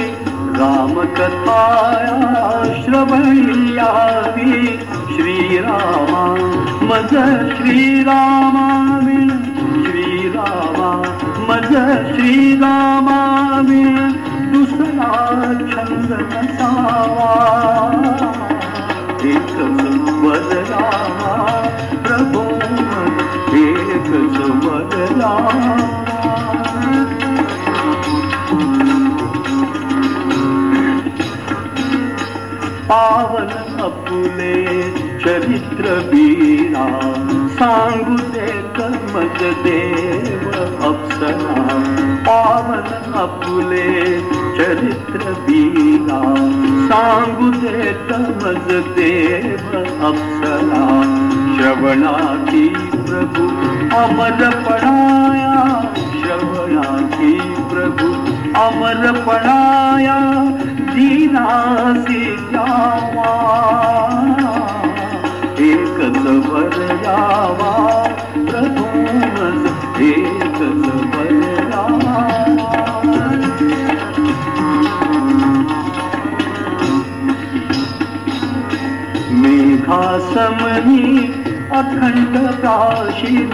रामकथाया श्रवणी श्रीरामा मज श्रीरामा विण श्रीरामा मज श्रीरामा विण दुसरा छंद नसावा एकच वदनावा प्रभो एकच पावन अपुले चरित्र बीरा सांगू दे कर्मज देव अप्सरा. पावन अपुले चरित्र बीरा सांगू दे कर्मज देव अप्सरा. श्रवणाची प्रभू अमरपणाया पणाया श्रवणाची प्रभू. अमर दीनासी जावा. एकच वर यावा एक एकच वर यावा. मेघासमनी अखंड काशीन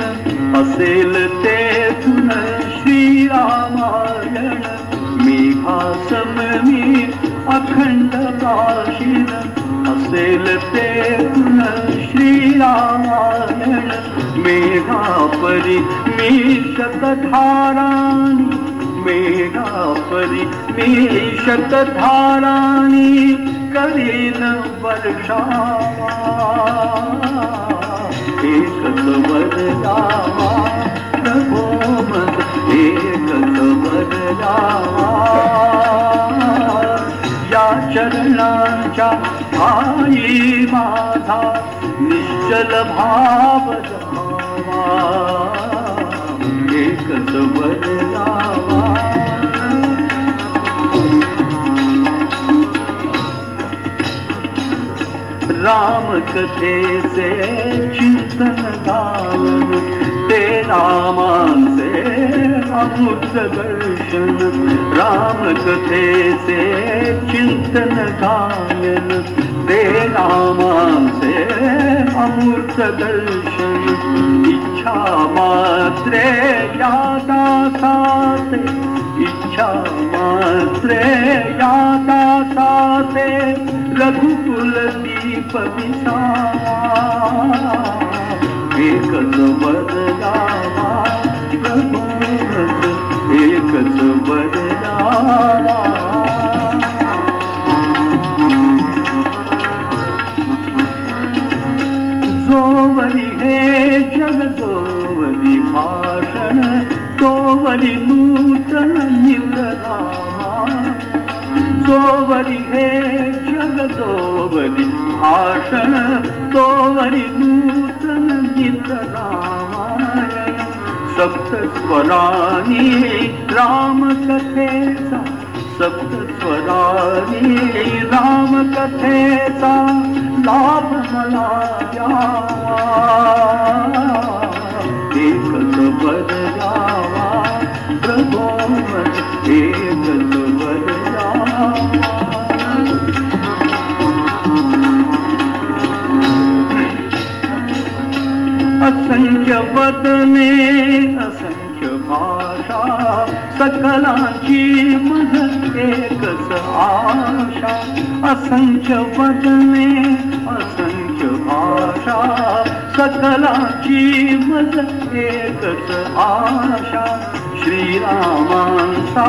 असेल ते मी भासम मी अखंड काशीन असेल ते रामायण. मेघा परी मी शतधाराणी मेघापरी मी शतधाराणी करीन वर्षा चरणांच्या आई माझा निश्चल भाव जमावा एकच वरदावा राम कथेचे ते रामांचे अमृत दर्शन राम कथेचे चिंतन गायन ते रामांचे अमृत दर्शन. इच्छा मात्रे यादा साते इच्छा मात्रे यादा साते रघुकुल दीप विसा एकच बदलावा प्रभू एकच बदलावा जोवरी हे जग जोवरी भाषण तोवरी नूतन निवरामा तोवरी हे जग तोवरी भाषण तोवरी सप्त स्वरानी राम कथेचा सप्त स्वरानी लाभ मला एकच जावा प्रभो एकच वर जावा. असंख्य पदने असंख्य भाषा आशा सकलाची मज एकच आशा. असंख्य पदने असंख्य भाषा सकलाची मज एकच आशा. श्रीरामांचा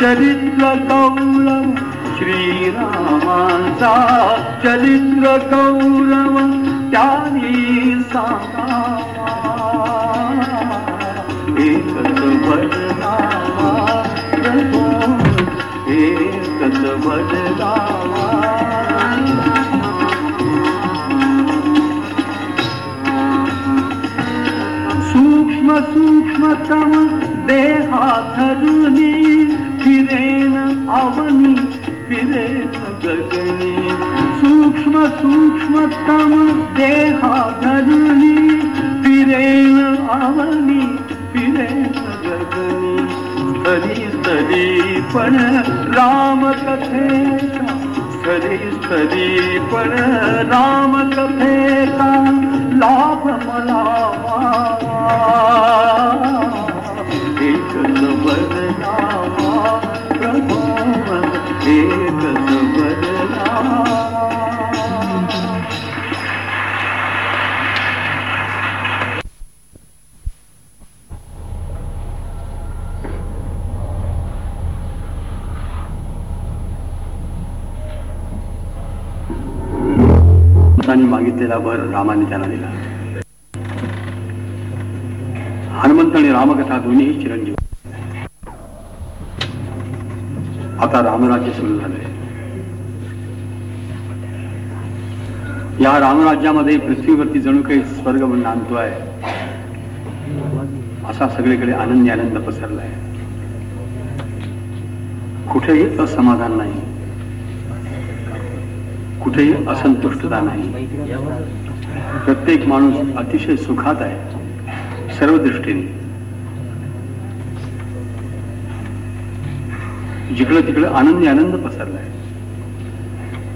चरित्र गौरव श्रीरामांचा चरित्र गौरव त्यानी सांग एकच सूक्ष्म सूक्ष्मतम देहा धरुनी फिरेन अवनी फिरेन गगनी सूक्ष्म सूक्ष्मतम देहा धरुनी फिरेन अवनी स्तरी पण राम कथेचा स्तरी स्तरी पण राम ला दिला बर रामाने त्यांना दिला. हनुमंत आणि रामकथा दोन्ही चिरंजीव. आता रामराज्य सुरू झालंय. या रामराज्यामध्ये पृथ्वीवरती जणू काही स्वर्ग म्हणून आणतोय असा सगळीकडे आनंदी आनंद पसरलाय. कुठेही असमाधान नाही. कुठेही असंतुष्टता नाही. प्रत्येक माणूस अतिशय सुखात आहे सर्व दृष्टीने जिकडं तिकडं आनंदी आनंद पसरलाय.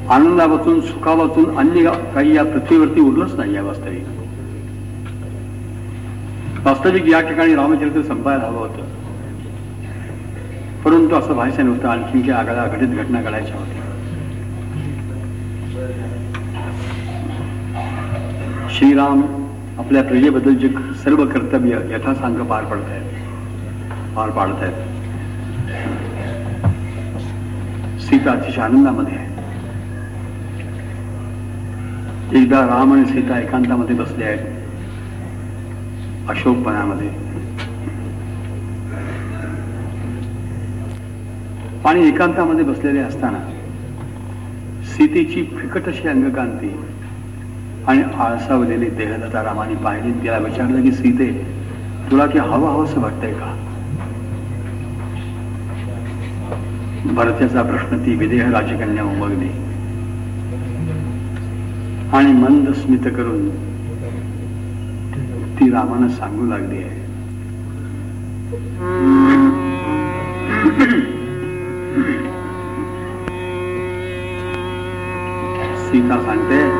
आनंदापासून सुखापासून अन्य काही या पृथ्वीवरती उरलंच नाही या वास्तविक. वास्तविक या ठिकाणी रामचरित्र संपायला हवं होतं. परंतु असं व्हायचं नव्हतं आणखीन की आगळ्या घटित घटना घडायच्या होत्या. श्रीराम आपल्या प्रजेबद्दल जे सर्व कर्तव्य यथासांग पार पडत आहेत पार पाडत आहेत सीता अतिशय आनंदामध्ये आहे एकदा राम आणि सीता एकांतामध्ये बसले आहेत. अशोकपणामध्ये आणि एकांतामध्ये बसलेले असताना सीतेची फिकट अशी अंगकांती आणि आळसावलेली देहलता रामाने पाहिली तिला विचारलं की सीते तुला की हवं हवंसं वाटतंय का? भरत्याचा प्रश्न ती विदेह राजकन्या उमगली. आणि मंद स्मित करून ती रामानं सांगू लागली आहे. सीता सांगते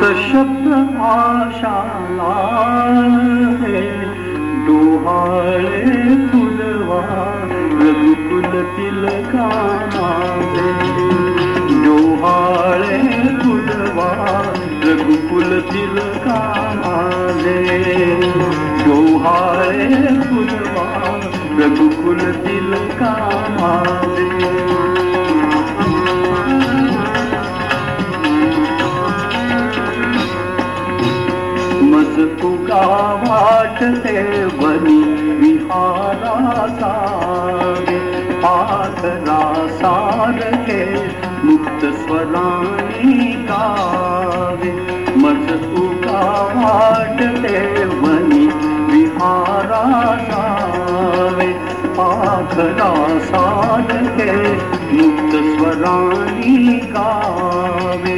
سشد آشال ڊواري پلوا رگهڪل تلڪانا تل ڪام ڏوهه فلوان رگهه پل دل ڪاماري فلوان رگهه پل कावाटते वनि पाधरासारे लुप्त मुक्तस्वराणि कावे मज पुका बिहारा पाधरासार के लुप्त स्वी कावे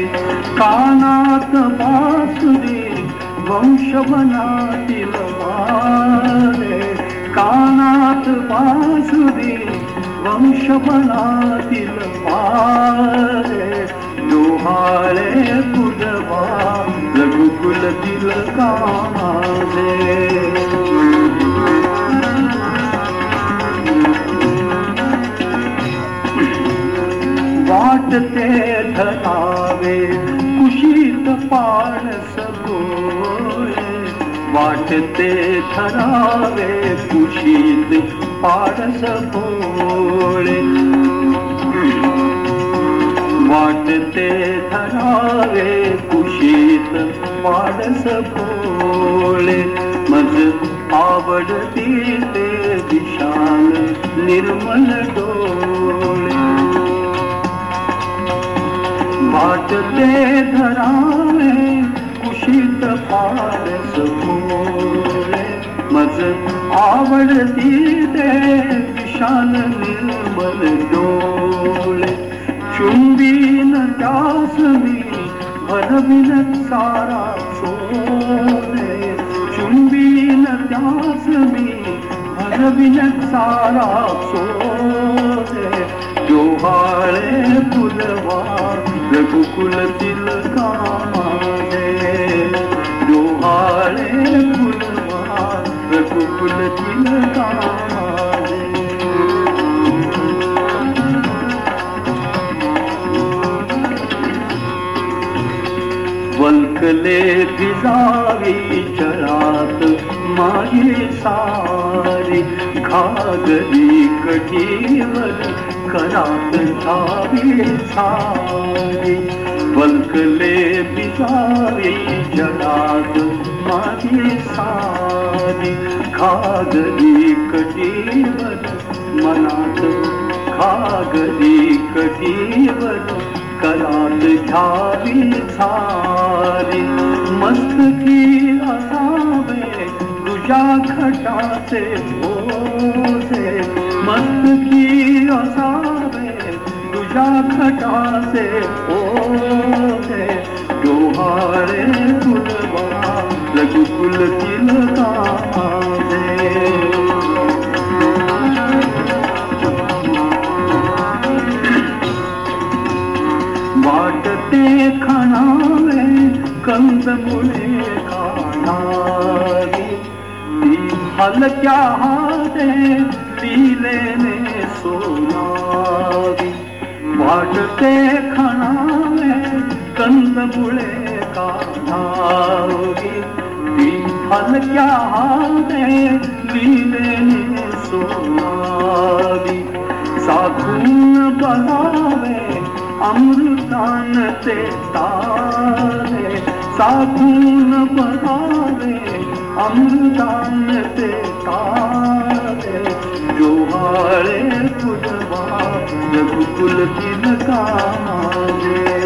कात्मास् वंशवनातील वारे कानात बासुरी वंशवनातील ते ठरावे कुशीत पारस भोळे वाटते ठरावे कुशीत पारस भोळे मज आवडती ते विशाल निर्मल डोळे. वाटते धरावे कुशीत पारस पोळे. چمبي ناس سارا سو چمبي نه داس ۾ ڀر به نه سارا سو جو هاڻي پلوا رگهڪل تلڪا रघुकुल तिलकामाने वल्कले भिजावी चरात माझी सारी. घागरी कठीवर करात ठावी सारी. वल्कले भिजावी चरात माझी सारी. घागरी कठीवर मनात घागरी कठीवर करात घ्यावी सारी. मस्तकी असावे तुझ्या खटाचे ओझे मस्तकी असावे तुझ्या खटाचे ओझे डोहाळे तुला रघुकुल वाटते खणावे कंद मुळे खाणारी ती हलक्या हाते लिलेने सोनावी वाटते खणावे कंद मुळे काढावी. क्या हलक्या हाते लिलेने सोनावी साधून बघावे अमृतान ते तारे। साधून बघावे अमृतान ते तारे। जोहाळे फुलवा रघुकुल तिलकामाले सांदेस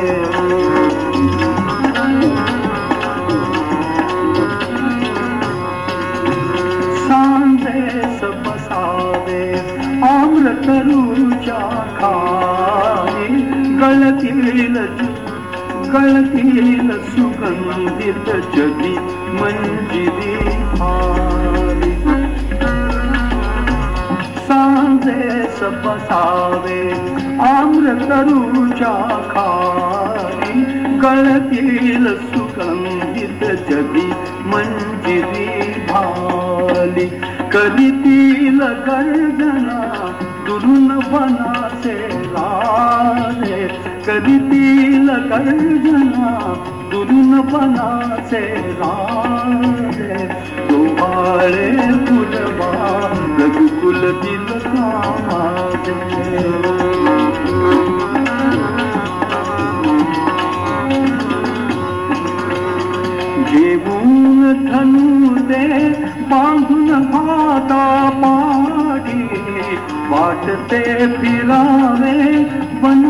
गळतील सुगंधित जगी मंजिरी हारी. सावे आम्र तरुजा खाली गळतील सुगंधित जगी मंजिरी भाली करीतील गर्जना दुरून बनाचे राजे करीतील गर्जना दुरून बनाचे राजे. डोहाळे फुलवा रघुकुल तिलकामाचे घेऊन धनु दे बांधून भाता पाडी वाटते फिरावे बनूत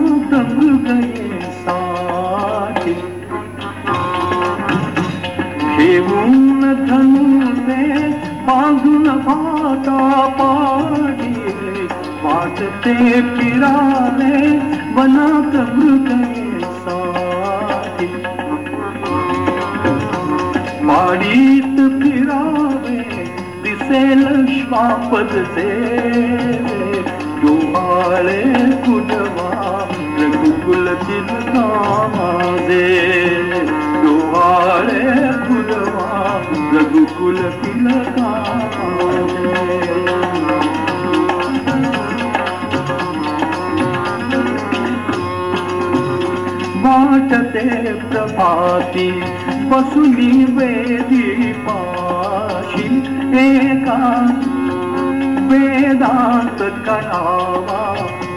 پي پير بنات پڙي ڏسل شاپي ڪل مان रघुकुल तिलका वाटते प्रभाती बसुनी वेदी पाशी एका वेदांत करावा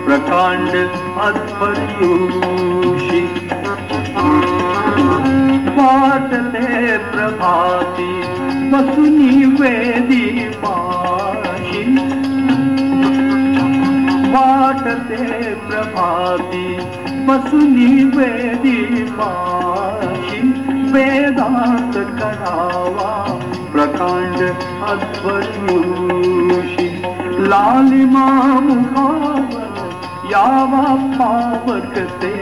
प्रकांड अध्वर्युषी वाटते प्रभाती बसुनी वेदी पाशी वाटते प्रभाती बसुनी वेदी पाशी वेदांत करावा प्रकांड अध्वर्युषी लालिमा मुखावर यावा पावक ते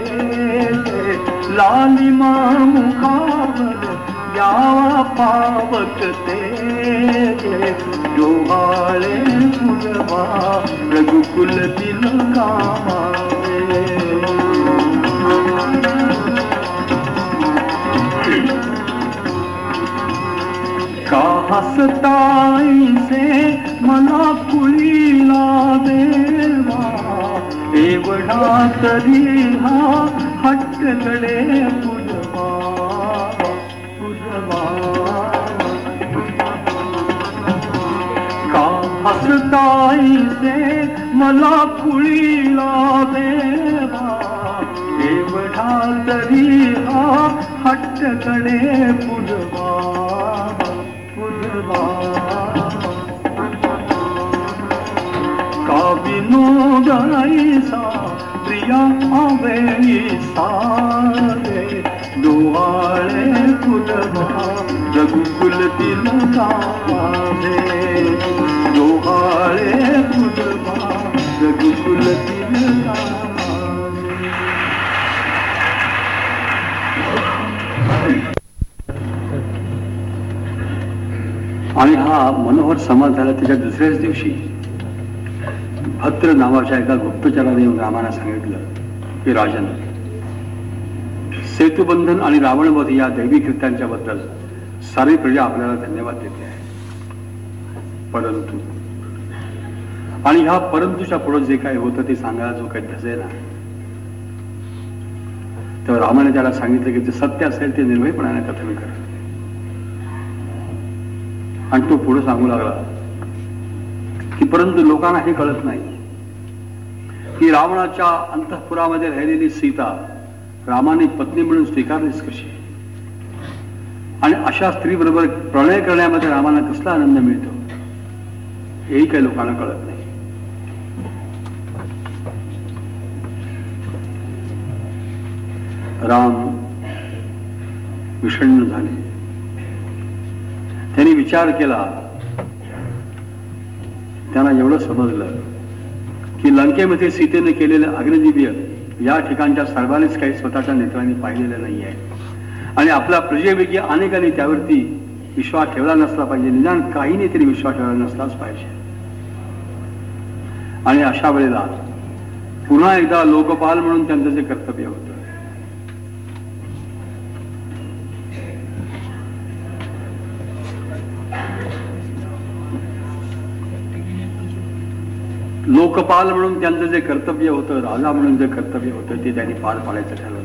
लालिमा मुखावर यावा पावक ते डोहाळे पुरवा रघुकुल तिलकामावे का हसताई से मला कुळीला देवा एवढा तरी हा हट्टकडे पुरवा हसताई मला कुळीला देवा एवढा तरी हा हट्टकडे पुरवा पुरवा का विनोदाईसा प्रिया आवेळी सारे डोहाळे रघुकुल तिलका डोहाळे आणि हा मनोहर समाज झाला त्याच्या दुसऱ्याच दिवशी. भद्र नावाच्या एका गुप्तचराने येऊन रामाला सांगितलं की राजन सेतुबंधन आणि रावणवध या दैवी कृत्यांच्या बद्दल सारी प्रजा आपल्याला धन्यवाद देते आहे. परंतु आणि ह्या परंतुच्या पुढे जे काही होतं ते सांगायला जो काही धसे ना तेव्हा रामाने त्याला सांगितलं की जे सत्य असेल ते निर्भयपणाने कथन कर. आणि तो पुढे सांगू लागला की परंतु लोकांना हे कळत नाही की रावणाच्या अंतःपुरामध्ये राहिलेली सीता रामाने पत्नी म्हणून स्वीकारलीच कशी? आणि अशा स्त्री बरोबर प्रणय करण्यामध्ये रामाला कसला आनंद मिळतो हेही काही लोकांना कळत नाही. राम विषण्ण झाले. त्यांनी विचार केला त्यांना एवढं समजलं की लंकेमध्ये सीतेने केलेलं अग्निदिव्य या ठिकाणच्या सर्वांनीच काही स्वतःच्या नेत्रांनी पाहिलेलं नाही आहे आणि आपल्या प्रजेपैकी अनेकांनी त्यावरती विश्वास ठेवला नसला पाहिजे. निदान काही नाही तरी विश्वास ठेवला नसलाच पाहिजे. आणि अशा वेळेला पुन्हा एकदा लोकपाल म्हणून त्यांचं जे कर्तव्य होतं. लोकपाल म्हणून त्यांचं जे कर्तव्य होतं राजा म्हणून जे कर्तव्य होतं ते त्यांनी पार पाडायचं ठरवलं.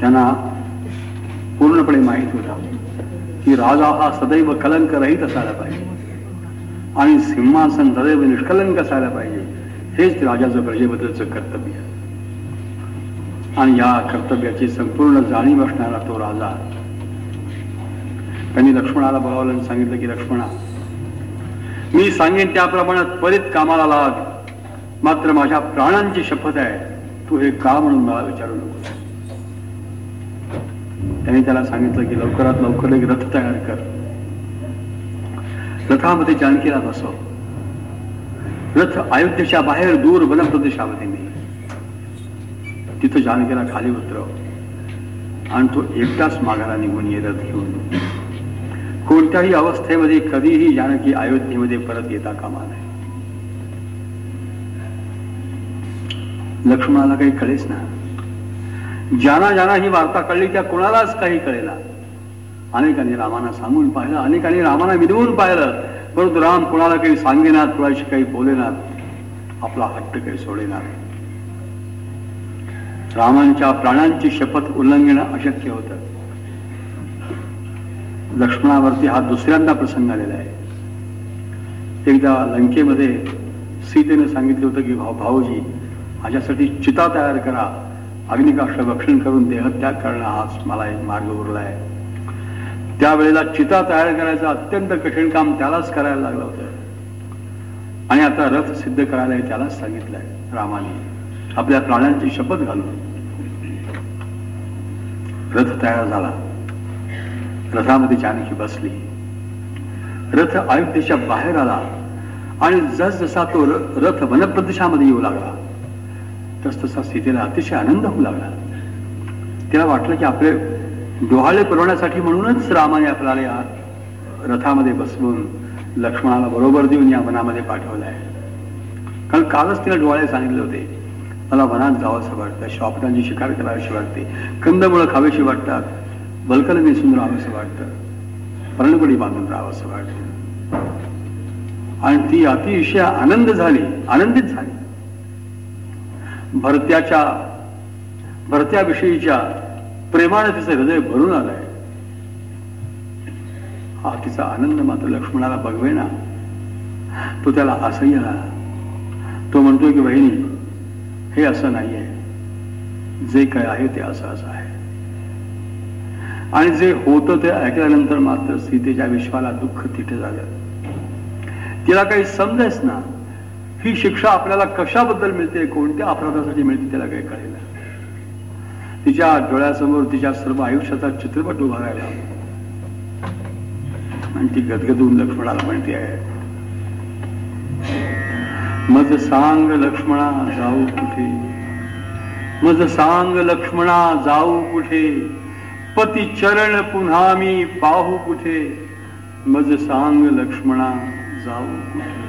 त्यांना पूर्णपणे माहीत होता की राजा हा सदैव कलंक रहित असायला पाहिजे. आणि सिंहासन सदैव निष्कलंक असायला पाहिजे. हेच राजाचं प्रजेबद्दलचं कर्तव्य. आणि या कर्तव्याची संपूर्ण जाणीव असणारा तो राजा त्यांनी लक्ष्मणाला बोलावलं आणि सांगितलं की लक्ष्मणा मी सांगेन त्याप्रमाणे त्वरित कामाला लाग. मात्र माझ्या प्राणांची शपथ आहे. तू हे का म्हणून मला विचारू नको त्यांनी त्याला सांगितलं की लवकरात लवकर एक रथ तयार कर. रथामध्ये जानकीला बसव रथ अयोध्येच्या बाहेर दूर वनप्रदेशामध्ये नेले तिथं जानकीला खाली उतरव. आणि तो एकटाच माघारा निघून ये रथ घेऊन. कोणत्याही अवस्थेमध्ये कधीही जानकी अयोध्येमध्ये परत येता कामा नाही लक्ष्मणाला काही कळेच ना. ज्यांना ज्यांना ही वार्ता कळली त्या कोणालाच काही कळेला अनेकांनी रामाना सांगून पाहिलं अनेकांनी रामाना विनवून पाहिलं. परंतु राम कोणाला काही सांगेनात कोणाशी काही बोलेनात आपला हट्ट काही सोडेनात. रामांच्या प्राणांची शपथ उल्लंघन अशक्य होतं. लक्ष्मणावरती हा दुसऱ्यांदा प्रसंग आलेला आहे. एकदा लंकेमध्ये सीतेने सांगितलं होतं की भाऊ भाऊजी माझ्यासाठी चिता तयार करा. अग्निकाष्ट भक्षण करून देहत्याग करणं हाच मला एक मार्ग उरला आहे. त्यावेळेला चिता तयार करायचं अत्यंत कठीण काम त्यालाच करायला लागलं होतं. आणि आता रथ सिद्ध करायला त्यालाच सांगितलंय रामाने. आपल्या प्राण्यांची शपथ घालून. रथ तयार झाला. रथामध्ये जानकी बसली. रथ अयोध्येच्या बाहेर आला आणि जसजसा तो रथ वनप्रदेशामध्ये येऊ लागला. तस तसा सीतेला अतिशय आनंद होऊ लागला. तिला वाटलं की आपले डोहाळे पुरवण्यासाठी म्हणूनच रामाने आपल्याला या रथामध्ये बसवून लक्ष्मणाला बरोबर देऊन या वनामध्ये पाठवलं आहे. कारण कालच तिला डोहाळे सांगितले होते. मला वनात जावंसं वाटतं शॉपटांची शिकार करावीशी वाटते कंदमुळं खावीशी वाटतात बलकल नेसून राहावंसं वाटतं पर्णपडी बांधून राहावंसं वाटतं. आणि ती अतिशय आनंद झाली आनंदित झाली. भरत्याच्या भरत्याविषयीच्या प्रेमाने तिचं हृदय भरून आलंय. हा तिचा आनंद मात्र लक्ष्मणाला बघवेना. तो त्याला असह्य तो म्हणतोय की बहिणी हे असं नाहीये. जे काय आहे ते असं असं आहे. आणि जे होतं ते ऐकल्यानंतर मात्र सीतेच्या विश्वाला दुःख तिथे झालं. तिला काही समजायच ना ही शिक्षा आपल्याला कशाबद्दल मिळते कोणत्या अपराधासाठी मिळते त्याला काही कळेल तिच्या डोळ्यासमोर तिच्या सर्व आयुष्याचा चित्रपट उभा राहिला. आणि ती गदगदून लक्ष्मणाला म्हणते आहे मज सांग लक्ष्मणा जाऊ कुठे? मज सांग लक्ष्मणा जाऊ कुठे? पती चरण पुन्हा मी पाहू कुठे? मज सांग लक्ष्मणा जाऊ कुठे?